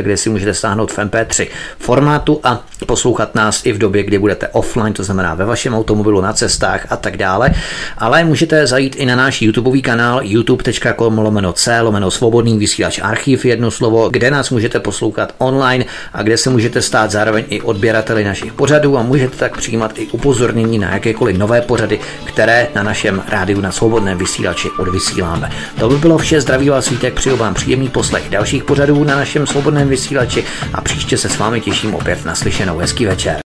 kde si můžete stáhnout v MP3 formátu a poslouchat nás i v době, kdy budete offline, to znamená ve vašem automobilu, na cestách a tak dále. Ale můžete zajít i na náš YouTubeový kanál youtube.com lomeno c lomeno svobodný vysílač archiv jedno slovo, kde nás můžete poslouchat online a kde se můžete stát zároveň i odběrateli našich pořadů a můžete tak přijímat i upozornění na jakékoliv nové pořady, které na našem rádiu na svobodném vysílači odvysíláme. To by bylo vše, zdraví vás svítek, přeju vám příjemný poslech dalších pořadů na našem svobodném vysílači a příště se s vámi těším opět na slyšenou. Hezký večer.